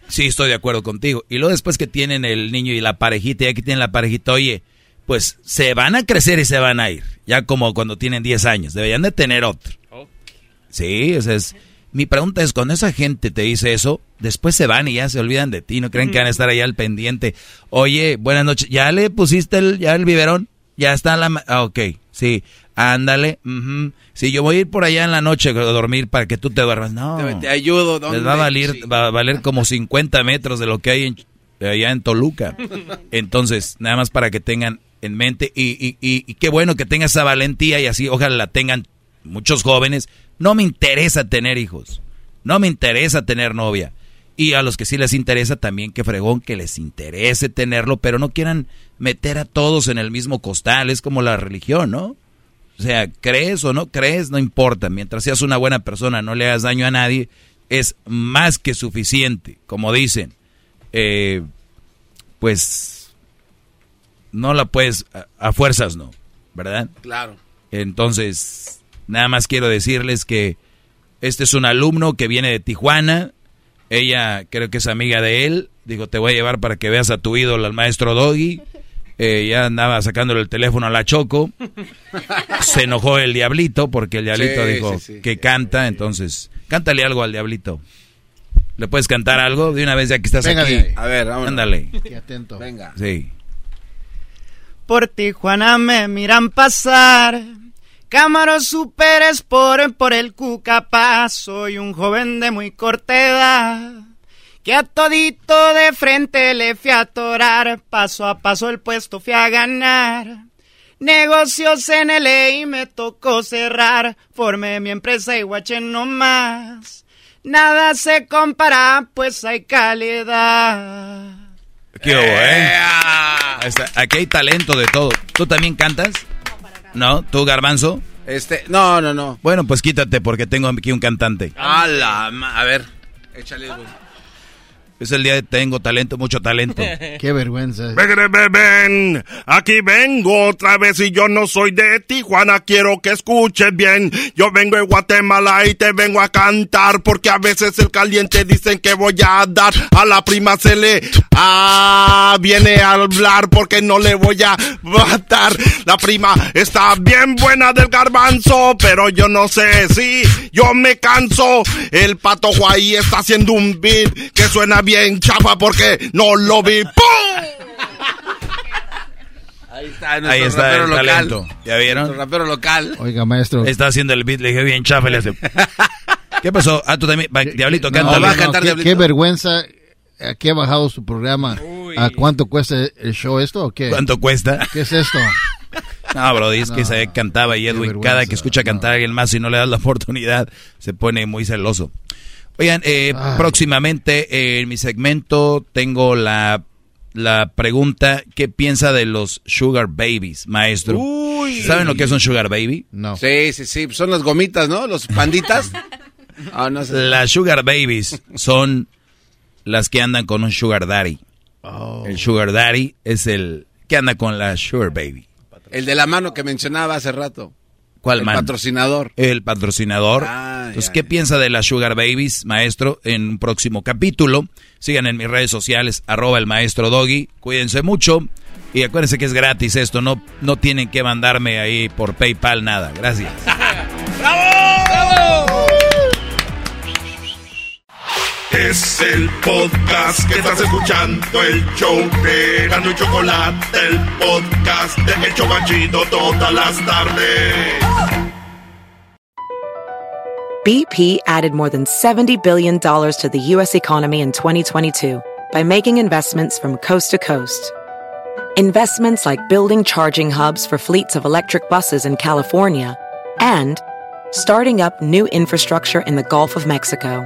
sí estoy de acuerdo contigo. Y luego después que tienen el niño y la parejita, ya que tienen la parejita, oye, pues se van a crecer y se van a ir. Ya como cuando tienen 10 años. Deberían de tener otro. Sí, o sea, es, mi pregunta es, cuando esa gente te dice eso, después se van y ya se olvidan de ti, no creen que van a estar ahí al pendiente. Oye, buenas noches, ¿ya le pusiste el, ya el biberón? Ya está la... Ah, ok, sí, ándale. ujú. Sí, yo voy a ir por allá en la noche a dormir para que tú te duermas. No, Te, te ayudo, ¿dónde? les va a valer, va a valer como 50 metros de lo que hay en, allá en Toluca. Entonces, nada más para que tengan en mente y, y, y, y qué bueno que tenga esa valentía y así ojalá la tengan muchos jóvenes. No me interesa tener hijos, no me interesa tener novia. Y a los que sí les interesa también, que fregón, que les interese tenerlo, pero no quieran meter a todos en el mismo costal, es como la religión, ¿no? O sea, crees o no crees, no importa. Mientras seas una buena persona, no le hagas daño a nadie, es más que suficiente. Como dicen, eh, pues no la puedes, a, a fuerzas no, ¿verdad? Claro. Entonces, nada más quiero decirles que este es un alumno que viene de Tijuana. Ella creo que es amiga de él. Digo, te voy a llevar para que veas a tu ídolo, al maestro Doggy. Eh, ya andaba sacándole el teléfono a la Choco. Se enojó el diablito porque el diablito Sí, dijo sí, sí. que canta. Entonces, cántale algo al diablito. ¿Le puedes cantar algo de una vez ya que estás Venga, aquí? ahí. A ver, vámonos. Ándale. Qué atento. Venga. Sí. Por Tijuana me miran pasar. Cámaros Super Sport por el Cucapá. Soy un joven de muy corta edad. Que a todito de frente le fui a atorar. Paso a paso el puesto fui a ganar. Negocios en LA y me tocó cerrar. Formé mi empresa y guaché no más. Nada se compara, pues hay calidad. ¿Qué hubo, eh? Aquí hay talento de todo. ¿Tú también cantas? ¿No? ¿Tú, Garbanzo? Este, no, no, no. Bueno, pues quítate porque tengo aquí un cantante. A la A ver, échale. güey. Es el día de tengo talento, mucho talento. Qué vergüenza. Ven, ven, ven, aquí vengo otra vez y yo no soy de Tijuana, quiero que escuches bien. Yo vengo de Guatemala y te vengo a cantar porque a veces el caliente dicen que voy a dar. A la prima se le ah, viene a hablar porque no le voy a matar. La prima está bien buena del garbanzo, pero yo no sé si yo me canso. El pato ahí está haciendo un beat que suena bien chafa porque no lo vi. ¡Pum! Ahí está, nuestro Ahí está rapero el local. talento. ¿Ya vieron? Nuestro rapero local. Oiga, maestro. Está haciendo el beat, le dije bien chafa, le hace. ¿Qué pasó? Ah, tú también. Va, Diablito, No, cántale. no, qué, qué vergüenza. Aquí ha bajado su programa. ¿A cuánto cuesta el show esto o qué? ¿Cuánto cuesta? ¿Qué es esto? No, bro, es que Isaac cantaba y Edwin, cada que escucha cantar a alguien más y no le das la oportunidad, se pone muy celoso. Oigan, eh, próximamente eh, en mi segmento tengo la, la pregunta, ¿qué piensa de los sugar babies, maestro? ¿Saben lo que es un sugar baby? No. Sí, sí, sí. Son las gomitas, ¿no? Los panditas. Ah, no sé. Las sugar babies son las que andan con un sugar daddy. Oh. El sugar daddy es el que anda con la sugar baby. El de la mano que mencionaba hace rato. ¿Cuál El man? patrocinador. El patrocinador. Ah, Entonces, ya, ¿qué piensa de las Sugar Babies, maestro? En un próximo capítulo. Sigan en mis redes sociales, arroba el maestro Doggy. Cuídense mucho. Y acuérdense que es gratis esto. No, no tienen que mandarme ahí por PayPal nada. Gracias. Es el podcast que estás escuchando, el show de Erasmo y Chocolate, el podcast de El Chobachito todas las tardes. BP added more than $70 billion to the U.S. economy in 2022 by making investments from coast to coast. Investments like building charging hubs for fleets of electric buses in California and starting up new infrastructure in the Gulf of Mexico.